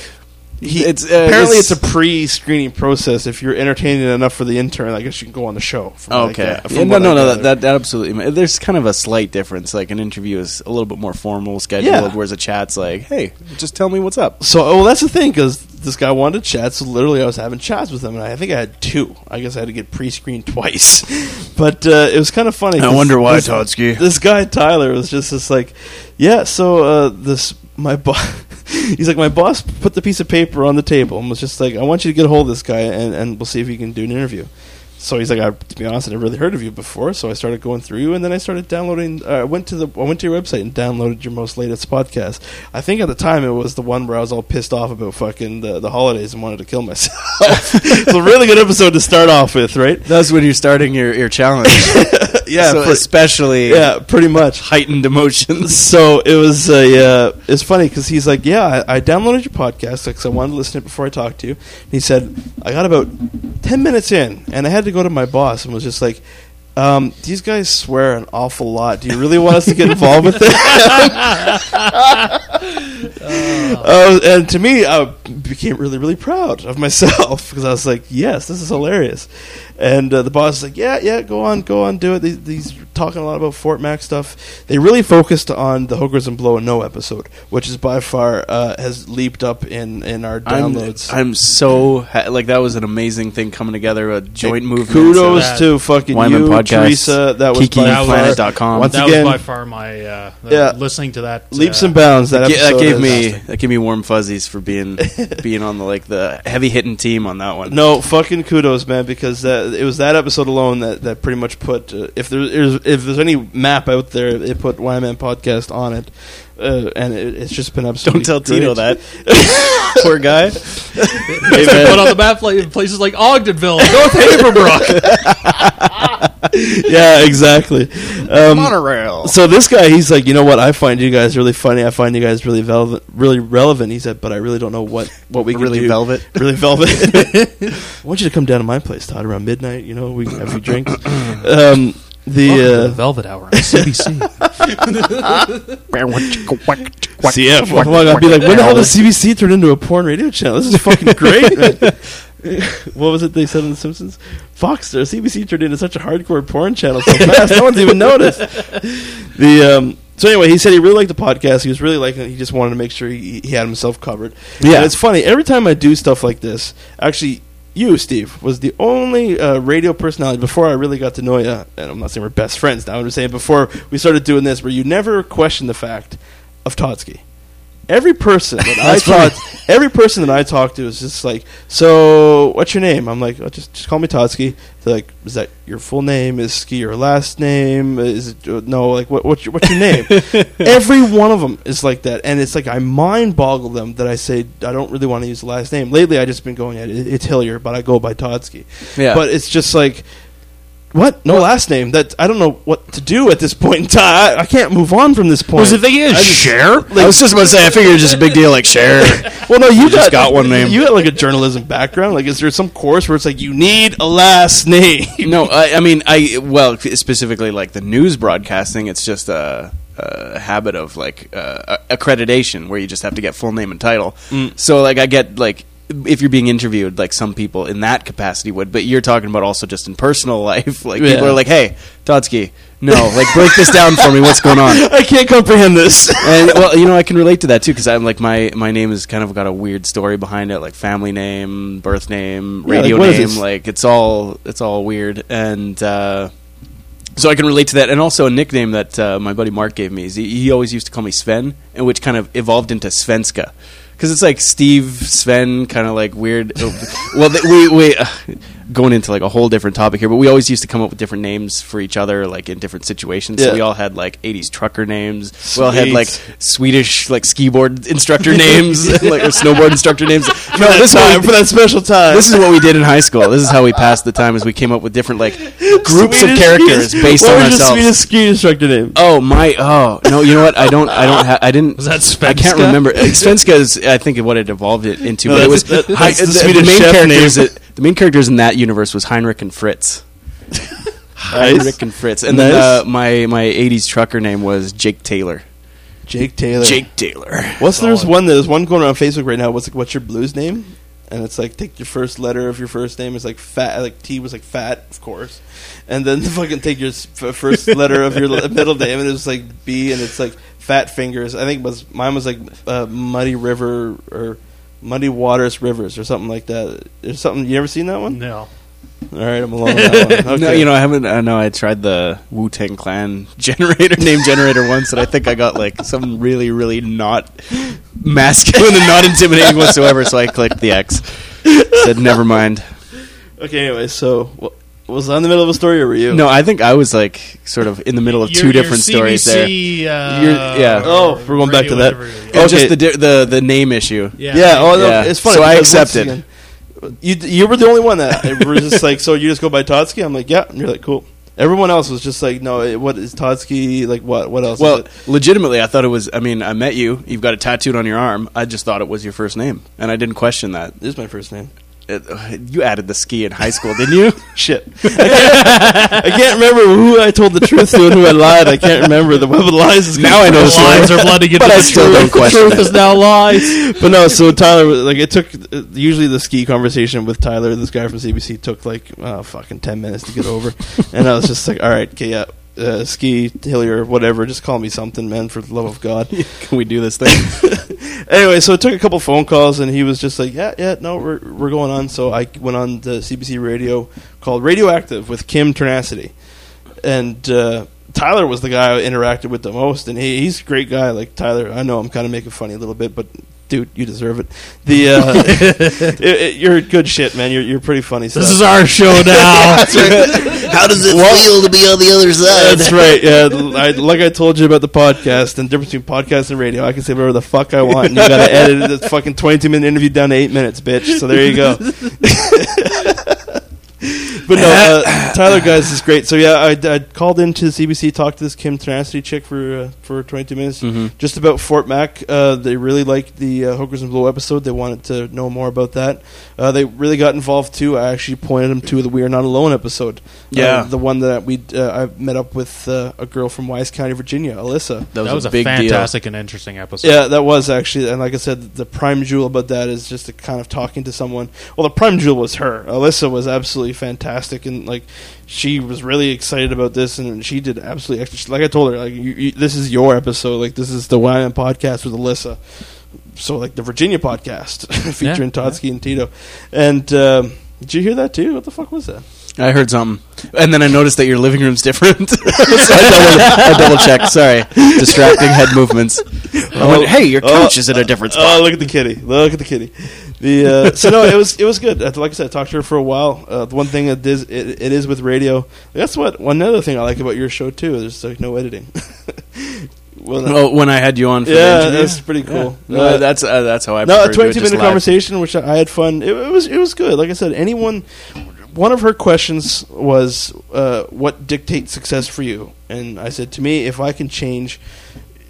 He- it's uh, apparently it's, a pre-screening process. If you're entertaining enough for the intern, I guess you can go on the show. from what I Okay. get- from Yeah, no, no, no. That, that, that absolutely. There's kind of a slight difference. Like an interview is a little bit more formal, scheduled, Yeah. whereas a chat's like, "Hey, just tell me what's up." So, oh, that's the thing because this guy wanted to chat. So literally, I was having chats with him, and I think I had two. I guess I had to get pre-screened (laughs) twice, but uh, it was kind of funny. I wonder why, this, Totsky. This guy Tyler was just this like, yeah. So uh, this my boss. (laughs) He's like, my boss put the piece of paper on the table and was just like, I want you to get a hold of this guy, and, and we'll see if he can do an interview. So he's like, I, to be honest, I never really heard of you before. So I started going through you, and then I started downloading. Uh, I went to the I went to your website and downloaded your most latest podcast. I think at the time it was the one where I was all pissed off about fucking the, the holidays and wanted to kill myself. (laughs) it's a really good episode to start off with, right? That's when you're starting your, your challenge. (laughs) Yeah, so pre- especially yeah, pretty much. heightened emotions. So it was a. Uh, it's funny because he's like, yeah, I, I downloaded your podcast because I wanted to listen to it before I talked to you. And he said I got about ten minutes in, and I had to go to my boss and was just like. Um, these guys swear an awful lot. Do you really want us to get involved with it? (laughs) Uh, and to me, I became really, really proud of myself because I was like, "Yes, this is hilarious." And uh, the boss was like, "Yeah, yeah, go on, go on, do it." These, these talking a lot about Fort Mac stuff. They really focused on the Hookers and Blow and No episode, which is by far uh, has leaped up in in our I'm, downloads. I'm so ha- like that was an amazing thing coming together, a joint movement. Kudos that- to fucking YMM you, Podcast, Teresa. That was by far- KikiPlanet.com. Once that again, was by far my uh, Yeah. listening to that leaps uh, and bounds. That, That, episode gave is- me that gave me warm fuzzies for being (laughs) being on the like the heavy hitting team on that one. No, fucking kudos, man, because that, it was that episode alone that, that pretty much put uh, if there's if there's any map out there, it put YMM podcast on it, uh, and it, it's just been absolutely. Don't tell Tito great. that. (laughs) Poor guy. Hey, put on the map like places like Ogdenville, North Haverbrook. (laughs) (laughs) yeah, exactly. Um, Monorail. so this guy, he's like, you know what? I find you guys really funny. I find you guys really velvet, really relevant. He said, but I really don't know what what we can Really do. velvet? (laughs) really velvet. (laughs) I want you to come down to my place, Todd, around midnight. You know, we can have a few drinks. Um, the uh, Velvet Hour on CBC. CF. Well, well, I'd be like, when the hell does CBC turn into a porn radio channel? This is fucking great. (laughs) what was it they said on The Simpsons? Fox or CBC turned into such a hardcore porn channel so fast, no one's even noticed. (laughs) The um, so anyway, he said he really liked the podcast. He was really liking it. He just wanted to make sure he, he had himself covered. Yeah. and it's funny every time I do stuff like this. Actually, you, Steve, was the only uh, radio personality before I really got to know you. And I'm not saying we're best friends now. I'm just saying before we started doing this, where you never questioned the fact of Totsky. Every person that (laughs) I talked, every person that I talked to is just like, so what's your name? I'm like, oh, just just call me Totsky. They're like, is that your full name? Is Ski your last name? Is it uh, no? Like, what, what's your what's your name? (laughs) every one of them is like that, and it's like I mind boggle them that I say I don't really want to use the last name. Lately, I just been going, at it, it's Hillier, but I go by Totsky. Yeah. But it's just like, what? No last name. That I don't know what to do at this point in time. I, I can't move on from this point. Was the thing is, I just- share? I was just about to say. I figured it was just a big deal. Like share. (laughs) Well, no, you, just got one name. You got like a journalism background. Like, is there some course where it's like you need a last name? (laughs) no, I, I mean, I well specifically like the news broadcasting. It's just a, a habit of like uh, accreditation where you just have to get full name and title. Mm. So like I get like if you're being interviewed, like some people in that capacity would, but you're talking about also just in personal (laughs) life. Like people Yeah. are like, "Hey, Totsky, no, like break this down for me. What's going on?" (laughs) I can't comprehend this. (laughs) and well, you know, I can relate to that too because I'm like my my name has kind of got a weird story behind it, like family name, birth name, Yeah, like, radio is name. Like it's all it's all weird, and uh, so I can relate to that. And also a nickname that uh, my buddy Mark gave me is he, he always used to call me Sven, and which kind of evolved into Svenska. Because it's like Steve, Sven, kind of like weird. well, th- we we uh, going into like a whole different topic here, but we always used to come up with different names for each other, like in different situations. So we all had like '80s trucker names. We all had like Swedish like ski board instructor names, (laughs) like or snowboard instructor names. No, for, that this time, we, for that special time. this is what we did in high school. This is how we passed the time. Is we came up with different like groups of characters ski- based what on was ourselves. Your Swedish ski instructor name. Oh my! Oh no! You know what? I don't. I don't. Ha- I didn't. Was that I can't remember. Svenska is, I think, what it evolved it into. No, but it was that- Hi- that's the the, Swedish main chef characters. Name. that- the main characters in that universe was Heinrich and Fritz. (laughs) Heinrich and Fritz, and then Nice. uh, my my '80s trucker name was Jake Taylor. Jake Taylor. Jake Taylor. What's there's one there's one going around Facebook right now. What's what's your blues name? And it's like take your first letter of your first name. It's like fat. Like T was like fat, of course. And then (laughs) fucking take your s- f- first letter of your le- middle name, and it's like B, and it's like fat fingers. I think it was mine was like uh, muddy river or muddy waters rivers or something like that. There's something you ever seen that one? No. All right, I'm alone. with that one. (laughs) Okay. No, you know, I haven't. I know I tried the Wu Tang Clan (laughs) generator name generator once, and I think I got like some really, really not masculine and not intimidating whatsoever. So I clicked the X. Said never mind. Okay, anyway, so wha- was I in the middle of a story or were you? No, I think I was like sort of in the middle of Your- two your different stories there. CBC, Uh, You're- yeah. Oh, we're going back to that. radio, whatever it is. And Okay. just the, di- the the name issue. Yeah. Yeah, oh, no, Yeah. it's funny. So I because once accepted. again, You you were the only one that was just like, (laughs) so you just go by Totsky? I'm like, yeah. And you're like, cool. Everyone else was just like, no. it- What is Totsky? Like, what? What else? Well, is it? legitimately, I thought it was. I mean, I met you. You've got it tattooed on your arm. I just thought it was your first name, and I didn't question that. this is my first name. You added the ski in high school, didn't you? (laughs) Shit. I can't, I can't remember who I told the truth to and who I lied. I can't remember. The web of lies is Now I know The lines are blooding into but the I still truth. don't question The truth is now lies. (laughs) But no, so Tyler, like, it took uh, usually the ski conversation with Tyler, this guy from CBC, took like uh, fucking ten minutes to get over, and I was just like, all right, okay, yeah, uh, ski Hillier, whatever, just call me something, man, for the love of God. (laughs) Can we do this thing? (laughs) anyway, so it took a couple phone calls, and he was just like, "Yeah, yeah, no, we're we're going on." So I went on the CBC radio called Radioactive with Kim Trynacity, and uh, Tyler was the guy I interacted with the most, and he, he's a great guy. Like Tyler, I know I'm kind of making funny a little bit, but dude, you deserve it. The uh, (laughs) (laughs) it, it- you're good shit, man. You're you're pretty funny. This is our show (laughs) now. How does it feel to be on the other side? That's right. Yeah, I, like I told you about the podcast and the difference between podcast and radio. I can say whatever the fuck I want, and you got to edit this fucking twenty-two minute interview down to eight minutes, bitch. So there you go. But no, (laughs) uh, Tyler guys is great. So yeah, I, I called into CBC, talked to this Kim Trynacity chick for uh, for twenty-two minutes, just about Fort Mac. Uh, they really liked the uh, Hookers and Blow episode. They wanted to know more about that. Uh, they really got involved too. I actually pointed them to the We Are Not Alone episode. Yeah. Uh, the one that we uh, I met up with uh, a girl from Wise County, Virginia, Alyssa. That was, that was a a big fantastic and interesting episode. Yeah, that was actually, and like I said, the prime jewel about that is just the kind of talking to someone. Well, the prime jewel was her. Alyssa was absolutely fantastic, and like she was really excited about this, and she did absolutely. Extra, like I told her, like you, you, this is your episode. Like this is the YM podcast with Alyssa. So like the Virginia podcast (laughs) featuring Yeah, Totsky and Tito. And um, did you hear that too? What the fuck was that? I heard something, and then I noticed that your living room's different. (laughs) so I double, I double checked. Sorry, distracting head movements. I went, hey, your couch is at a different spot. Oh, look at the kitty! Look at the kitty. The uh, so no, it was it was good. Like I said, I talked to her for a while. Uh, the one thing that is it, it is with radio. That's what one other thing I like about your show too. There's like no editing. (laughs) well, Oh, when I had you on, for yeah, that's pretty cool. No, Uh, that's uh, that's how I. no, a to do it, twenty-two minute live. conversation, which I, I had fun. It, it was it was good. Like I said, anyone. One of her questions was, uh, "What dictates success for you?" And I said, "To me, if I can change,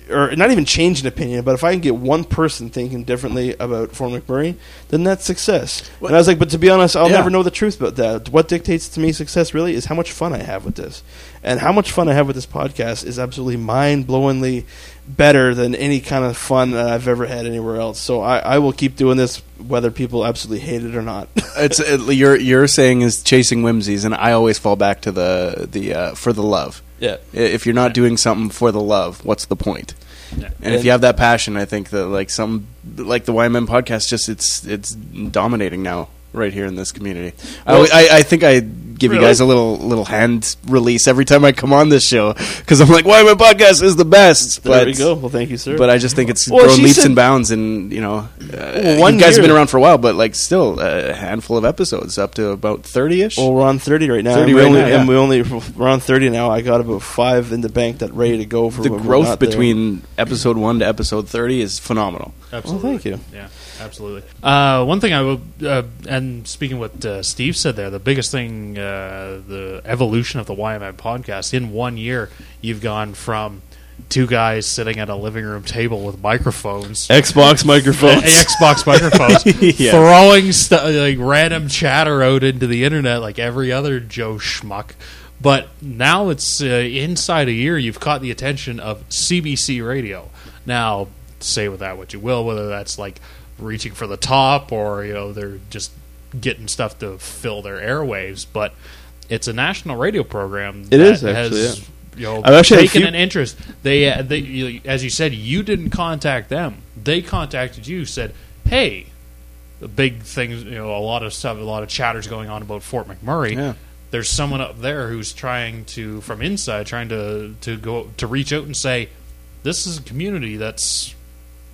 or not even change an opinion, but if I can get one person thinking differently about Fort McMurray, then that's success." And I was like, "But to be honest, I'll Yeah. never know the truth about that. What dictates to me success really is how much fun I have with this, and how much fun I have with this podcast is absolutely mind-blowingly." better than any kind of fun that I've ever had anywhere else. So I, I will keep doing this whether people absolutely hate it or not. (laughs) It's it, you're you're saying is chasing whimsies, and I always fall back to the the uh, for the love. Yeah. If you're not doing something for the love, what's the point? Yeah. And if you have that passion, I think that like some like the YMM podcast, just it's it's dominating now right here in this community. I Well- I, I think I give you guys a little little hand release every time I come on this show because I'm like why my podcast is the best. There but, we go. Well, thank you, sir. But I just think it's Well, grown leaps said- and bounds, and you know, uh, one you guys have been around for a while, but like still a handful of episodes, up to about thirty ish. well, we're on thirty right now. 30 and we right only, now, yeah. and we only we're on thirty now. I got about five in the bank that ready to go for the when we're growth not there. between episode one to episode thirty is phenomenal. Absolutely. thank you. Yeah, absolutely. Uh, one thing I will, uh, and speaking what uh, Steve said there, the biggest thing, uh, the evolution of the YMM podcast in one year, you've gone from two guys sitting at a living room table with microphones. Xbox (laughs) microphones. Xbox microphones, (laughs) Yeah. throwing stu- like random chatter out into the internet like every other Joe schmuck. But now it's uh, inside a year, you've caught the attention of CBC Radio. Now, say with that what you will, whether that's like reaching for the top or you know they're just getting stuff to fill their airwaves, but it's a national radio program. It that is, actually, has, yeah. You know, I've actually taken few- an interest. They, uh, they, you, as you said, you didn't contact them. They contacted you. Said, "Hey, the big things. You know, a lot of stuff, a lot of chatters going on about Fort McMurray. Yeah. There's someone up there who's trying to, from inside, trying to to go to reach out and say, this is a community that's,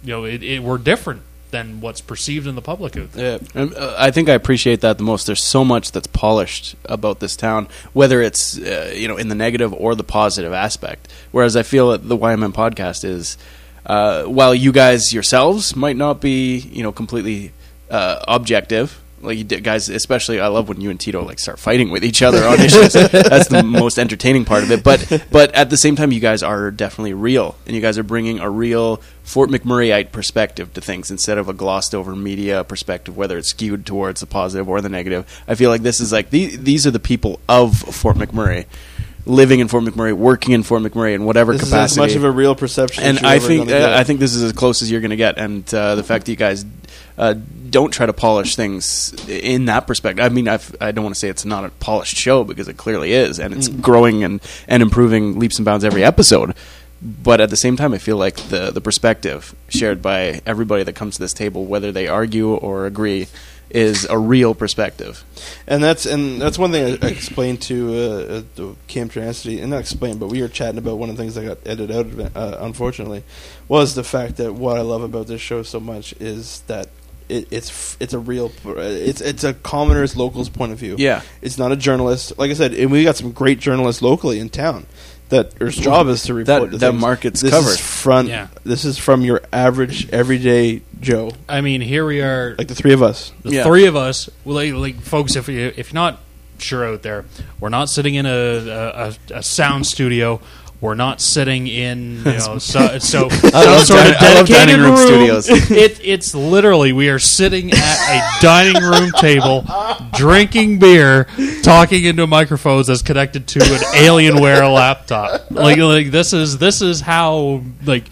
you know, it, it, we're different than what's perceived in the public. Yeah, Um, uh, I think I appreciate that the most. There's so much that's polished about this town, whether it's uh, you know in the negative or the positive aspect. Whereas I feel that the YMM podcast is, uh, while you guys yourselves might not be you know completely uh, objective. Like you did, guys, especially I love when you and Tito like start fighting with each other on (laughs) issues. That's the most entertaining part of it. But but at the same time, you guys are definitely real, and you guys are bringing a real Fort McMurrayite perspective to things instead of a glossed over media perspective, whether it's skewed towards the positive or the negative. I feel like this is like the, these are the people of Fort McMurray, living in Fort McMurray, working in Fort McMurray in whatever This is capacity. as much of a real perception. as and you're I think uh, I think this is as close as you're going to get, and uh, the fact that you guys uh, don't try to polish things in that perspective. I mean, I've, I don't want to say it's not a polished show because it clearly is, and it's Mm. growing and, and improving leaps and bounds every episode. But at the same time, I feel like the the perspective shared by everybody that comes to this table, whether they argue or agree, is a real perspective. and that's and that's one thing I, I explained to uh, uh, Kim Trynacity, and not explained, but we were chatting about one of the things that got edited out, of it, uh, unfortunately, was the fact that what I love about this show so much is that it, it's it's a real it's it's a commoner's local's point of view. Yeah. it's not a journalist. Like I said, and we got some great journalists locally in town. That their job is to report That- the that things. market's this covered. Is from Yeah. this is from your average everyday Joe, I mean, here we are, like the three of us. the Yeah. three of us. Well, like, like folks, if you if you're not sure out there, we're not sitting in a a, a, a sound studio. We're not sitting in you know so, so some sort din- of dedicated dining room room. studios. (laughs) It, it's literally we are sitting at a dining room table, drinking beer, talking into microphones that's connected to an Alienware laptop. Like like this is this is how like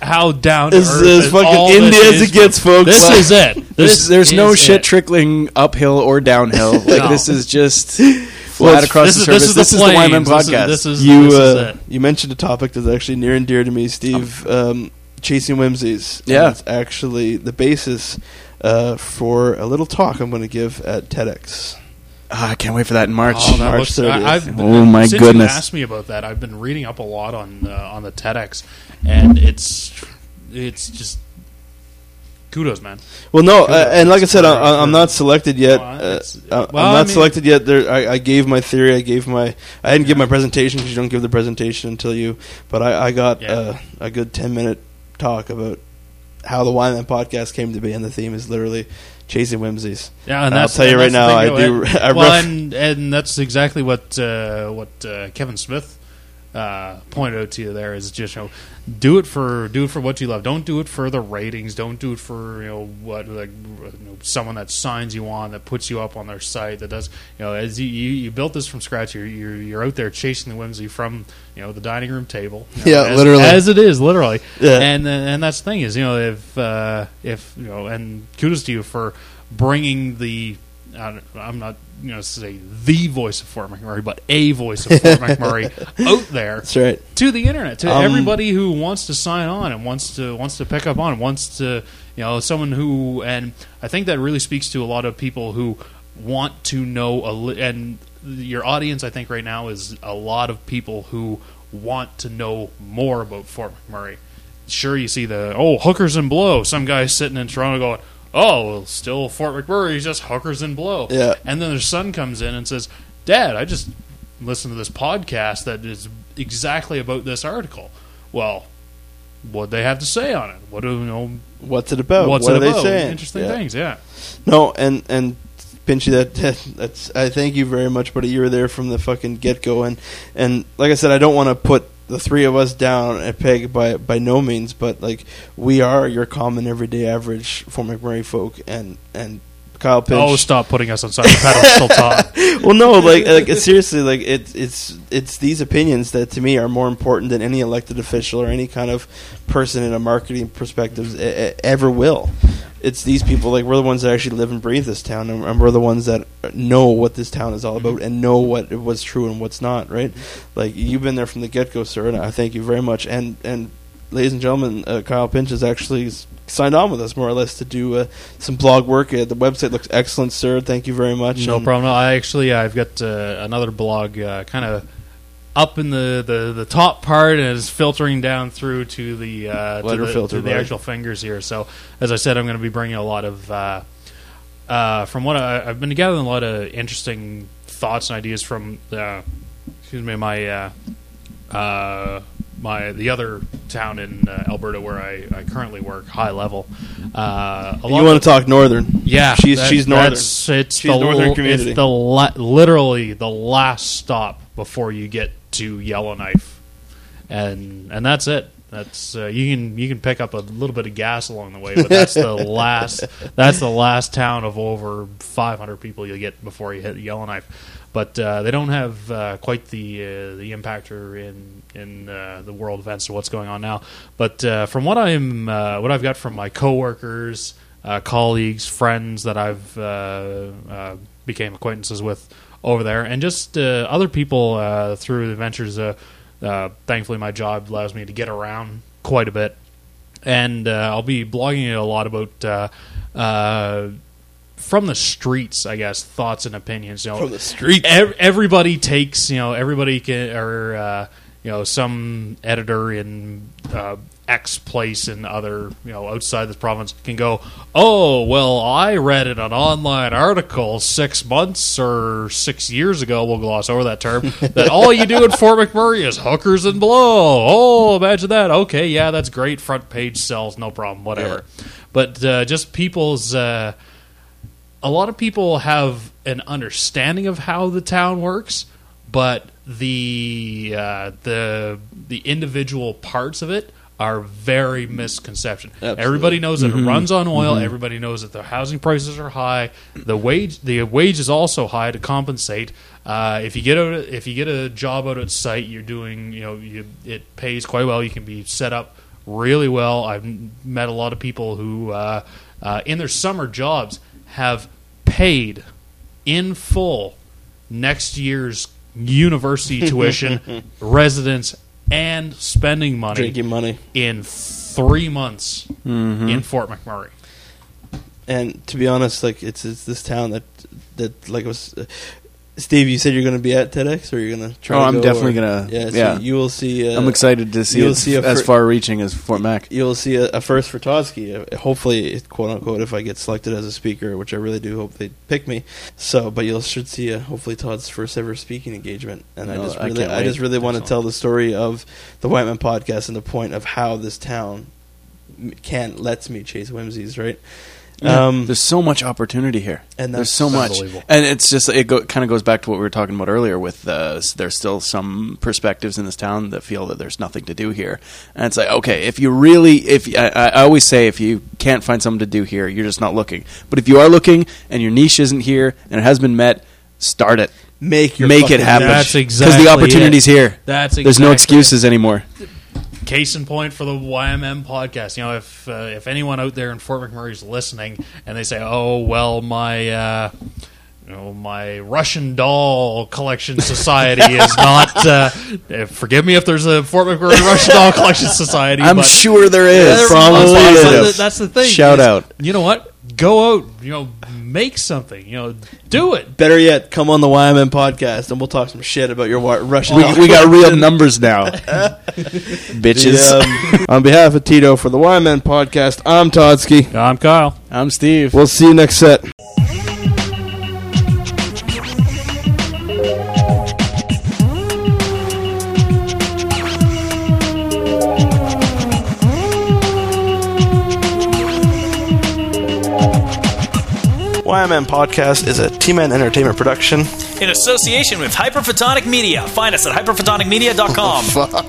how down This earth is is fucking all India this as is. it gets, folks. This Like- is it. There's, This there's no is shit it. trickling uphill or downhill. Like No. this is just Well, (laughs) flat it's- across this the is- surface. this is This the is the plains. Wyman This is- podcast. this is- you this uh, it. you mentioned a topic that's actually near and dear to me, Steve. Um, chasing whimsies. And Yeah. it's actually the basis uh, for a little talk I'm going to give at TEDx. Ah, I can't wait for that in March. Oh, that March looks, I, 30th. I've been, Oh, my since goodness. You asked me about that. I've been reading up a lot on uh, on the TEDx, and it's it's just kudos, man. Well, no, uh, and like I said, I, I, I'm not selected yet. No, Uh, uh, well, I'm I not mean- selected yet. There, I, I gave my theory. I gave my. I didn't give my presentation because you don't give the presentation until you. But I, I got Yeah. uh, a good ten minute talk about how the YMM podcast came to be, and the theme is literally chasing whimsies. Yeah, and I'll that's, tell you right now, thing, I do- and- (laughs) I well, and and that's exactly what uh, what uh, Kevin Smith uh, pointed out to you there is just you know do it for do it for what you love. Don't do it for the ratings. Don't do it for you know what like you know, someone that signs you on that puts you up on their site that does you know as you, you, you built this from scratch. You're, you're you're out there chasing the whimsy from you know the dining room table. you (laughs) know, Yeah, as, literally. as it is literally. Yeah. And and that's the thing is you know if uh, if you know and kudos to you for bringing the I I'm not you know say the voice of Fort McMurray, but a voice of Fort (laughs) McMurray out there That's right. to the internet to Um, everybody who wants to sign on and wants to wants to pick up on wants to you know someone who and I think that really speaks to a lot of people who want to know a li- and your audience I think right now is a lot of people who want to know more about Fort McMurray. Sure, you see the oh hookers and blow. Some guy sitting in Toronto going, oh, well, still Fort McMurray is just hookers and blow. Yeah. And then their son comes in and says, Dad, I just listened to this podcast that is exactly about this article. Well, what they have to say on it? What do you know? What's it about? What's what it are about? they saying? Interesting Yeah. things, yeah. No, and and Pinchy, that, that's I thank you very much, buddy. You were there from the fucking get go, and and like I said, I don't want to put the three of us down at peg by by no means, but like we are your common everyday average Fort McMurray folk, and and Kyle. Oh, stop putting us on such a pedestal, (laughs) Todd. well, no, like, like seriously, like it's it's it's these opinions that to me are more important than any elected official or any kind of person in a marketing perspective ever will. It's these people, like we're the ones that actually live and breathe this town, and, and we're the ones that know what this town is all about mm-hmm. and know what what's true and what's not. Right? Like you've been there from the get go, sir, and I thank you very much. And and ladies and gentlemen, uh, Kyle Pinch has actually signed on with us more or less to do uh, some blog work. Uh, the website looks excellent, sir. Thank you very much. No And- problem. No, I actually I've got uh, another blog uh, kind of up in the, the, the top part and is filtering down through to the uh, to the, filter, to the actual fingers here. So as I said, I'm going to be bringing a lot of uh, uh, from what I, I've been gathering a lot of interesting thoughts and ideas from uh, excuse me my uh, uh, my the other town in uh, Alberta where I, I currently work, High Level. Uh, You want of- to talk northern? yeah, she's that- she's northern. That's, it's She's the northern l- community. It's the la- literally the last stop before you get to Yellowknife, and and that's it. That's uh, you can you can pick up a little bit of gas along the way, but that's the (laughs) last that's the last town of over 500 people you'll get before you hit Yellowknife. But uh, they don't have uh, quite the uh, the impactor in in uh, the world events of what's going on now. But uh, from what I'm uh, what I've got from my coworkers, colleagues, friends that I've became acquaintances with over there, and just other people through the ventures. Thankfully, my job allows me to get around quite a bit, and I'll be blogging a lot about. From the streets, I guess, thoughts and opinions. You know, From the streets. ev- everybody takes, you know, everybody can, or uh, you know, some editor in uh, X place in other, you know, outside this province can go, oh, well, I read in an online article six months or six years ago. We'll gloss over that term. (laughs) that all you do in Fort McMurray is hookers and blow. Oh, imagine that. Okay, yeah, that's great. Front page sells, no problem, whatever. But uh, just people's. Uh, a lot of people have an understanding of how the town works, but the uh, the the individual parts of it are very misconception. Absolutely. Everybody knows that Mhm. it runs on oil. Mhm. Everybody knows that the housing prices are high. The wage the wage is also high to compensate. Uh, if you get a if you get a job out at site, you're doing you know you, it pays quite well. You can be set up really well. I've met a lot of people who uh, uh, in their summer jobs have paid in full next year's university (laughs) tuition, residence, and spending money, Drinking money. in three months Mhm. in Fort McMurray. And to be honest, like it's it's this town that that like it was. Steve, you said you're going to be at TEDx, or you're going to try? Oh, to I'm go, definitely gonna- Yeah, so yeah. you will see. Uh, I'm excited to see you'll see a as far-reaching as Fort Mac. You'll see a, a first for Totsky. uh, Hopefully, quote unquote, if I get selected as a speaker, which I really do hope they pick me. So, but you'll should see uh, hopefully Todd's first ever speaking engagement. And I just really, can't I, just really want to tell the story of the White Man podcast and the point of how this town can lets me chase whimsies. Right. Yeah. Um, There's so much opportunity here, and there's so much, and it's just it go, kind of goes back to what we were talking about earlier. With uh, there's still some perspectives in this town that feel that there's nothing to do here, and it's like okay, if you really, if I, I I always say, if you can't find something to do here, you're just not looking. But if you are looking and your niche isn't here and it has been met, start it. Make your make it happen. That's exactly because the opportunity's it. here. That's there's no exactly excuses anymore. Case in point for the YMM podcast. You know, if uh, if anyone out there in Fort McMurray is listening and they say, "Oh well, my." Uh, you know, my Russian doll collection society (laughs) is not. Uh, uh, forgive me if there's a Fort McMurray Russian doll collection society. I'm sure there is. There- Probably that's, is. The, that's the thing. Shout is, out. You know what? Go out. You know, make something. You know, do it. Better yet, come on the YMM podcast and we'll talk some shit about your Russian. We, we got real (laughs) numbers now, (laughs) bitches. The, um, (laughs) on behalf of Tito for the YMM podcast, I'm Totsky. I'm Kyle. I'm Steve. We'll see you next set. YMM Podcast is a T-Man Entertainment production. in association with Hyperphotonic Media. Find us at hyperphotonicmedia.com. (laughs) Fuck.